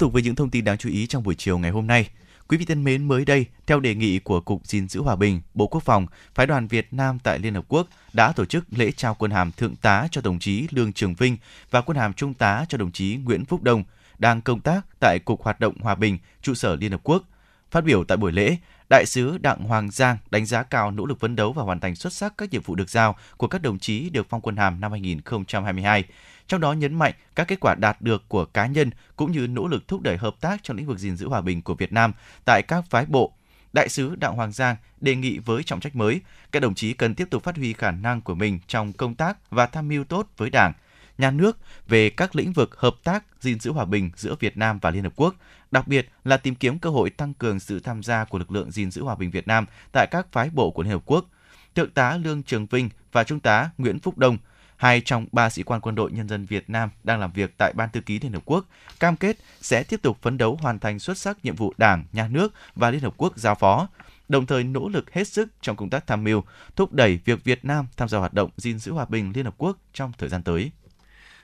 tục với những thông tin đáng chú ý trong buổi chiều ngày hôm nay. Quý vị thân mến, mới đây, theo đề nghị của Cục gìn giữ hòa bình, Bộ Quốc phòng, Phái đoàn Việt Nam tại Liên Hợp Quốc đã tổ chức lễ trao quân hàm Thượng tá cho đồng chí Lương Trường Vinh và quân hàm Trung tá cho đồng chí Nguyễn Phúc Đông, đang công tác tại Cục Hoạt động Hòa bình, trụ sở Liên Hợp Quốc. Phát biểu tại buổi lễ, Đại sứ Đặng Hoàng Giang đánh giá cao nỗ lực phấn đấu và hoàn thành xuất sắc các nhiệm vụ được giao của các đồng chí được phong quân hàm năm 2022 trong đó nhấn mạnh các kết quả đạt được của cá nhân cũng như nỗ lực thúc đẩy hợp tác trong lĩnh vực gìn giữ hòa bình của Việt Nam tại các phái bộ. Đại sứ Đặng Hoàng Giang đề nghị với trọng trách mới, các đồng chí cần tiếp tục phát huy khả năng của mình trong công tác và tham mưu tốt với Đảng, nhà nước về các lĩnh vực hợp tác gìn giữ hòa bình giữa Việt Nam và Liên Hợp Quốc, đặc biệt là tìm kiếm cơ hội tăng cường sự tham gia của lực lượng gìn giữ hòa bình Việt Nam tại các phái bộ của Liên Hợp Quốc. Thượng tá Lương Trường Vinh và Trung tá Nguyễn Phúc Đông hai trong ba sĩ quan quân đội nhân dân Việt Nam đang làm việc tại Ban Thư ký Liên Hợp Quốc, cam kết sẽ tiếp tục phấn đấu hoàn thành xuất sắc nhiệm vụ Đảng, Nhà nước và Liên Hợp Quốc giao phó, đồng thời nỗ lực hết sức trong công tác tham mưu, thúc đẩy việc Việt Nam tham gia hoạt động gìn giữ hòa bình Liên Hợp Quốc trong thời gian tới.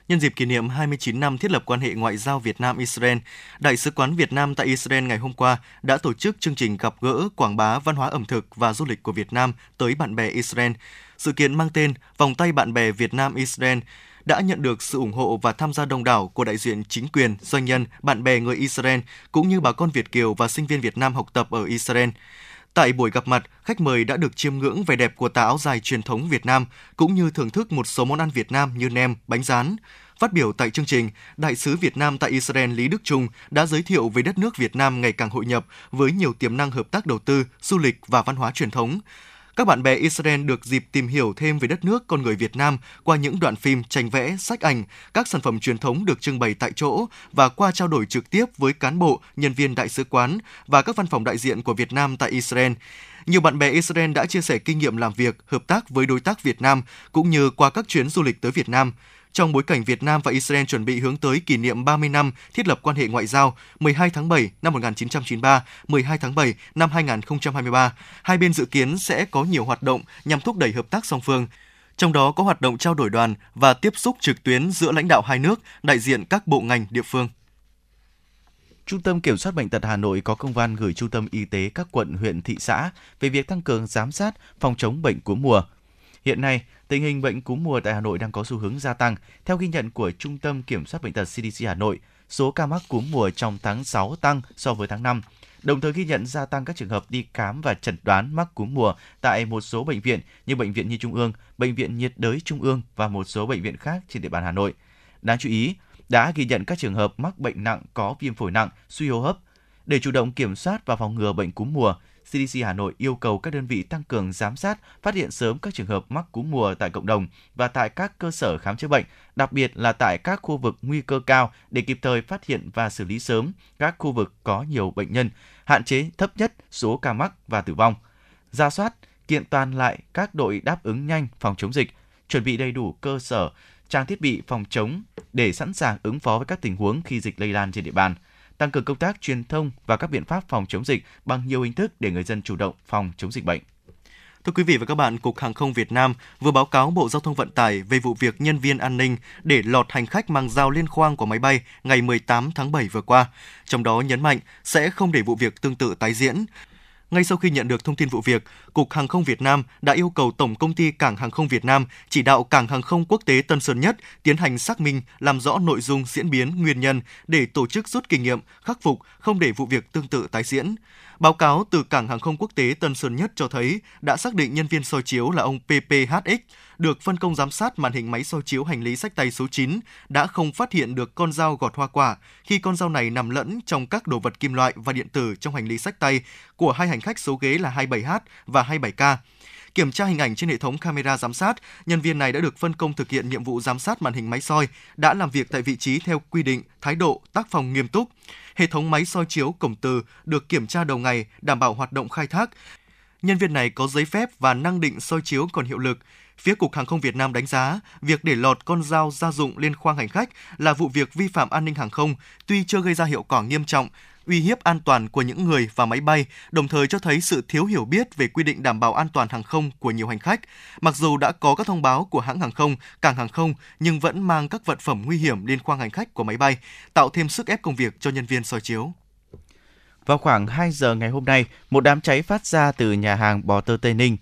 Nhân dịp kỷ niệm 29 năm thiết lập quan hệ ngoại giao Việt Nam-Israel, Đại sứ quán Việt Nam tại Israel ngày hôm qua đã tổ chức chương trình gặp gỡ quảng bá văn hóa ẩm thực và du lịch của Việt Nam tới bạn bè Israel. Sự kiện mang tên Vòng tay bạn bè Việt Nam-Israel đã nhận được sự ủng hộ và tham gia đông đảo của đại diện chính quyền, doanh nhân, bạn bè người Israel cũng như bà con Việt kiều và sinh viên Việt Nam học tập ở Israel. Tại buổi gặp mặt, khách mời đã được chiêm ngưỡng vẻ đẹp của tà áo dài truyền thống Việt Nam, cũng như thưởng thức một số món ăn Việt Nam như nem, bánh rán. Phát biểu tại chương trình, Đại sứ Việt Nam tại Israel Lý Đức Trung đã giới thiệu về đất nước Việt Nam ngày càng hội nhập với nhiều tiềm năng hợp tác đầu tư, du lịch và văn hóa truyền thống. Các bạn bè Israel được dịp tìm hiểu thêm về đất nước con người Việt Nam qua những đoạn phim, tranh vẽ, sách ảnh, các sản phẩm truyền thống được trưng bày tại chỗ và qua trao đổi trực tiếp với cán bộ, nhân viên đại sứ quán và các văn phòng đại diện của Việt Nam tại Israel. Nhiều bạn bè Israel đã chia sẻ kinh nghiệm làm việc, hợp tác với đối tác Việt Nam cũng như qua các chuyến du lịch tới Việt Nam. Trong bối cảnh Việt Nam và Israel chuẩn bị hướng tới kỷ niệm 30 năm thiết lập quan hệ ngoại giao 12 tháng 7 năm 1993, 12 tháng 7 năm 2023, hai bên dự kiến sẽ có nhiều hoạt động nhằm thúc đẩy hợp tác song phương. Trong đó có hoạt động trao đổi đoàn và tiếp xúc trực tuyến giữa lãnh đạo hai nước, đại diện các bộ ngành địa phương. Trung tâm Kiểm soát Bệnh tật Hà Nội có công văn gửi Trung tâm Y tế các quận, huyện, thị xã về việc tăng cường giám sát phòng chống bệnh cúm mùa. Hiện nay, tình hình bệnh cúm mùa tại Hà Nội đang có xu hướng gia tăng. Theo ghi nhận của Trung tâm Kiểm soát Bệnh tật CDC Hà Nội, số ca mắc cúm mùa trong tháng 6 tăng so với tháng 5. Đồng thời ghi nhận gia tăng các trường hợp đi khám và chẩn đoán mắc cúm mùa tại một số bệnh viện như Bệnh viện Nhi Trung ương, Bệnh viện nhiệt đới Trung ương và một số bệnh viện khác trên địa bàn Hà Nội. Đáng chú ý, đã ghi nhận các trường hợp mắc bệnh nặng có viêm phổi nặng, suy hô hấp. Để chủ động kiểm soát và phòng ngừa bệnh cúm mùa, CDC Hà Nội yêu cầu các đơn vị tăng cường giám sát, phát hiện sớm các trường hợp mắc cúm mùa tại cộng đồng và tại các cơ sở khám chữa bệnh, đặc biệt là tại các khu vực nguy cơ cao để kịp thời phát hiện và xử lý sớm các khu vực có nhiều bệnh nhân, hạn chế thấp nhất số ca mắc và tử vong. Ra soát, kiện toàn lại các đội đáp ứng nhanh phòng chống dịch, chuẩn bị đầy đủ cơ sở, trang thiết bị phòng chống để sẵn sàng ứng phó với các tình huống khi dịch lây lan trên địa bàn – tăng cường công tác truyền thông và các biện pháp phòng chống dịch bằng nhiều hình thức để người dân chủ động phòng chống dịch bệnh. Thưa quý vị và các bạn, Cục Hàng không Việt Nam vừa báo cáo Bộ Giao thông Vận tải về vụ việc nhân viên an ninh để lọt hành khách mang dao liên khoang của máy bay ngày 18 tháng 7 vừa qua. Trong đó nhấn mạnh sẽ không để vụ việc tương tự tái diễn. Ngay sau khi nhận được thông tin vụ việc, Cục Hàng không Việt Nam đã yêu cầu Tổng công ty Cảng hàng không Việt Nam chỉ đạo Cảng hàng không quốc tế Tân Sơn Nhất tiến hành xác minh, làm rõ nội dung diễn biến, nguyên nhân để tổ chức rút kinh nghiệm, khắc phục, không để vụ việc tương tự tái diễn. Báo cáo từ Cảng hàng không quốc tế Tân Sơn Nhất cho thấy đã xác định nhân viên soi chiếu là ông PPHX được phân công giám sát màn hình máy soi chiếu hành lý sách tay số 9 đã không phát hiện được con dao gọt hoa quả khi con dao này nằm lẫn trong các đồ vật kim loại và điện tử trong hành lý sách tay của hai hành khách số ghế là 27H và 27K. Kiểm tra hình ảnh trên hệ thống camera giám sát, nhân viên này đã được phân công thực hiện nhiệm vụ giám sát màn hình máy soi, đã làm việc tại vị trí theo quy định, thái độ, tác phòng nghiêm túc. Hệ thống máy soi chiếu cổng từ được kiểm tra đầu ngày, đảm bảo hoạt động khai thác. Nhân viên này có giấy phép và năng định soi chiếu còn hiệu lực. Phía Cục Hàng không Việt Nam đánh giá, việc để lọt con dao gia dụng lên khoang hành khách là vụ việc vi phạm an ninh hàng không, tuy chưa gây ra hiệu quả nghiêm trọng, uy hiếp an toàn của những người và máy bay, đồng thời cho thấy sự thiếu hiểu biết về quy định đảm bảo an toàn hàng không của nhiều hành khách. Mặc dù đã có các thông báo của hãng hàng không, cảng hàng không nhưng vẫn mang các vật phẩm nguy hiểm lên khoang hành khách của máy bay, tạo thêm sức ép công việc cho nhân viên soi chiếu. Vào khoảng 2 giờ ngày hôm nay, một đám cháy phát ra từ nhà hàng Bò Tơ Tây Ninh,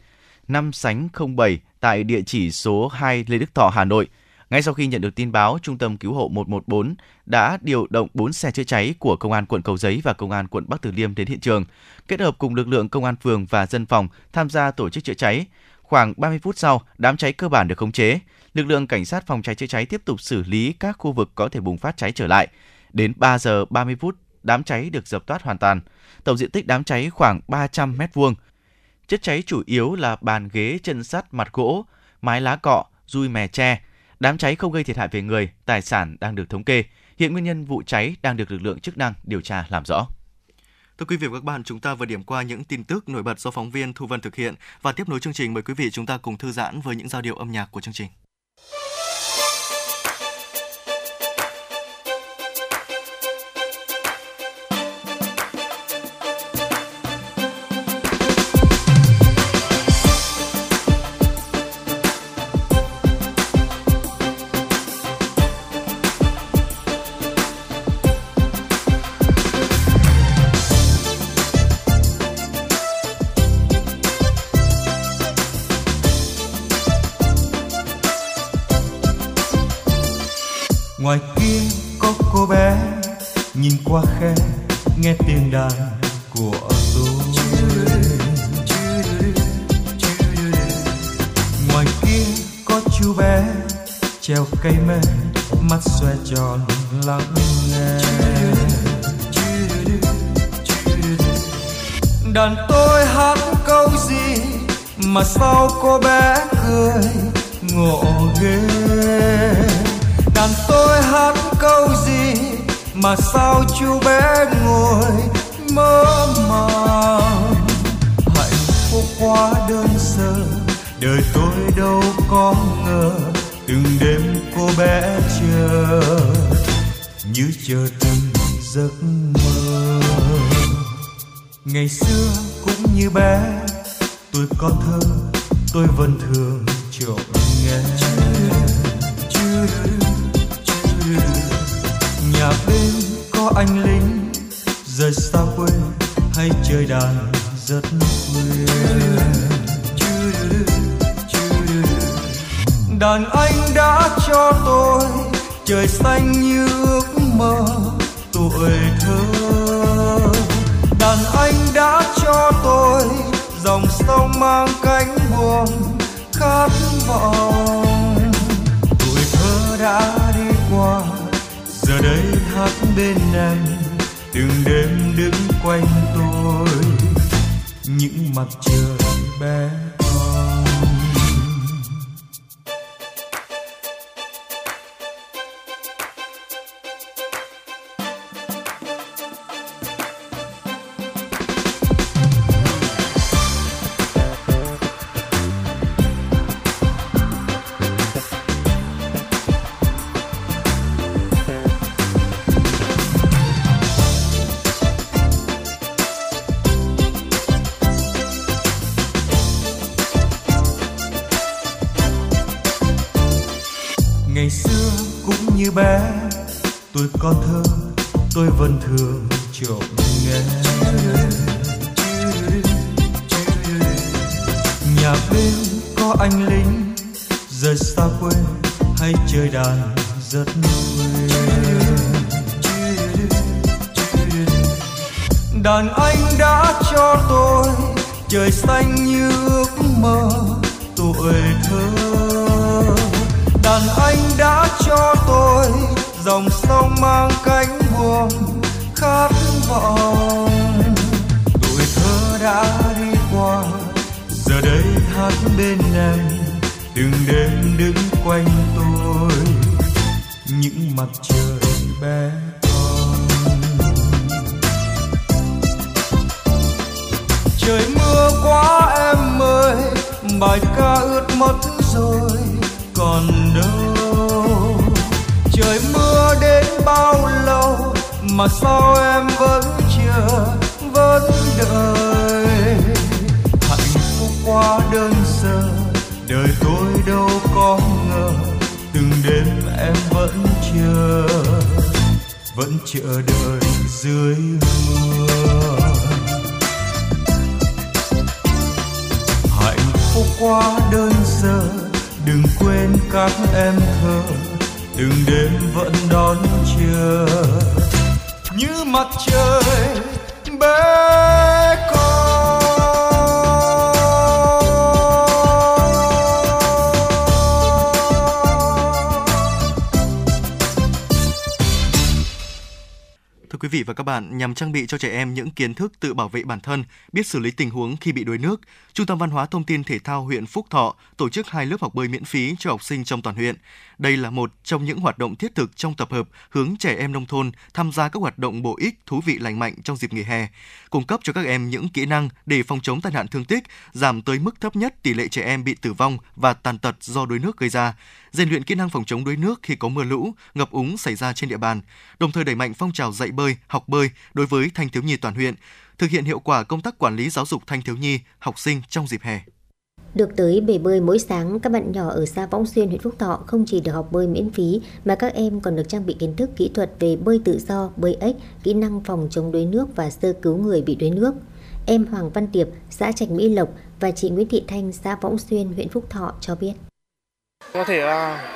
năm sánh 07 tại địa chỉ số 2 Lê Đức Thọ, Hà Nội. Ngay sau khi nhận được tin báo, Trung tâm Cứu hộ 114 đã điều động 4 xe chữa cháy của Công an quận Cầu Giấy và Công an quận Bắc Từ Liêm đến hiện trường, kết hợp cùng lực lượng công an phường và dân phòng tham gia tổ chức chữa cháy. Khoảng 30 phút sau, đám cháy cơ bản được khống chế. Lực lượng cảnh sát phòng cháy chữa cháy tiếp tục xử lý các khu vực có thể bùng phát cháy trở lại. Đến 3 giờ 30 phút, đám cháy được dập tắt hoàn toàn. Tổng diện tích đám cháy khoảng 300 mét vuông. Chất cháy chủ yếu là bàn ghế chân sắt mặt gỗ, mái lá cọ, dùi mè tre. Đám cháy không gây thiệt hại về người, tài sản đang được thống kê. Hiện nguyên nhân vụ cháy đang được lực lượng chức năng điều tra làm rõ. Thưa quý vị và các bạn, chúng ta vừa điểm qua những tin tức nổi bật do phóng viên Thu Vân thực hiện và tiếp nối chương trình mời quý vị chúng ta cùng thư giãn với những giao điệu âm nhạc của chương trình. Đàn của tôi. Ngoài kia có chú bé treo cây mê, mắt xoe tròn lắng nghe. Đàn tôi hát câu gì mà sao cô bé cười ngộ ghê? Đàn tôi hát câu gì mà sao chú bé ngồi mơ màng hạnh phúc quá đơn sơ, đời tôi đâu có ngờ. Từng đêm cô bé chờ, như chờ từng giấc mơ. Ngày xưa cũng như bé, tôi có thơ, tôi vẫn thường trộm nghe. Nhà bên có anh chơi đàn rất khuya đàn anh đã cho tôi trời xanh như ước mơ, tuổi thơ. Đàn anh đã cho tôi dòng sông mang cánh buồm khát vọng. Tuổi thơ đã đi qua, giờ đây hát bên em từng đêm đứng quanh tôi những mặt trời bé đàn anh đã cho tôi trời xanh như ước mơ, tuổi thơ. Đàn anh đã cho tôi dòng sông mang cánh buồm khát vọng. Tuổi thơ đã đi qua, giờ đây hát bên em, từng đêm đứng quanh tôi. Những mặt trời bé trời mưa quá em ơi, bài ca ướt mất rồi, còn đâu? Trời mưa đến bao lâu mà sao em vẫn chờ vẫn đợi? Hạnh phúc quá đơn sơ, đời tôi đâu có ngờ, từng đêm em vẫn chờ vẫn chờ đợi dưới mưa. Quá đơn sơ. Đừng quên các em thơ, từng đêm vẫn đón chờ. Như mặt trời bên vị và các bạn, nhằm trang bị cho trẻ em những kiến thức tự bảo vệ bản thân, biết xử lý tình huống khi bị đuối nước, Trung tâm Văn hóa Thông tin Thể thao huyện Phúc Thọ tổ chức hai lớp học bơi miễn phí cho học sinh trong toàn huyện. Đây là một trong những hoạt động thiết thực trong tập hợp hướng trẻ em nông thôn tham gia các hoạt động bổ ích, thú vị lành mạnh trong dịp nghỉ hè, cung cấp cho các em những kỹ năng để phòng chống tai nạn thương tích, giảm tới mức thấp nhất tỷ lệ trẻ em bị tử vong và tàn tật do đuối nước gây ra, rèn luyện kỹ năng phòng chống đuối nước khi có mưa lũ, ngập úng xảy ra trên địa bàn, đồng thời đẩy mạnh phong trào dạy bơi, học bơi đối với thanh thiếu nhi toàn huyện, thực hiện hiệu quả công tác quản lý giáo dục thanh thiếu nhi, học sinh trong dịp hè. Được tới bể bơi mỗi sáng, các bạn nhỏ ở xã Võng Xuyên, huyện Phúc Thọ không chỉ được học bơi miễn phí mà các em còn được trang bị kiến thức kỹ thuật về bơi tự do, bơi ếch, kỹ năng phòng chống đuối nước và sơ cứu người bị đuối nước. Em Hoàng Văn Tiệp, xã Trạch Mỹ Lộc và chị Nguyễn Thị Thanh, xã Võng Xuyên, huyện Phúc Thọ cho biết. Có thể là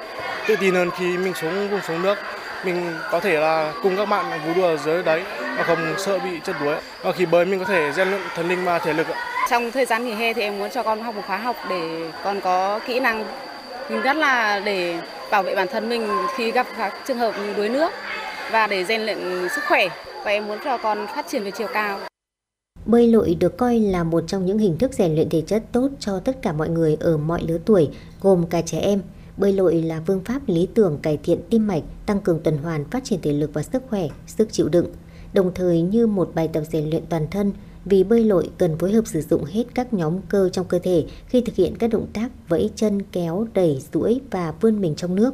tự tin hơn khi mình xuống vùng xuống nước mình có thể là cùng các bạn vui đùa dưới đấy và không sợ bị chết đuối và khi bơi mình có thể rèn luyện thần linh và thể lực trong thời gian nghỉ hè thì em muốn cho con học một khóa học để con có kỹ năng rất là để bảo vệ bản thân mình khi gặp các trường hợp như đuối nước và để rèn luyện sức khỏe và em muốn cho con phát triển về chiều cao Bơi lội được coi là một trong những hình thức rèn luyện thể chất tốt cho tất cả mọi người ở mọi lứa tuổi, gồm cả trẻ em. Bơi lội là phương pháp lý tưởng cải thiện tim mạch, tăng cường tuần hoàn, phát triển thể lực và sức khỏe, sức chịu đựng. Đồng thời như một bài tập rèn luyện toàn thân, vì bơi lội cần phối hợp sử dụng hết các nhóm cơ trong cơ thể khi thực hiện các động tác vẫy chân, kéo, đẩy, duỗi và vươn mình trong nước.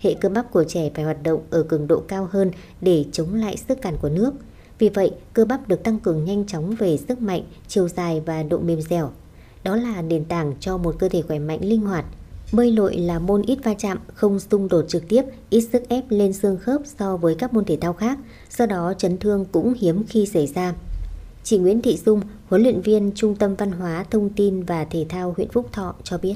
Hệ cơ bắp của trẻ phải hoạt động ở cường độ cao hơn để chống lại sức cản của nước. Vì vậy, cơ bắp được tăng cường nhanh chóng về sức mạnh, chiều dài và độ mềm dẻo. Đó là nền tảng cho một cơ thể khỏe mạnh linh hoạt. Bơi lội là môn ít va chạm, không xung đột trực tiếp, ít sức ép lên xương khớp so với các môn thể thao khác, do đó chấn thương cũng hiếm khi xảy ra. Chị Nguyễn Thị Dung, huấn luyện viên Trung tâm Văn hóa, Thông tin và Thể thao huyện Phúc Thọ cho biết.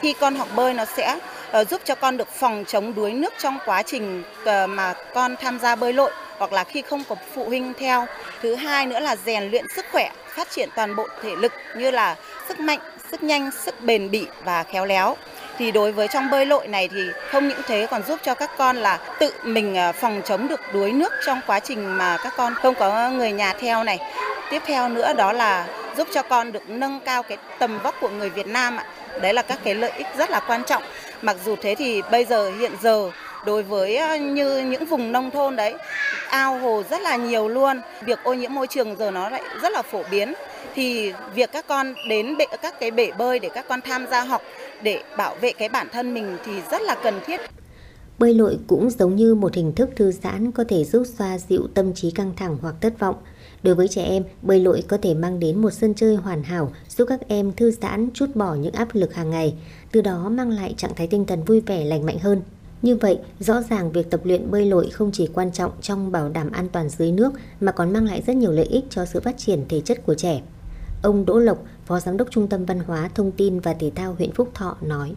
Khi con học bơi nó sẽ ờ, giúp cho con được phòng chống đuối nước trong quá trình ờ, mà con tham gia bơi lội hoặc là khi không có phụ huynh theo. Thứ hai nữa là rèn luyện sức khỏe, phát triển toàn bộ thể lực như là sức mạnh, sức nhanh, sức bền bỉ và khéo léo. thì đối với trong bơi lội này thì không những thế còn giúp cho các con là tự mình ờ, phòng chống được đuối nước trong quá trình mà các con không có người nhà theo này. Tiếp theo nữa đó là giúp cho con được nâng cao cái tầm vóc của người Việt Nam ạ. Đấy là các cái lợi ích rất là quan trọng. Mặc dù thế thì bây giờ hiện giờ đối với ờ, như những vùng nông thôn đấy ao hồ rất là nhiều luôn việc ô nhiễm môi trường giờ nó lại rất là phổ biến thì việc các con đến bể, các cái bể bơi để các con tham gia học để bảo vệ cái bản thân mình thì rất là cần thiết Bơi lội cũng giống như một hình thức thư giãn có thể giúp xoa dịu tâm trí căng thẳng hoặc thất vọng. Đối với trẻ em, bơi lội có thể mang đến một sân chơi hoàn hảo giúp các em thư giãn, chút bỏ những áp lực hàng ngày, từ đó mang lại trạng thái tinh thần vui vẻ lành mạnh hơn. Như vậy, rõ ràng việc tập luyện bơi lội không chỉ quan trọng trong bảo đảm an toàn dưới nước mà còn mang lại rất nhiều lợi ích cho sự phát triển thể chất của trẻ. Ông Đỗ Lộc, Phó Giám đốc Trung tâm Văn hóa, Thông tin và Thể thao huyện Phúc Thọ nói.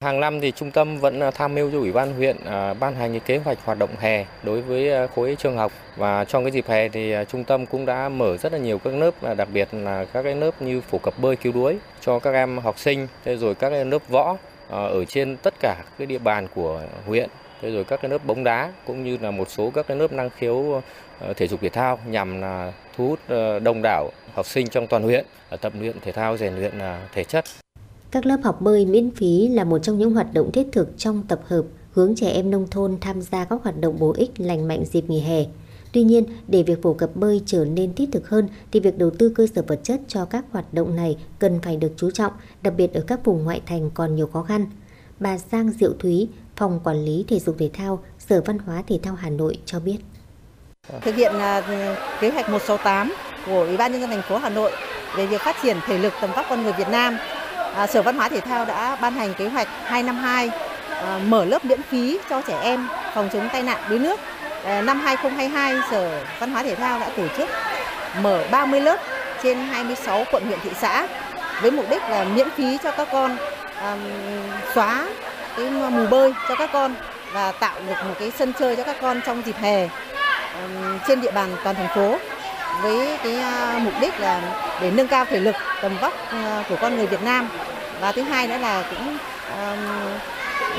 Hàng năm thì trung tâm vẫn à, tham mưu cho Ủy ban huyện à, ban hành kế hoạch hoạt động hè đối với à, khối trường học và trong cái dịp hè thì trung tâm cũng đã mở rất là nhiều các lớp đặc biệt là các cái lớp như phổ cập bơi cứu đuối cho các em học sinh, rồi các cái lớp võ ở trên tất cả cái địa bàn của huyện rồi các cái lớp bóng đá cũng như là một số các cái lớp năng khiếu Ờ, thể dục thể thao nhằm là thu hút ờ, đông đảo học sinh trong toàn huyện ờ, tập luyện thể thao rèn luyện thể chất các lớp học bơi miễn phí là một trong những hoạt động thiết thực trong tập hợp hướng trẻ em nông thôn tham gia các hoạt động bổ ích lành mạnh dịp nghỉ hè. Tuy nhiên, để việc phổ cập bơi trở nên thiết thực hơn thì việc đầu tư cơ sở vật chất cho các hoạt động này cần phải được chú trọng, đặc biệt ở các vùng ngoại thành còn nhiều khó khăn. Bà Giang Diệu Thúy, Phòng Quản lý Thể dục Thể thao, Sở Văn hóa Thể thao Hà Nội cho biết. Thực hiện à, kế hoạch 168 của Ủy ban nhân dân thành phố Hà Nội về việc phát triển thể lực tầm vóc con người Việt Nam à, Sở Văn hóa Thể thao đã ban hành kế hoạch 252 à, mở lớp miễn phí cho trẻ em phòng chống tai nạn đuối nước. Năm 2022, Sở Văn hóa Thể thao đã tổ chức mở 30 lớp trên 26 quận huyện thị xã với mục đích là miễn phí cho các con xóa cái mù bơi cho các con và tạo được một cái sân chơi cho các con trong dịp hè trên địa bàn toàn thành phố với cái à, mục đích là để nâng cao thể lực, tầm vóc à, của con người Việt Nam. Và thứ hai nữa là cũng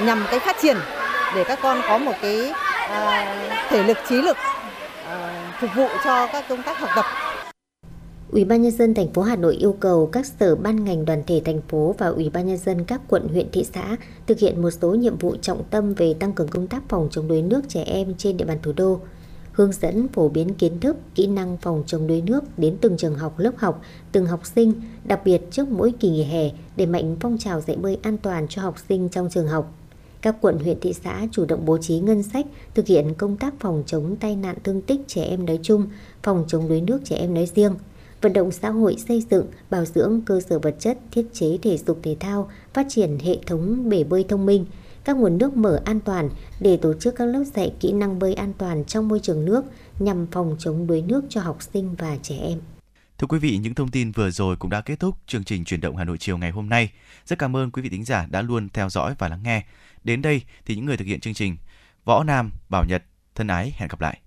nhằm cái phát triển để các con có một cái à, thể lực, trí lực ờ, phục vụ cho các công tác học tập. Ủy ban nhân dân thành phố Hà Nội yêu cầu các sở ban ngành đoàn thể thành phố và Ủy ban nhân dân các quận, huyện, thị xã thực hiện một số nhiệm vụ trọng tâm về tăng cường công tác phòng chống đuối nước trẻ em trên địa bàn thủ đô hướng dẫn phổ biến kiến thức, kỹ năng phòng chống đuối nước đến từng trường học, lớp học, từng học sinh, đặc biệt trước mỗi kỳ nghỉ hè để mạnh phong trào dạy bơi an toàn cho học sinh trong trường học. Các quận huyện thị xã chủ động bố trí ngân sách thực hiện công tác phòng chống tai nạn thương tích trẻ em nói chung, phòng chống đuối nước trẻ em nói riêng, vận động xã hội xây dựng, bảo dưỡng cơ sở vật chất, thiết chế thể dục thể thao, phát triển hệ thống bể bơi thông minh, các nguồn nước mở an toàn để tổ chức các lớp dạy kỹ năng bơi an toàn trong môi trường nước nhằm phòng chống đuối nước cho học sinh và trẻ em. Thưa quý vị, những thông tin vừa rồi cũng đã kết thúc chương trình chuyển động Hà Nội chiều ngày hôm nay. Rất cảm ơn quý vị thính giả đã luôn theo dõi và lắng nghe. Đến đây thì những người thực hiện chương trình Võ Nam, Bảo Nhật, thân ái hẹn gặp lại.